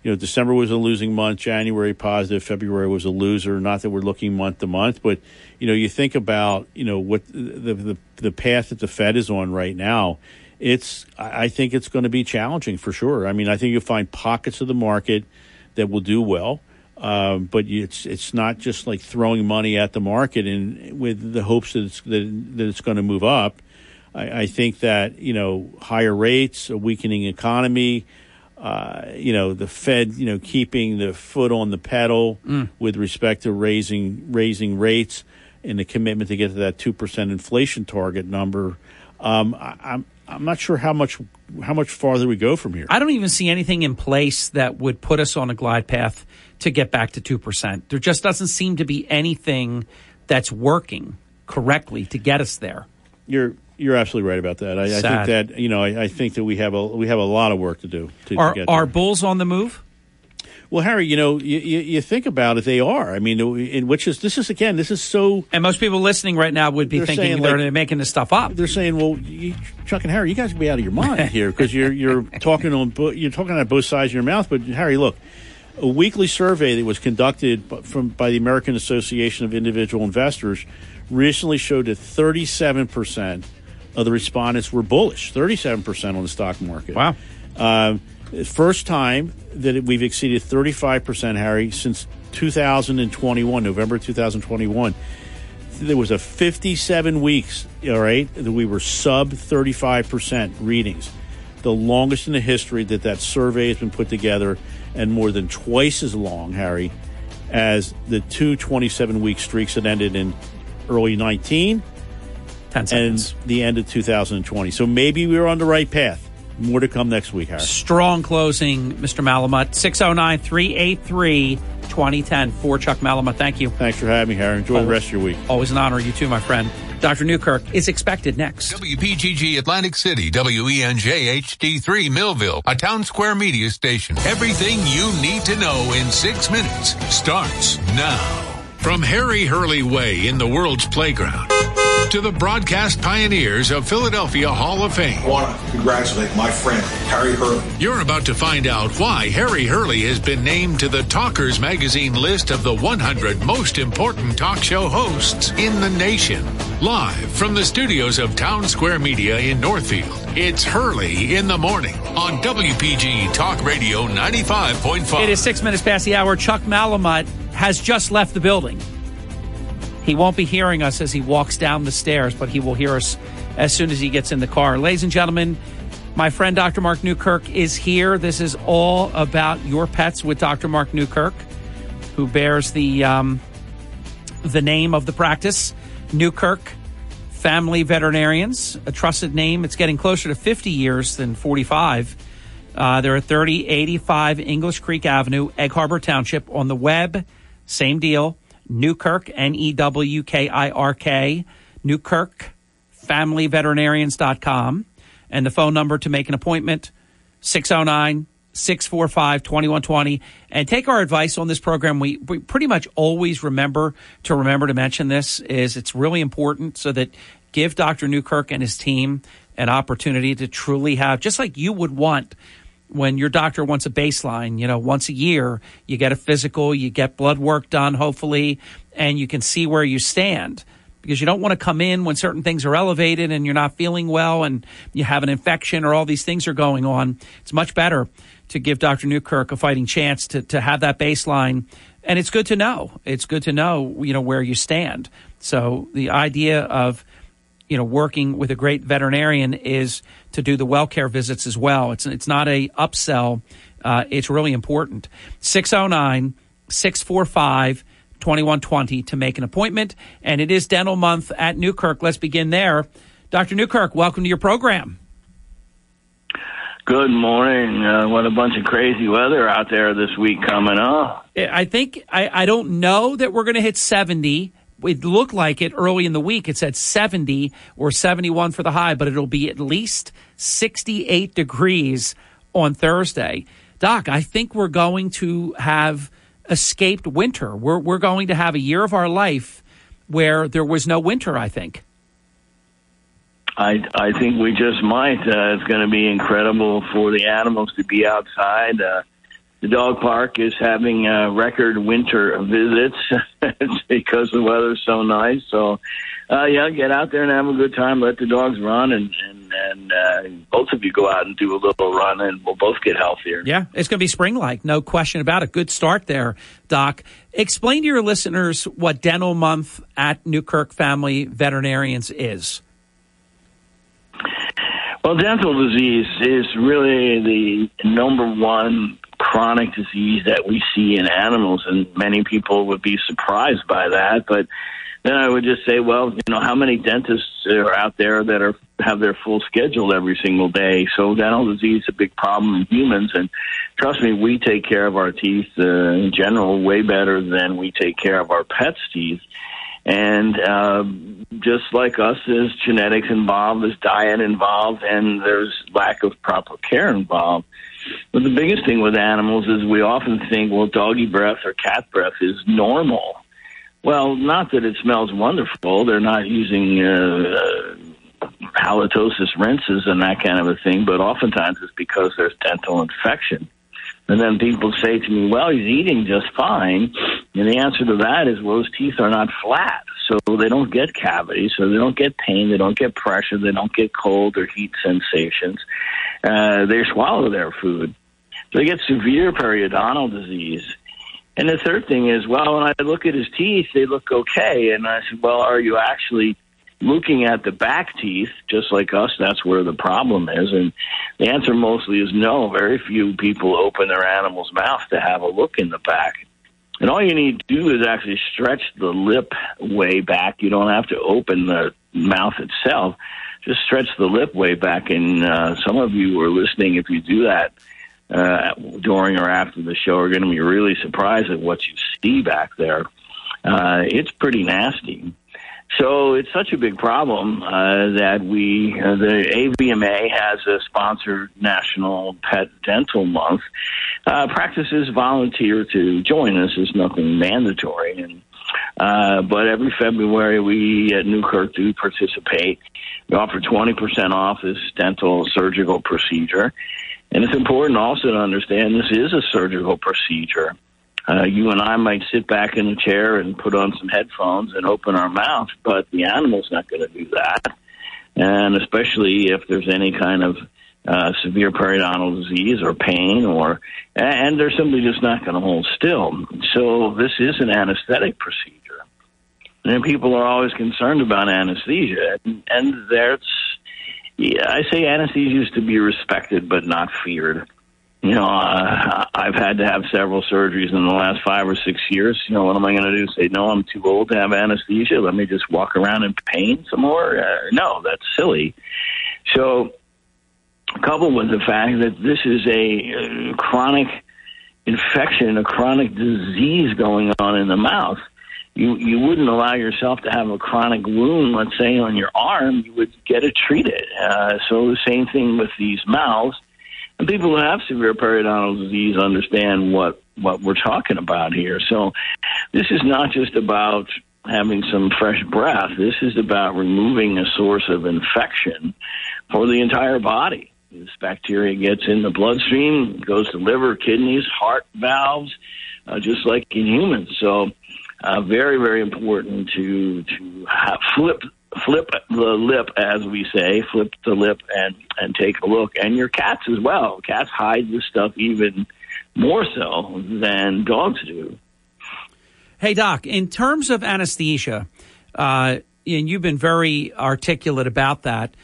you know, December was a losing month. January positive. February was a loser. Not that we're looking month to month, but you know, you think about you know what the the the path that the Fed is on right now. It's I think it's going to be challenging for sure. I mean, I think you'll find pockets of the market that will do well. Um, but it's it's not just like throwing money at the market and with the hopes that it's that, that it's going to move up. I, I think that you know higher rates, a weakening economy, uh, you know the Fed, you know keeping the foot on the pedal Mm. with respect to raising raising rates and the commitment to get to that two percent inflation target number. Um, I, I'm I'm not sure how much how much farther we go from here. I don't even see anything in place that would put us on a glide path to get back to 2%. There just doesn't seem to be anything that's working correctly to get us there. You're you're absolutely right about that. I, I think that you know I, I think that we have a we have a lot of work to do to, to Are, get are bulls on the move? Well, Harry, you know you, you, you think about it, they are. I mean, in which is this is again this is so. And most people listening right now would be They're thinking saying, they're like- making this stuff up. They're saying, well, you, Chuck and Harry, you guys can be out of your mind here because you're you're talking on you're talking out both sides of your mouth. But Harry, look, a weekly survey that was conducted from by the American Association of Individual Investors recently showed that 37 percent of the respondents were bullish. 37 percent on the stock market. Wow. Um, first time that we've exceeded 35 percent, Harry, since 2021, November 2021 there was a 57 weeks, all right, that we were sub 35% readings. The longest in the history that that survey has been put together, and more than twice as long, Harry, as the two 27 week streaks that ended in early 19 and the end of 2020. So maybe we were on the right path. More to come next week, Harry. Strong closing, Mr. Malamut. 609 383 2010 for Chuck Malamut. Thank you. Thanks for having me, Harry. Enjoy the rest of your week. Always an honor. You too, my friend. Dr. Newkirk is expected next. WPGG Atlantic City, E WENJ HD3 Millville, a town square media station. Everything you need to know in six minutes starts now. From Harry Hurley Way in the world's playground to the broadcast pioneers of Philadelphia Hall of Fame. I want to congratulate my friend, Harry Hurley. You're about to find out why Harry Hurley has been named to the Talkers Magazine list of the 100 most important talk show hosts in the nation. Live from the studios of Town Square Media in Northfield, it's Hurley in the morning on WPG Talk Radio 95.5. It is six minutes past the hour. Chuck Malamut has just left the building. He won't be hearing us as he walks down the stairs, but he will hear us as soon as he gets in the car. Ladies and gentlemen, my friend Dr. Mark Newkirk is here. This is all about your pets with Dr. Mark Newkirk, who bears the um, the name of the practice, Newkirk Family Veterinarians, a trusted name. It's getting closer to 50 years than 45. Uh, they're at 3085 English Creek Avenue, Egg Harbor Township. On the web, same deal. Newkirk, N E W K I R K Newkirk, familyveterinarians.com. And the phone number to make an appointment, 609 645 2120. And take our advice on this program. We, we pretty much always remember to remember to mention this is it's really important so that give Dr. Newkirk and his team an opportunity to truly have, just like you would want when your doctor wants a baseline, you know, once a year, you get a physical, you get blood work done, hopefully, and you can see where you stand because you don't want to come in when certain things are elevated and you're not feeling well and you have an infection or all these things are going on. It's much better to give Dr. Newkirk a fighting chance to, to have that baseline. And it's good to know. It's good to know, you know, where you stand. So the idea of, you know, working with a great veterinarian is to do the well care visits as well. It's, it's not a upsell. Uh, it's really important. 609 645 2120 to make an appointment. And it is dental month at Newkirk. Let's begin there. Dr. Newkirk, welcome to your program. Good morning. Uh, what a bunch of crazy weather out there this week coming up. I think, I, I don't know that we're going to hit 70. It looked like it early in the week. It said 70 or 71 for the high, but it'll be at least 68 degrees on Thursday. Doc, I think we're going to have escaped winter. We're, we're going to have a year of our life where there was no winter, I think. I I think we just might. Uh, it's going to be incredible for the animals to be outside. Uh, the dog park is having uh, record winter visits because the weather's so nice. So, uh, yeah, get out there and have a good time. Let the dogs run, and and, and uh, both of you go out and do a little run, and we'll both get healthier. Yeah, it's going to be spring like, no question about it. Good start there, Doc. Explain to your listeners what Dental Month at Newkirk Family Veterinarians is. Well, dental disease is really the number one chronic disease that we see in animals, and many people would be surprised by that. But then I would just say, well, you know, how many dentists are out there that are have their full schedule every single day? So dental disease is a big problem in humans, and trust me, we take care of our teeth uh, in general way better than we take care of our pets' teeth. And uh, just like us, there's genetics involved, there's diet involved, and there's lack of proper care involved. But the biggest thing with animals is we often think, well, doggy breath or cat breath is normal. Well, not that it smells wonderful. They're not using uh, halitosis rinses and that kind of a thing, but oftentimes it's because there's dental infection. And then people say to me, well, he's eating just fine. And the answer to that is, well, his teeth are not flat. So they don't get cavities, so they don't get pain, they don't get pressure, they don't get cold or heat sensations. Uh, they swallow their food. They get severe periodontal disease. And the third thing is, well, when I look at his teeth, they look okay. And I said, well, are you actually looking at the back teeth, just like us, that's where the problem is. And the answer mostly is no. Very few people open their animal's mouth to have a look in the back. And all you need to do is actually stretch the lip way back. You don't have to open the mouth itself. Just stretch the lip way back. And uh, some of you who are listening, if you do that uh, during or after the show, are going to be really surprised at what you see back there. Uh, it's pretty nasty. So it's such a big problem uh, that we, uh, the AVMA has a sponsored National Pet Dental Month. Uh, practices volunteer to join us. There's nothing mandatory. And, uh, but every February we at Newkirk do participate. We offer 20% off this dental surgical procedure. And it's important also to understand this is a surgical procedure uh, you and I might sit back in a chair and put on some headphones and open our mouth, but the animal's not going to do that. And especially if there's any kind of uh, severe periodontal disease or pain, or and they're simply just not going to hold still. So this is an anesthetic procedure, and people are always concerned about anesthesia, and, and there's yeah, I say anesthesia is to be respected but not feared you know, uh, I've had to have several surgeries in the last five or six years. You know, what am I going to do? Say, no, I'm too old to have anesthesia. Let me just walk around in pain some more? Uh, no, that's silly. So, coupled with the fact that this is a uh, chronic infection, a chronic disease going on in the mouth, you you wouldn't allow yourself to have a chronic wound, let's say on your arm, you would get it treated. Uh, so the same thing with these mouths. And people who have severe periodontal disease understand what what we're talking about here. So this is not just about having some fresh breath. This is about removing a source of infection for the entire body. This bacteria gets in the bloodstream, goes to liver, kidneys, heart valves, uh, just like in humans. So, uh, very, very important to to have, flip flip the lip, as we say, flip the lip and and take a look. And your cats as well. Cats hide this stuff even more so than dogs do. Hey, Doc, in terms of anesthesia, uh, and you've been very articulate about that,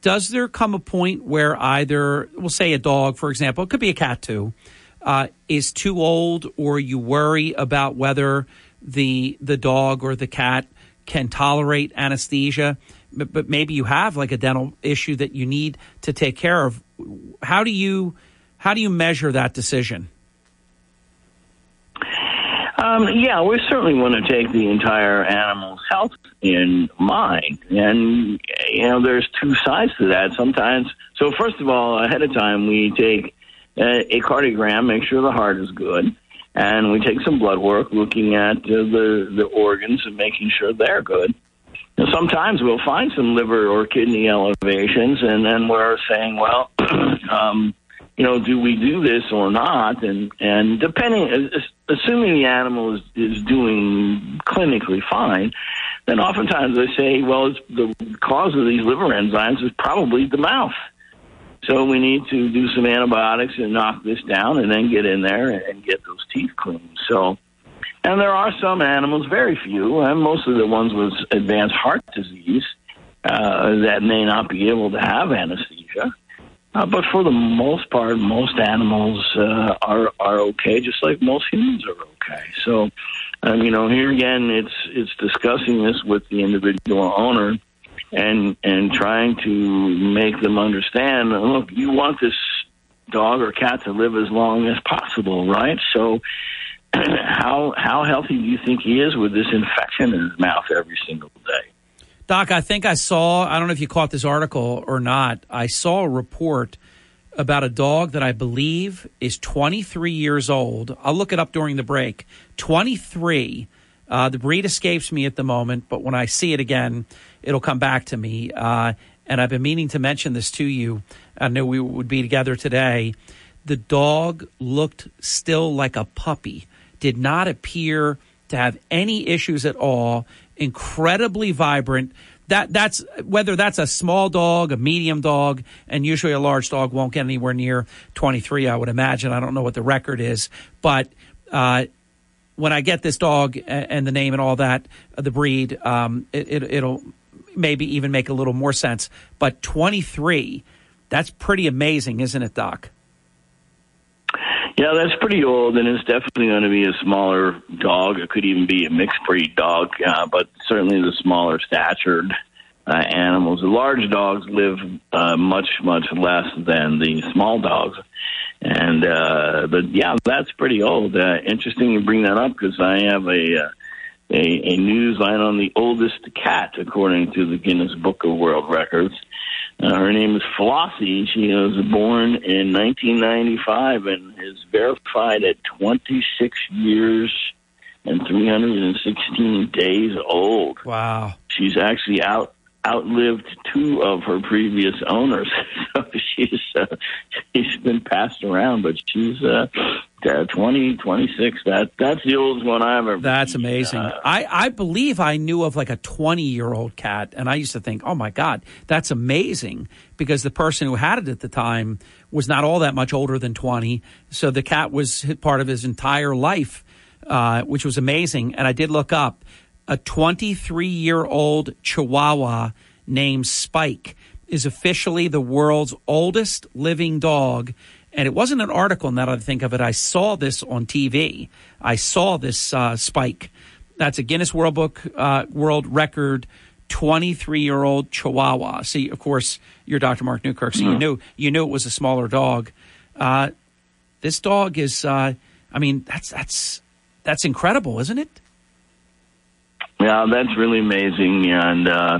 does there come a point where either, we'll say a dog, for example, it could be a cat too, uh, is too old, or you worry about whether the the dog or the cat can tolerate anesthesia, but, but maybe you have like a dental issue that you need to take care of. How do you how do you measure that decision? Um, yeah, we certainly want to take the entire animal's health in mind. And, you know, there's two sides to that. Sometimes, so first of all, ahead of time, we take a, a cardiogram, make sure the heart is good. And we take some blood work looking at uh, the, the organs and making sure they're good. And sometimes we'll find some liver or kidney elevations, and then we're saying, well, um, you know, do we do this or not? And and depending, assuming the animal is is doing clinically fine, then oftentimes they say, well, the cause of these liver enzymes is probably the mouth. So we need to do some antibiotics and knock this down, and then get in there and get those teeth cleaned. So. And there are some animals, very few, and most of the ones with advanced heart disease, uh, that may not be able to have anesthesia. Uh, but for the most part, most animals uh, are are okay, just like most humans are okay. So, um, you know, here again, it's it's discussing this with the individual owner, and and trying to make them understand. Look, you want this dog or cat to live as long as possible, right? So, how how healthy do you think he is with this infection in his mouth every single day? Doc, I think I saw, I don't know if you caught this article or not, I saw a report about a dog that I believe is 23 years old. I'll look it up during the break. 23. Uh, the breed escapes me at the moment, but when I see it again, it'll come back to me. Uh, and I've been meaning to mention this to you. I knew we would be together today. The dog looked still like a puppy, did not appear to have any issues at all incredibly vibrant. That that's whether that's a small dog, a medium dog, and usually a large dog won't get anywhere near 23. I would imagine. I don't know what the record is, but uh, when I get this dog and the name and all that, uh, the breed, um, it, it, it'll maybe even make a little more sense. But 23, that's pretty amazing, isn't it, Doc? Yeah, that's pretty old, and it's definitely going to be a smaller dog. It could even be a mixed breed dog, uh, but certainly the smaller statured uh, animals. The large dogs live uh, much, much less than the small dogs. And, uh, but yeah, that's pretty old. Uh, interesting you bring that up because I have a, uh, a, a news line on the oldest cat, according to the Guinness Book of World Records. Uh, her name is Flossie. She was born in 1995 and is verified at 26 years and 316 days old. Wow. She's actually out outlived two of her previous owners. so she's uh, she's been passed around, but she's uh, uh, 20, 26. That that's the oldest one I ever. That's amazing. Uh, I I believe I knew of like a 20 year old cat, and I used to think, oh my god, that's amazing because the person who had it at the time was not all that much older than 20. So the cat was part of his entire life, uh, which was amazing. And I did look up a 23 year old Chihuahua named Spike is officially the world's oldest living dog. And it wasn't an article now that I think of it. I saw this on TV. I saw this uh, Spike. That's a Guinness World Book uh, World Record 23 year old Chihuahua. See, of course, you're Dr. Mark Newkirk, so mm. you knew you knew it was a smaller dog. Uh, this dog is, uh, I mean, that's that's that's incredible, isn't it? Yeah, that's really amazing, and uh,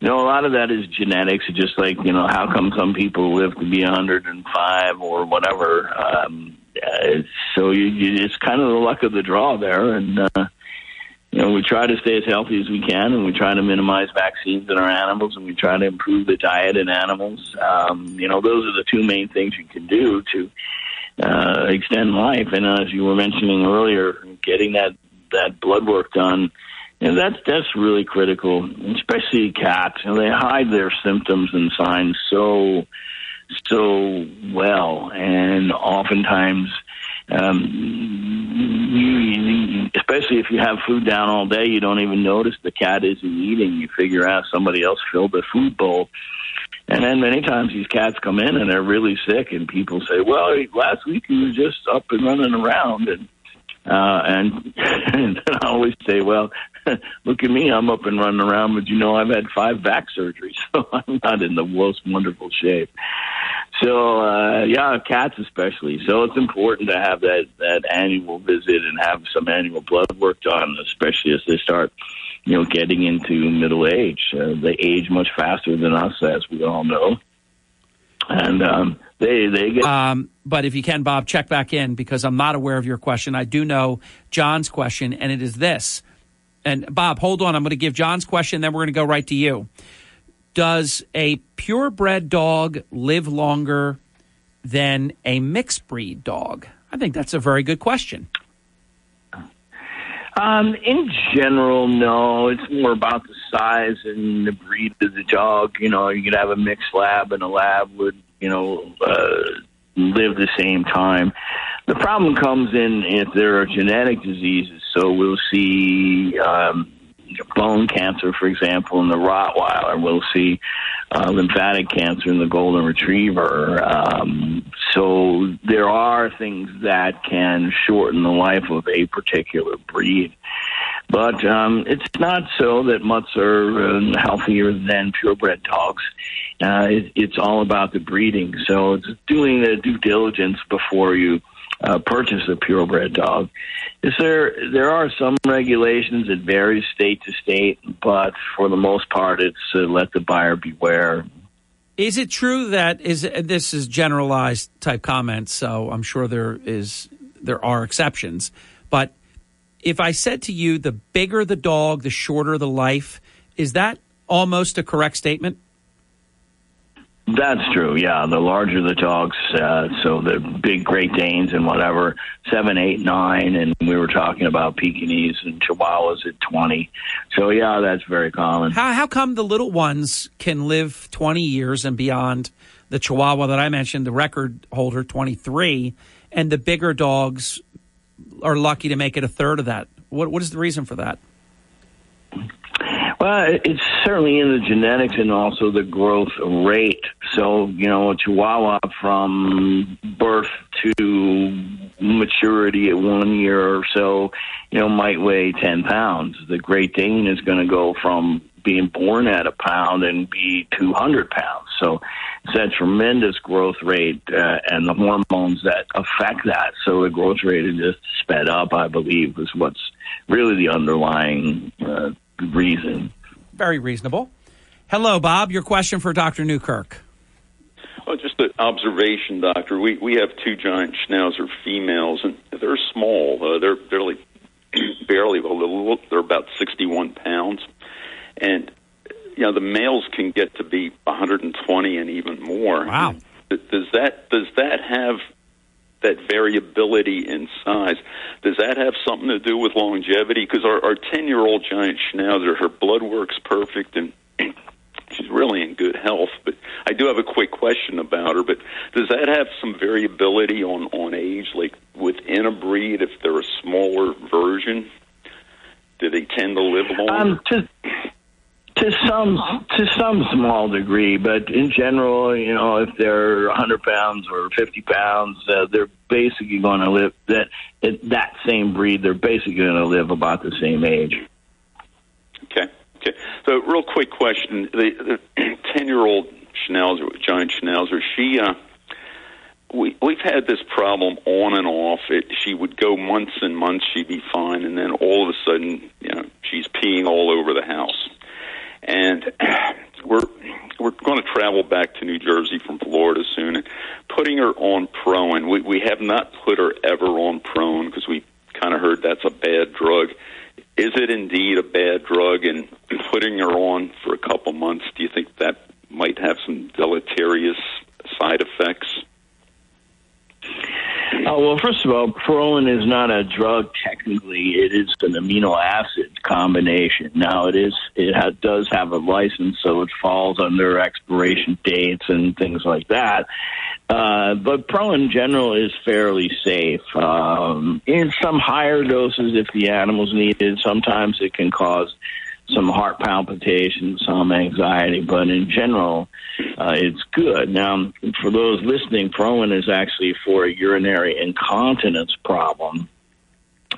you know, a lot of that is genetics. Just like you know, how come some people live to be 105 or whatever. Um, uh, so you, you, it's kind of the luck of the draw there, and uh, you know, we try to stay as healthy as we can, and we try to minimize vaccines in our animals, and we try to improve the diet in animals. Um, you know, those are the two main things you can do to uh, extend life. And as you were mentioning earlier, getting that that blood work done and that's that's really critical, especially cats. You know, they hide their symptoms and signs so so well, and oftentimes, um, you, especially if you have food down all day, you don't even notice the cat isn't eating. You figure out somebody else filled the food bowl. And then many times these cats come in and they're really sick, and people say, "Well, last week he was just up and running around," and uh, and, and I always say, well, look at me, I'm up and running around, but you know, I've had five back surgeries, so I'm not in the most wonderful shape. So, uh, yeah, cats especially. So it's important to have that, that annual visit and have some annual blood work done, especially as they start, you know, getting into middle age. Uh, they age much faster than us, as we all know. And, um, they, they get. Um, but if you can, Bob, check back in because I'm not aware of your question. I do know John's question, and it is this. And Bob, hold on. I'm going to give John's question, then we're going to go right to you. Does a purebred dog live longer than a mixed breed dog? I think that's a very good question. Um, in general, no. It's more about the size and the breed of the dog. You know, you could have a mixed lab, and a lab would, you know, uh, live the same time. The problem comes in if there are genetic diseases. So we'll see um, bone cancer, for example, in the Rottweiler. We'll see uh, lymphatic cancer in the Golden Retriever. Um, so there are things that can shorten the life of a particular breed. But um, it's not so that mutts are uh, healthier than purebred dogs. Uh, it, it's all about the breeding. So it's doing the due diligence before you uh, purchase a purebred dog. Is there there are some regulations that vary state to state, but for the most part, it's uh, let the buyer beware. Is it true that is this is generalized type comments? So I'm sure there is there are exceptions, but if I said to you, the bigger the dog, the shorter the life, is that almost a correct statement? That's true. Yeah, the larger the dogs, uh, so the big Great Danes and whatever, seven, eight, nine, and we were talking about Pekingese and Chihuahuas at twenty. So yeah, that's very common. How how come the little ones can live twenty years and beyond? The Chihuahua that I mentioned, the record holder, twenty three, and the bigger dogs are lucky to make it a third of that. What what is the reason for that? Well, it's certainly in the genetics and also the growth rate. So, you know, a Chihuahua from birth to maturity at one year or so, you know, might weigh 10 pounds. The Great Dane is going to go from being born at a pound and be 200 pounds. So it's that tremendous growth rate uh, and the hormones that affect that. So the growth rate is just sped up, I believe, is what's really the underlying uh, reason. Very reasonable. Hello, Bob. Your question for Dr. Newkirk. Oh, just an observation, doctor. We we have two giant schnauzer females, and they're small. Uh, they're they're like barely a little. They're about sixty-one pounds, and you know the males can get to be 120 and even more. Wow. Does that does that have that variability in size? Does that have something to do with longevity? Because our, 10 year old giant schnauzer, her blood works perfect and she's really in good health. But I do have a quick question about her. But does that have some variability on, on age, like within a breed, if they're a smaller version? Do they tend to live longer? Um, to, to some to some small degree, but in general, you know, if they're 100 pounds or 50 pounds, uh, they're basically going to live that that same breed. They're basically going to live about the same age. Okay. Okay. So, real quick question: the 10 year old Schnauzer, giant Schnauzer, she. Uh, we we've had this problem on and off. It, she would go months and months, she'd be fine, and then all of a sudden, you know, she's peeing all over the house. And we're we're going to travel back to New Jersey from Florida soon, and putting her on Proin. We we have not put her ever on Proin because we kind of heard that's a bad drug. Is it indeed a bad drug? And putting her on for a couple months, do you think that might have some deleterious side effects? Uh, well, first of all, Proin is not a drug technically. It is an amino acid combination. Now, it is it ha- does have a license, so it falls under expiration dates and things like that. Uh, but Pro in general is fairly safe. Um, in some higher doses, if the animal's needed, sometimes it can cause some heart palpitations, some anxiety, but in general, uh, it's good. Now, for those listening, Proin is actually for a urinary incontinence problem.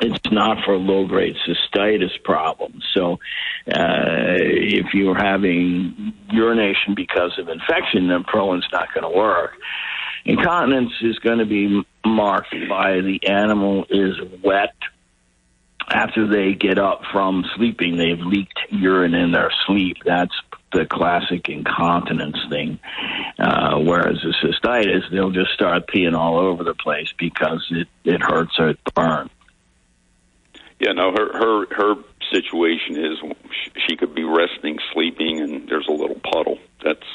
It's not for low grade cystitis problem. So, uh, if you're having urination because of infection, then Proin's not going to work. Incontinence is going to be marked by the animal is wet after they get up from sleeping, they've leaked urine in their sleep. That's the classic incontinence thing. Uh, whereas a cystitis, they'll just start peeing all over the place because it, it hurts or it burns. Yeah, no, her her her situation is she could be resting, sleeping, and there's a little puddle. That's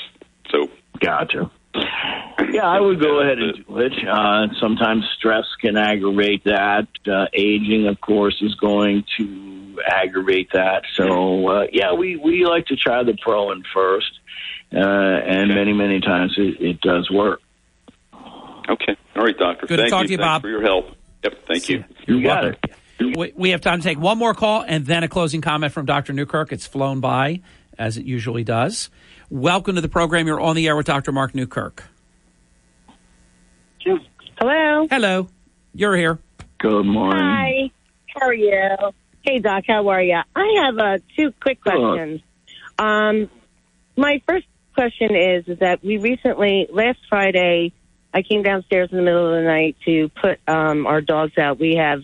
so. Gotcha. Yeah, I would go ahead and do it. Uh, sometimes stress can aggravate that. Uh, aging, of course, is going to aggravate that. So, uh, yeah, we, we like to try the Proin first, uh, and many, many times it, it does work. Okay. All right, doctor. Good to talk you. to you, Thanks Bob. for your help. Yep. Thank you. You got it. We, we have time to take one more call and then a closing comment from Dr. Newkirk. It's flown by, as it usually does. Welcome to the program. You're on the air with Dr. Mark Newkirk. Hello. Hello. You're here. Good morning. Hi. How are you? Hey, Doc. How are you? I have uh, two quick questions. Um, my first question is is that we recently last Friday I came downstairs in the middle of the night to put um, our dogs out. We have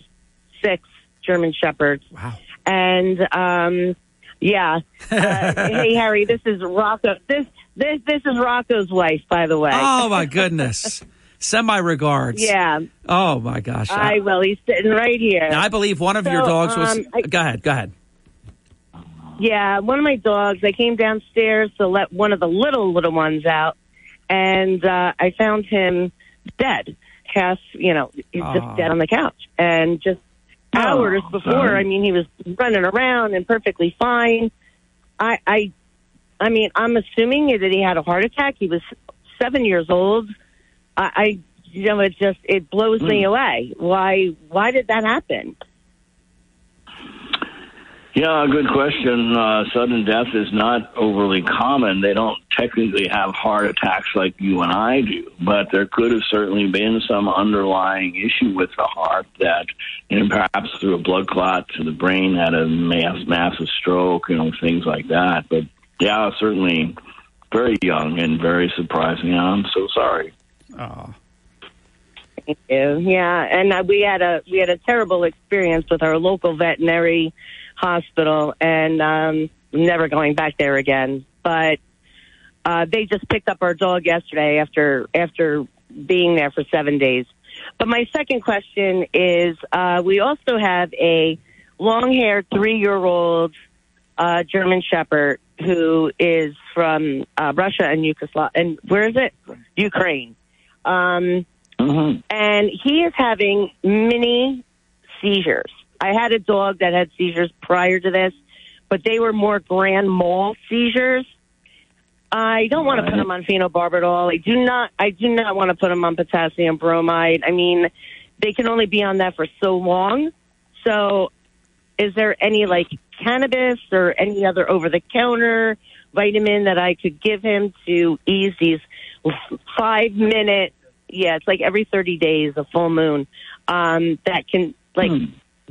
six German shepherds. Wow. And um, yeah. Uh, hey, Harry. This is Rocco. This this this is Rocco's wife, by the way. Oh, my goodness. Send my regards. Yeah. Oh, my gosh. I will. He's sitting right here. I believe one of your dogs was. um, I- go ahead. Go ahead. Yeah, one of my dogs. I came downstairs to let one of the little little ones out, and uh, I found him dead. Half, you know, he's Aw. just dead on the couch, and just Oh. hours before. sorry. I mean, he was running around and perfectly fine. I, I, I mean, I'm assuming that he had a heart attack. He was seven years old. I, I you know, it just it blows me hmm. away. Why? Why did that happen? Yeah, good question. Uh, sudden death is not overly common. They don't technically have heart attacks like you and I do, but there could have certainly been some underlying issue with the heart that, you know, perhaps through a blood clot to the brain had a mass, massive stroke, you know, things like that. But yeah, certainly very young and very surprising. I'm so sorry. Oh. Thank you. Yeah, and uh, we had a we had a terrible experience with our local veterinary hospital, and um, never going back there again. But uh, they just picked up our dog yesterday after after being there for seven days. But my second question is, uh, we also have a long-haired three-year-old uh, German Shepherd who is from uh, Russia and Yugoslavia. And where is it? Ukraine. Um, and he is having mini seizures. I had a dog that had seizures prior to this, but they were more grand mal seizures. I don't want to put him on phenobarbital. I do not. I do not want to put him on potassium bromide. I mean, they can only be on that for so long. So, is there any like cannabis or any other over-the-counter vitamin that I could give him to ease these five-minute? Yeah, it's like every thirty days, a full moon. Um, that can like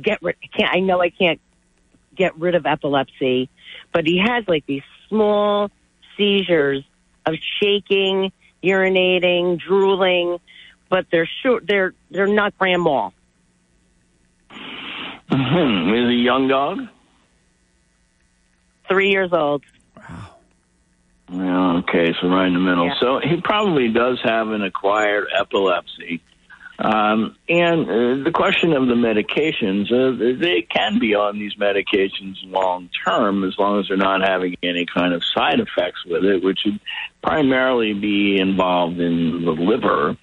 get rid. I can't. I know I can't get rid of epilepsy, but he has like these small seizures of shaking, urinating, drooling, but they're short. They're they're not grand mal. Mhm. Is he a young dog? three years old. Well, okay, so right in the middle. Yeah. So he probably does have an acquired epilepsy. Um, and uh, the question of the medications, uh, they can be on these medications long term as long as they're not having any kind of side effects with it, which would primarily be involved in the liver.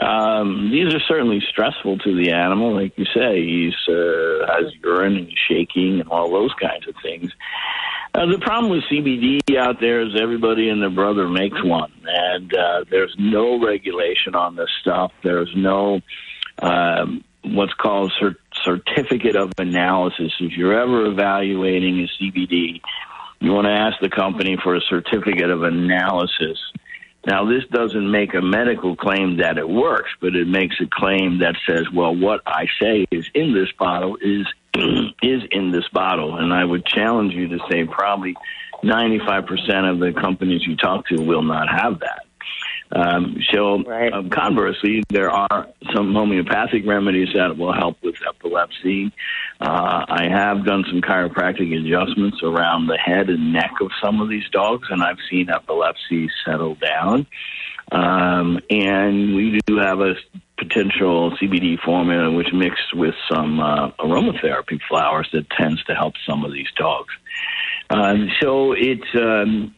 Um, these are certainly stressful to the animal, like you say. He's uh, has urine and shaking and all those kinds of things. Uh, the problem with CBD out there is everybody and their brother makes one, and uh, there's no regulation on this stuff. There's no um, what's called cert- certificate of analysis. If you're ever evaluating a CBD, you want to ask the company for a certificate of analysis. Now, this doesn't make a medical claim that it works, but it makes a claim that says, well, what I say is in this bottle is is in this bottle. And I would challenge you to say probably 95% of the companies you talk to will not have that. Um, so, um, conversely, there are some homeopathic remedies that will help with epilepsy. Uh, I have done some chiropractic adjustments around the head and neck of some of these dogs, and I've seen epilepsy settle down. Um, and we do have a potential CBD formula which mixed with some uh, aromatherapy flowers that tends to help some of these dogs. Um, so it's um,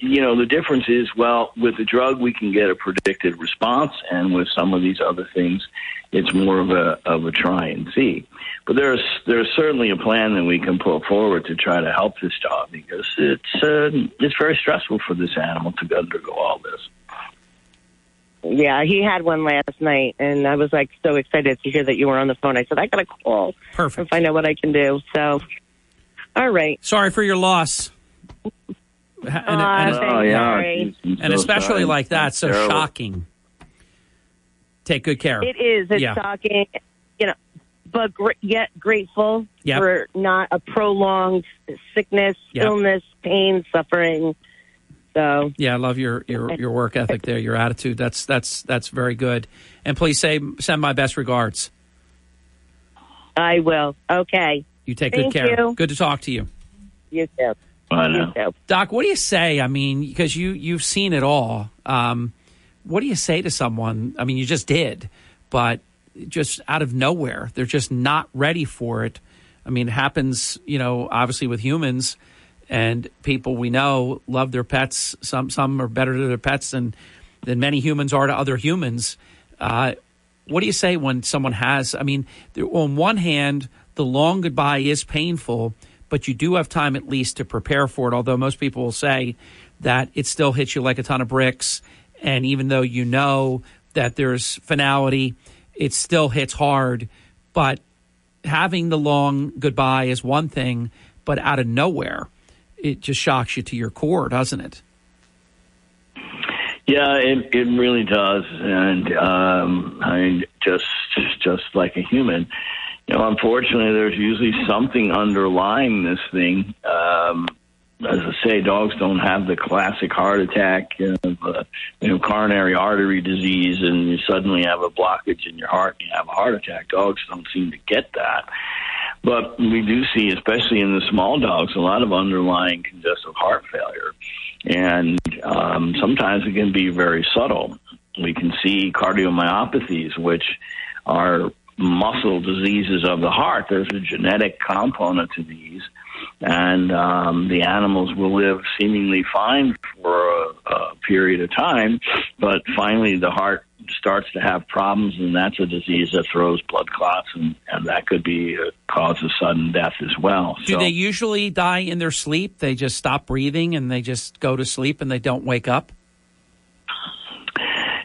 you know the difference is well with the drug we can get a predicted response, and with some of these other things, it's more of a of a try and see. But there's there's certainly a plan that we can put forward to try to help this dog because it's uh, it's very stressful for this animal to undergo all this. Yeah, he had one last night, and I was like so excited to hear that you were on the phone. I said I got to call Perfect. and find out what I can do. So, all right. Sorry for your loss. And, Aw, and- thanks, Oh, yeah. Harry. I'm and so especially sorry. like that, so Terrible. shocking. Take good care. It is. It's Yeah. shocking, you know, but gr- yet grateful Yep. for not a prolonged sickness, Yep. illness, pain, suffering. So Yeah, I love your, your, your work ethic there, your attitude. That's that's that's very good. And please say send my best regards. I will. Okay. You take Thank good care. you. Good to talk to you. You too. I You know. too. Doc, what do you say? I mean, because you you've seen it all. Um, what do you say to someone? I mean, you just did, but just out of nowhere, they're just not ready for it. I mean, it happens, you know, obviously with humans and people we know love their pets. Some some are better to their pets than than many humans are to other humans. Uh, what do you say when someone has? I mean, on one hand, the long goodbye is painful, but you do have time at least to prepare for it. Although most people will say that it still hits you like a ton of bricks, and even though you know that there's finality, it still hits hard. But having the long goodbye is one thing, but out of nowhere, it just shocks you to your core, doesn't it? Yeah, it it really does, and um, I just just like a human, you know. Unfortunately, there's usually something underlying this thing. Um, as I say, dogs don't have the classic heart attack, know, uh, you know, coronary artery disease, and you suddenly have a blockage in your heart and you have a heart attack. Dogs don't seem to get that. But we do see, especially in the small dogs, a lot of underlying congestive heart failure. And um, sometimes it can be very subtle. We can see cardiomyopathies, which are muscle diseases of the heart. There's a genetic component to these. And um, the animals will live seemingly fine for a, a period of time, but finally the heart starts to have problems, and that's a disease that throws blood clots, and, and that could be a cause of sudden death as well. Do So- they usually die in their sleep? They just stop breathing and they just go to sleep and they don't wake up?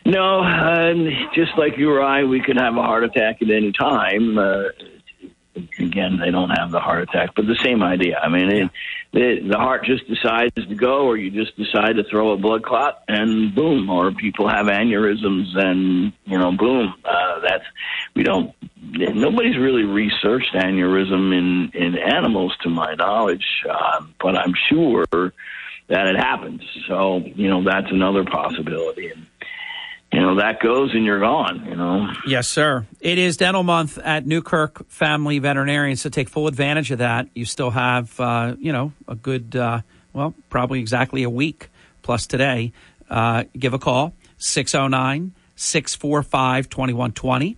No, um, just like you or I, we could have a heart attack at any time. Uh, again, they don't have the heart attack, but the same idea. I mean, it, the, the heart just decides to go, or you just decide to throw a blood clot, and boom. Or people have aneurysms, and you know, boom. Uh, that's we don't. Nobody's really researched aneurysm in in animals, to my knowledge, uh, but I'm sure that it happens. So you know, that's another possibility. And, you know that goes and you're gone. You know. Yes, sir. It is dental month at Newkirk Family Veterinarians, so take full advantage of that. You still have, uh, you know, a good, uh, well, probably exactly a week plus today. Uh, give a call 609 645 2120.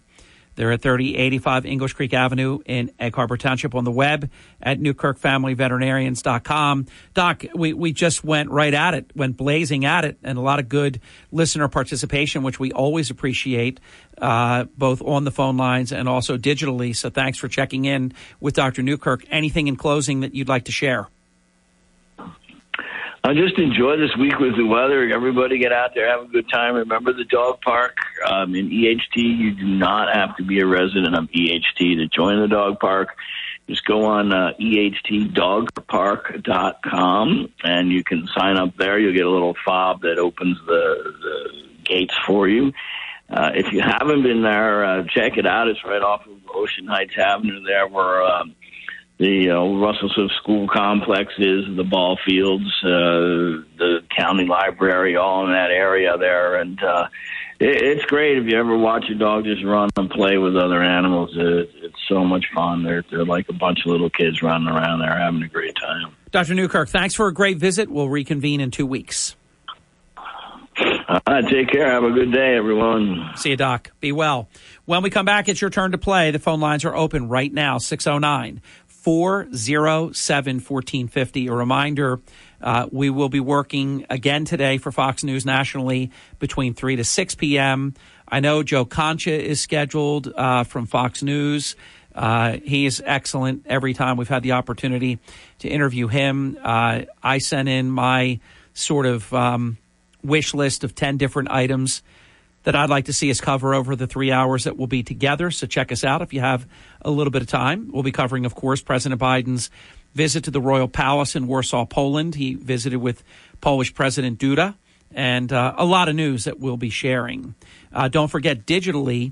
They're at 3085 English Creek Avenue in Egg Harbor Township on the web at newkirkfamilyveterinarians.com. Doc, we, we just went right at it, went blazing at it, and a lot of good listener participation, which we always appreciate, uh, both on the phone lines and also digitally. So thanks for checking in with Dr. Newkirk. Anything in closing that you'd like to share? I just enjoy this week with the weather. Everybody get out there, have a good time. Remember the dog park um, in EHT. You do not have to be a resident of EHT to join the dog park. Just go on uh, ehtdogpark.com and you can sign up there. You'll get a little fob that opens the, the gates for you. Uh, if you haven't been there, uh, check it out. It's right off of Ocean Heights Avenue there where um, the uh, Russell Swift School complexes, the ball fields, uh, the county library, all in that area there. And uh, it, it's great if you ever watch a dog just run and play with other animals. It, it's so much fun. They're, they're like a bunch of little kids running around there having a great time. Dr. Newkirk, thanks for a great visit. We'll reconvene in two weeks. All right, take care. Have a good day, everyone. See you, Doc. Be well. When we come back, it's your turn to play. The phone lines are open right now 609 407 1450. A reminder uh, we will be working again today for Fox News nationally between 3 to 6 p.m. I know Joe Concha is scheduled uh, from Fox News. Uh, he is excellent every time we've had the opportunity to interview him. Uh, I sent in my sort of um, wish list of 10 different items that I'd like to see us cover over the three hours that we'll be together. So check us out if you have a little bit of time. We'll be covering, of course, President Biden's visit to the Royal Palace in Warsaw, Poland. He visited with Polish President Duda, and uh, a lot of news that we'll be sharing. Uh, don't forget, digitally,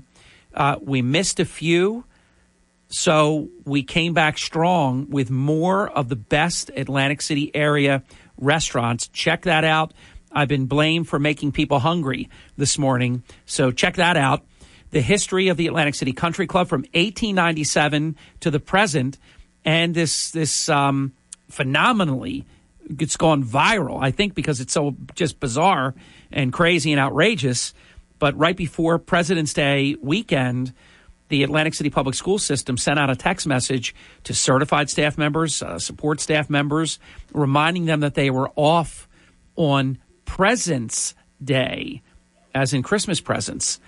uh, we missed a few. So we came back strong with more of the best Atlantic City area restaurants. Check that out. I've been blamed for making people hungry this morning. So check that out. The history of the Atlantic City Country Club from 1897 to the present, and this this um, phenomenally it's gone viral. I think because it's so just bizarre and crazy and outrageous. But right before President's Day weekend, the Atlantic City Public School System sent out a text message to certified staff members, uh, support staff members, reminding them that they were off on Presents Day, as in Christmas presents,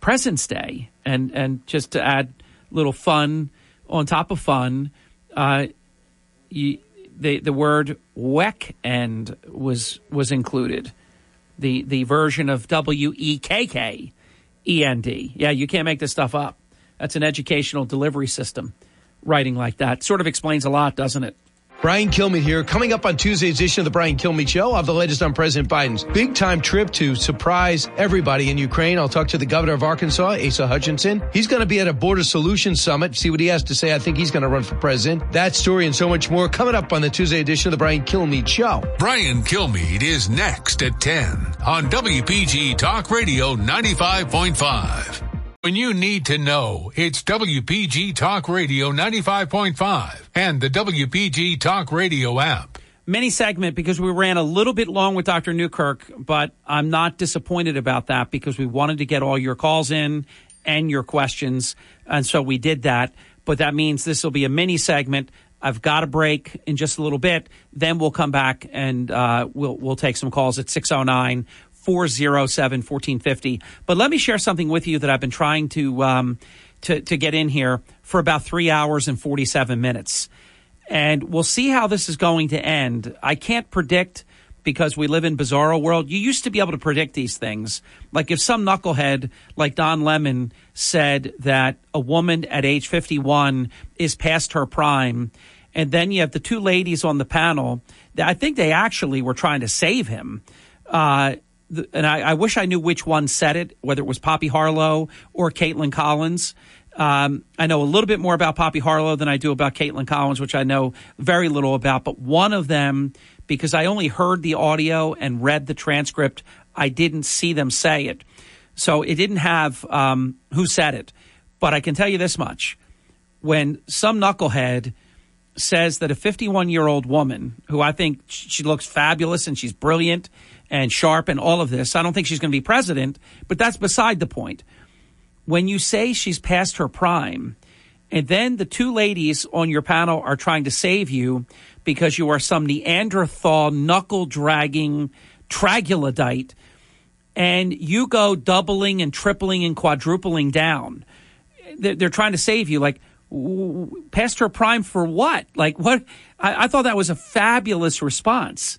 Presents Day, and and just to add little fun on top of fun, uh, you, the the word weck end was was included, the the version of W E K K E N D. Yeah, you can't make this stuff up. That's an educational delivery system. Writing like that sort of explains a lot, doesn't it? Brian Kilmeade here. Coming up on Tuesday's edition of the Brian Kilmeade Show, I have the latest on President Biden's big time trip to surprise everybody in Ukraine. I'll talk to the governor of Arkansas, Asa Hutchinson. He's going to be at a border solutions summit. See what he has to say. I think he's going to run for president. That story and so much more coming up on the Tuesday edition of the Brian Kilmeade Show. Brian Kilmeade is next at 10 on WPG Talk Radio 95.5. When you need to know, it's WPG Talk Radio 95.5 and the WPG Talk Radio app. Mini segment because we ran a little bit long with Dr. Newkirk, but I'm not disappointed about that because we wanted to get all your calls in and your questions. And so we did that. But that means this will be a mini segment. I've got a break in just a little bit. Then we'll come back and uh, we'll we'll take some calls at 609 407 1450. But let me share something with you that I've been trying to, um, to, to get in here for about three hours and 47 minutes. And we'll see how this is going to end. I can't predict because we live in bizarro world. You used to be able to predict these things. Like if some knucklehead like Don Lemon said that a woman at age 51 is past her prime, and then you have the two ladies on the panel, that I think they actually were trying to save him. Uh, and I, I, wish I knew which one said it, whether it was Poppy Harlow or Kaitlan Collins. Um, I know a little bit more about Poppy Harlow than I do about Kaitlan Collins, which I know very little about. But one of them, because I only heard the audio and read the transcript, I didn't see them say it. So it didn't have um, who said it. But I can tell you this much. When some knucklehead says that a 51 year old woman, who I think she looks fabulous and she's brilliant and sharp and all of this, I don't think she's going to be president, but that's beside the point. When you say she's past her prime, and then the two ladies on your panel are trying to save you because you are some Neanderthal knuckle dragging troglodyte, and you go doubling and tripling and quadrupling down. They're, they're trying to save you. Like, past her prime for what? Like, what? I, I thought that was a fabulous response.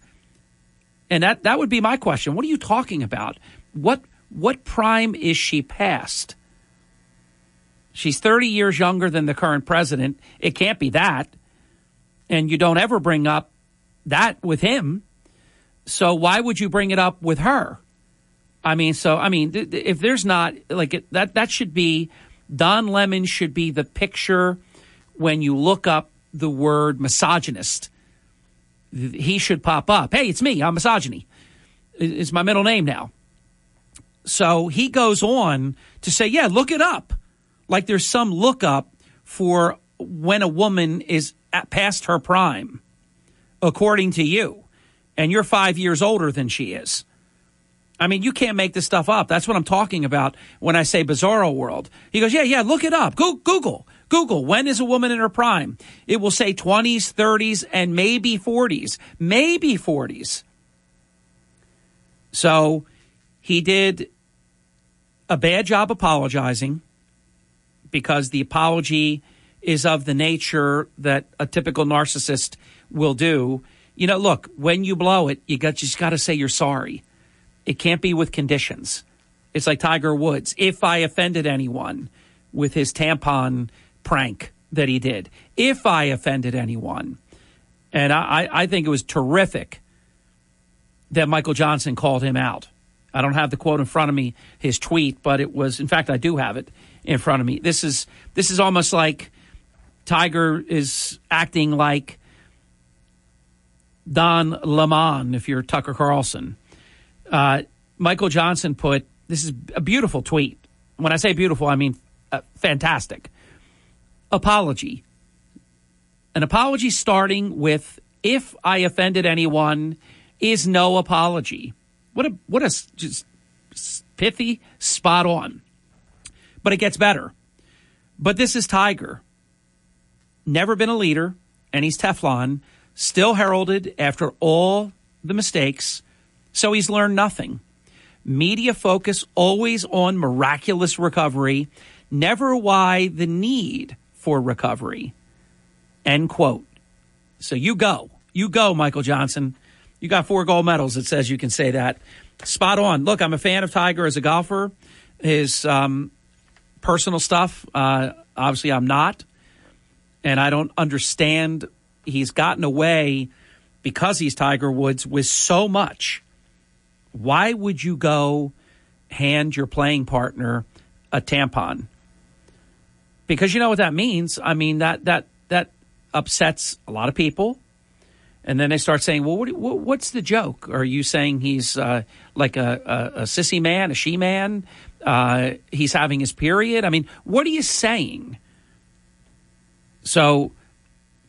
And that, that would be my question. What are you talking about? What, what prime is she past? She's 30 years younger than the current president. It can't be that. And you don't ever bring up that with him. So why would you bring it up with her? I mean, so I mean, if there's not like that, that should be Don Lemon should be the picture when you look up the word misogynist. He should pop up. Hey, it's me. I'm misogyny. It's my middle name now. So he goes on to say, yeah, look it up. Like there's some lookup for when a woman is past her prime, according to you, and you're five years older than she is. I mean, you can't make this stuff up. That's what I'm talking about when I say bizarro world. He goes, yeah, yeah, look it up. Go, Google. Google, when is a woman in her prime? It will say 20s, 30s, and maybe 40s. Maybe 40s. So he did a bad job apologizing because the apology is of the nature that a typical narcissist will do. You know, look, when you blow it, you got you just got to say you're sorry. It can't be with conditions. It's like Tiger Woods. If I offended anyone with his tampon prank that he did, if I offended anyone, and I, I think it was terrific that Michael Johnson called him out. I don't have the quote in front of me, his tweet, but it was, in fact, I do have it in front of me. This is this is almost like Tiger is acting like Don Lemon, if you're Tucker Carlson. Uh, Michael Johnson put this is a beautiful tweet. When I say beautiful, I mean uh, fantastic. Apology. An apology starting with if I offended anyone is no apology. What a what a just pithy, spot on. But it gets better. But this is Tiger. Never been a leader, and he's Teflon, still heralded after all the mistakes so he's learned nothing. Media focus always on miraculous recovery, never why the need for recovery. End quote. So you go. You go, Michael Johnson. You got four gold medals. It says you can say that. Spot on. Look, I'm a fan of Tiger as a golfer. His um, personal stuff, uh, obviously, I'm not. And I don't understand. He's gotten away because he's Tiger Woods with so much why would you go hand your playing partner a tampon? Because you know what that means. I mean that that that upsets a lot of people, and then they start saying, "Well, what, what's the joke? Are you saying he's uh, like a, a, a, sissy man, a she man? Uh, he's having his period? I mean, what are you saying?" So,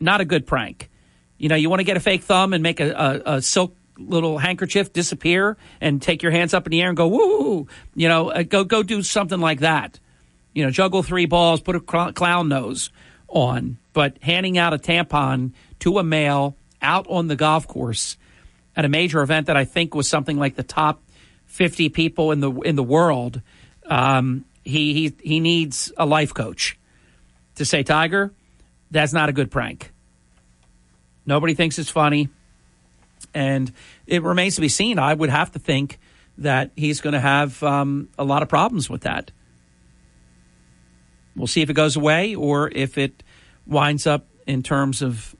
not a good prank. You know, you want to get a fake thumb and make a, a, a silk little handkerchief disappear and take your hands up in the air and go woo you know uh, go go do something like that you know juggle three balls put a clown nose on but handing out a tampon to a male out on the golf course at a major event that I think was something like the top 50 people in the in the world um, he he he needs a life coach to say Tiger that's not a good prank nobody thinks it's funny and it remains to be seen. I would have to think that he's going to have um, a lot of problems with that. We'll see if it goes away or if it winds up in terms of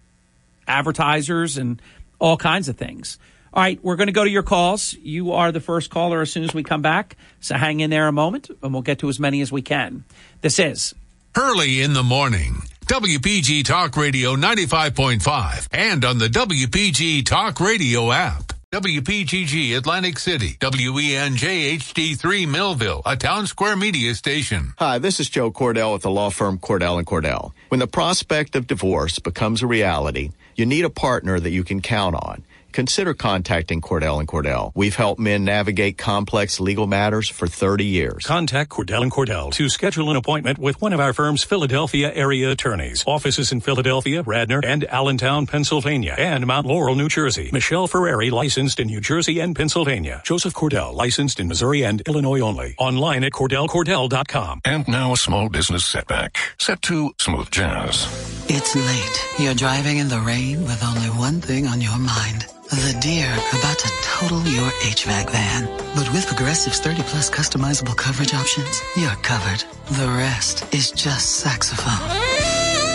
advertisers and all kinds of things. All right, we're going to go to your calls. You are the first caller as soon as we come back. So hang in there a moment and we'll get to as many as we can. This is Early in the Morning. WPG Talk Radio 95.5 and on the WPG Talk Radio app. WPGG Atlantic City, WENJ HD3 Millville, a town square media station. Hi, this is Joe Cordell with the law firm Cordell and Cordell. When the prospect of divorce becomes a reality, you need a partner that you can count on consider contacting Cordell and Cordell. We've helped men navigate complex legal matters for 30 years. Contact Cordell and Cordell to schedule an appointment with one of our firm's Philadelphia area attorneys. Offices in Philadelphia, Radnor, and Allentown, Pennsylvania, and Mount Laurel, New Jersey. Michelle Ferrari, licensed in New Jersey and Pennsylvania. Joseph Cordell, licensed in Missouri and Illinois only. Online at CordellCordell.com. And now a small business setback. Set to smooth jazz. It's late. You're driving in the rain with only one thing on your mind. The deer about to total your HVAC van. But with Progressive's 30 plus customizable coverage options, you're covered. The rest is just saxophone.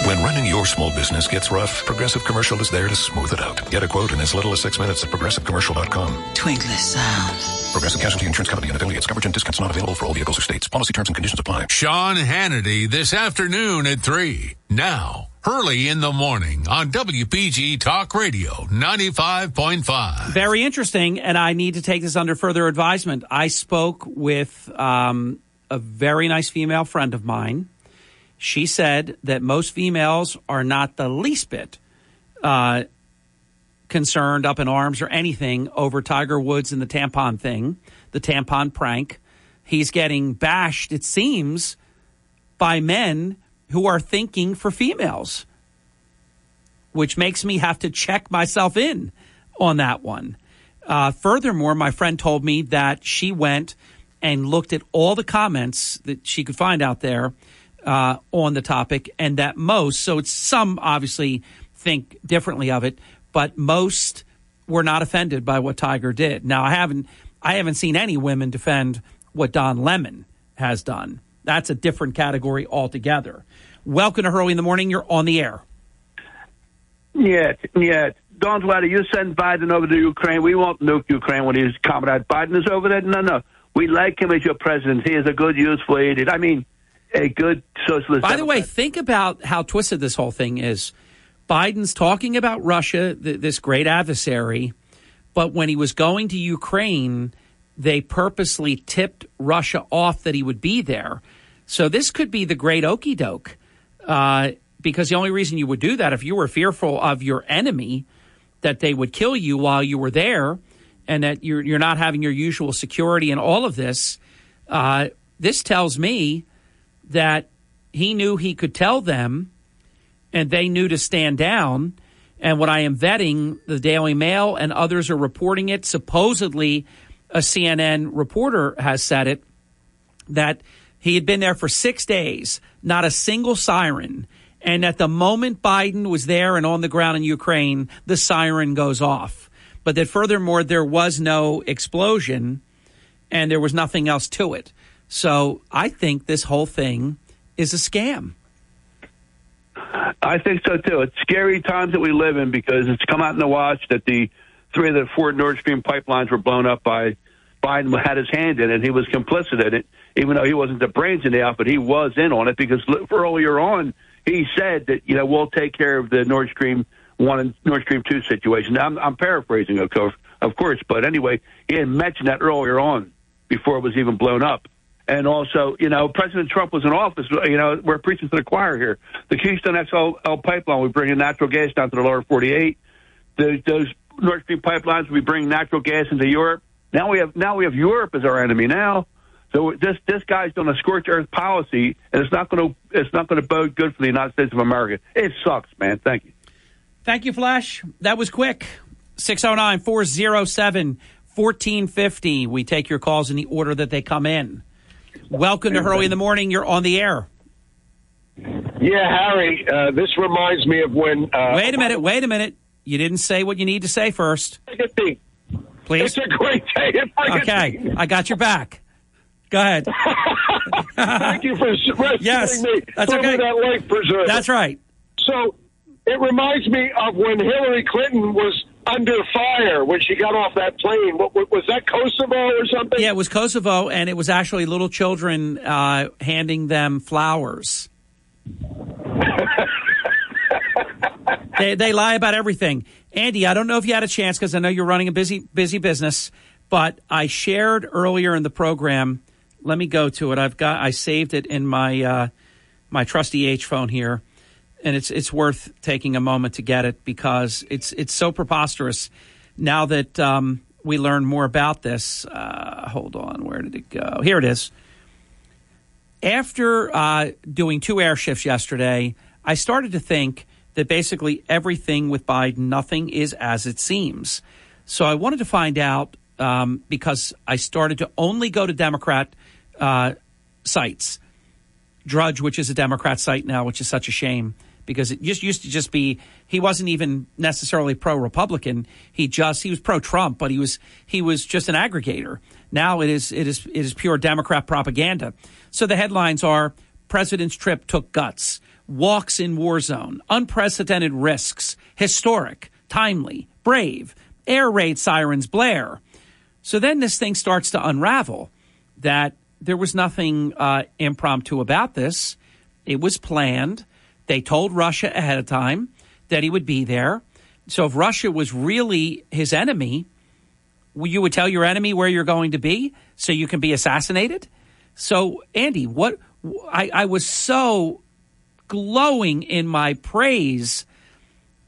When running your small business gets rough, Progressive Commercial is there to smooth it out. Get a quote in as little as six minutes at progressivecommercial.com. Twinkly sound. Progressive Casualty Insurance Company and affiliates. Coverage and discounts not available for all vehicles or states. Policy terms and conditions apply. Sean Hannity this afternoon at 3. Now. Early in the morning on WPG Talk Radio 95.5. Very interesting, and I need to take this under further advisement. I spoke with um, a very nice female friend of mine. She said that most females are not the least bit uh, concerned, up in arms, or anything over Tiger Woods and the tampon thing, the tampon prank. He's getting bashed, it seems, by men who are thinking for females, which makes me have to check myself in on that one. Uh, furthermore, my friend told me that she went and looked at all the comments that she could find out there uh, on the topic, and that most, so it's some obviously think differently of it, but most were not offended by what Tiger did. Now, I haven't, I haven't seen any women defend what Don Lemon has done. That's a different category altogether. Welcome to Hurley in the Morning. You're on the air. Yeah, yeah. Don't worry. You send Biden over to Ukraine. We won't nuke Ukraine when his comrade Biden is over there. No, no. We like him as your president. He is a good, useful idiot. I mean, a good socialist. By the way, think about how twisted this whole thing is. Biden's talking about Russia, th- this great adversary, but when he was going to Ukraine, they purposely tipped Russia off that he would be there. So this could be the great okey doke. Uh, because the only reason you would do that if you were fearful of your enemy that they would kill you while you were there and that you're, you're not having your usual security and all of this uh, this tells me that he knew he could tell them and they knew to stand down and what i am vetting the daily mail and others are reporting it supposedly a cnn reporter has said it that he had been there for six days not a single siren. And at the moment Biden was there and on the ground in Ukraine, the siren goes off. But that furthermore, there was no explosion and there was nothing else to it. So I think this whole thing is a scam. I think so too. It's scary times that we live in because it's come out in the watch that the three of the four Nord Stream pipelines were blown up by Biden had his hand in it. He was complicit in it even though he wasn't the brains in the outfit, he was in on it because earlier on he said that you know we'll take care of the Nord Stream one and Nord Stream two situation. Now, I'm, I'm paraphrasing, of course, of course, but anyway, he had mentioned that earlier on before it was even blown up. And also, you know, President Trump was in office. You know, we're preaching to the choir here. The Keystone XL pipeline, we bring in natural gas down to the lower 48. The, those Nord Stream pipelines, we bring natural gas into Europe. Now we have now we have Europe as our enemy. Now so this this guy's doing a scorched earth policy, and it's not going to it's not going to bode good for the United States of America. It sucks, man. Thank you. Thank you, Flash. That was quick. 609 407 1450. We take your calls in the order that they come in. Welcome to Hurley in the Morning. You're on the air. Yeah, Harry, uh, this reminds me of when. Uh, wait a minute, wait a minute. You didn't say what you need to say first. Please. It's a great day. Okay, I got your back. Go ahead. Thank you for rescuing yes, me. That's okay. That life preserver. That's right. So it reminds me of when Hillary Clinton was under fire when she got off that plane. What, was that Kosovo or something? Yeah, it was Kosovo, and it was actually little children uh, handing them flowers. they, they lie about everything. Andy, I don't know if you had a chance because I know you're running a busy busy business, but I shared earlier in the program. Let me go to it. I've got I saved it in my uh, my trusty H phone here, and it's it's worth taking a moment to get it because it's it's so preposterous. Now that um, we learn more about this, uh, hold on, where did it go? Here it is. After uh, doing two air shifts yesterday, I started to think that basically everything with Biden, nothing is as it seems. So I wanted to find out um, because I started to only go to Democrat uh, sites. Drudge, which is a Democrat site now, which is such a shame because it just used to just be he wasn't even necessarily pro Republican. He just he was pro Trump, but he was he was just an aggregator. Now it is it is it is pure Democrat propaganda. So the headlines are President's trip took guts, walks in war zone, unprecedented risks, historic, timely, brave, air raid sirens blare. So then this thing starts to unravel that there was nothing uh, impromptu about this. It was planned. They told Russia ahead of time that he would be there. So if Russia was really his enemy, you would tell your enemy where you're going to be so you can be assassinated. So, Andy, what I, I was so glowing in my praise,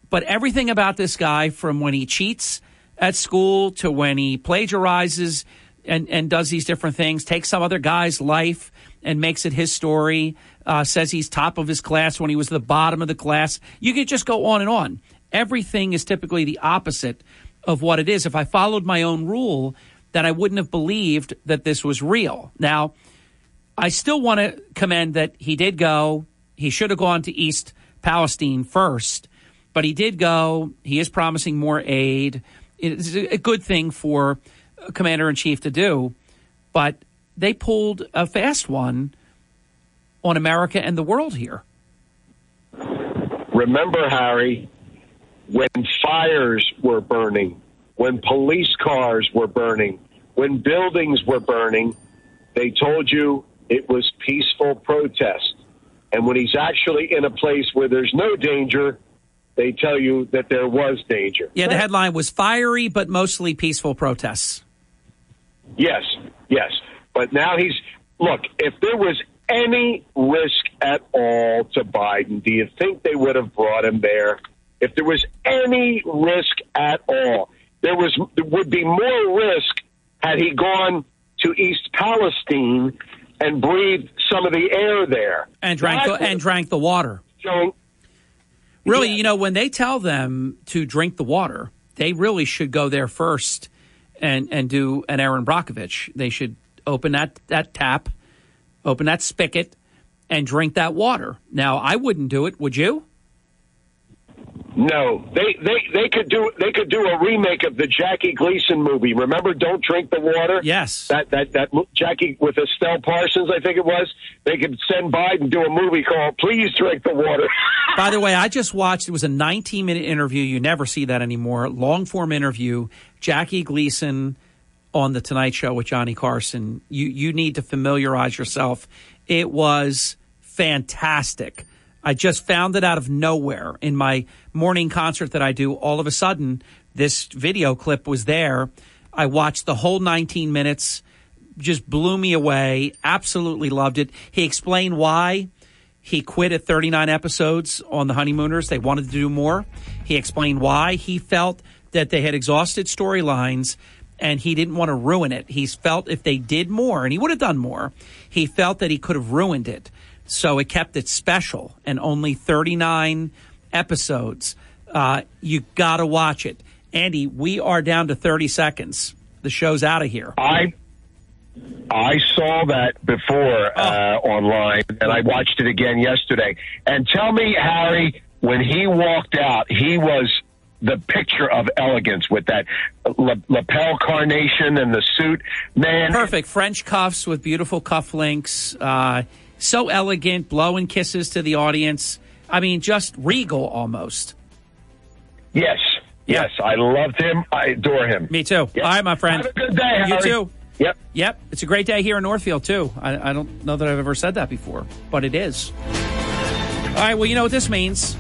but everything about this guy from when he cheats at school to when he plagiarizes and, and does these different things, takes some other guy's life and makes it his story, uh, says he's top of his class when he was the bottom of the class. You could just go on and on. Everything is typically the opposite of what it is. If I followed my own rule, then I wouldn't have believed that this was real. Now, I still want to commend that he did go. He should have gone to East Palestine first, but he did go. He is promising more aid. It's a good thing for uh, commander in chief to do, but they pulled a fast one on America and the world here. Remember, Harry, when fires were burning, when police cars were burning, when buildings were burning, they told you it was peaceful protest. And when he's actually in a place where there's no danger, they tell you that there was danger. Yeah, the headline was fiery but mostly peaceful protests. Yes, yes. But now he's look, if there was any risk at all to Biden, do you think they would have brought him there? If there was any risk at all, there was there would be more risk had he gone to East Palestine and breathed some of the air there and drank the, and drank the water. Showing, really, yeah. you know, when they tell them to drink the water, they really should go there first and and do an Erin Brockovich. They should open that that tap, open that spigot, and drink that water. Now, I wouldn't do it. Would you? No, they, they they could do they could do a remake of the Jackie Gleason movie. Remember, Don't Drink the Water. Yes, that that that Jackie with Estelle Parsons, I think it was. They could send Biden do a movie called "Please Drink the Water." By the way, I just watched. It was a 19 minute interview. You never see that anymore. Long form interview. Jackie Gleason on the Tonight Show with Johnny Carson. You you need to familiarize yourself. It was fantastic. I just found it out of nowhere in my morning concert that I do. All of a sudden, this video clip was there. I watched the whole 19 minutes, just blew me away. Absolutely loved it. He explained why he quit at 39 episodes on The Honeymooners. They wanted to do more. He explained why he felt that they had exhausted storylines and he didn't want to ruin it. He felt if they did more, and he would have done more, he felt that he could have ruined it. So it kept it special and only 39 episodes. Uh, you got to watch it. Andy, we are down to 30 seconds. The show's out of here. I I saw that before uh, online, and I watched it again yesterday. And tell me, Harry, when he walked out, he was the picture of elegance with that lapel carnation and the suit. Man, perfect French cuffs with beautiful cufflinks. Uh, so elegant, blowing kisses to the audience. I mean, just regal almost. Yes, yes, I loved him. I adore him. Me too. Yes. All right, my friend. Have a good day. You Harry. too. Yep. Yep. It's a great day here in Northfield too. I, I don't know that I've ever said that before, but it is. All right. Well, you know what this means.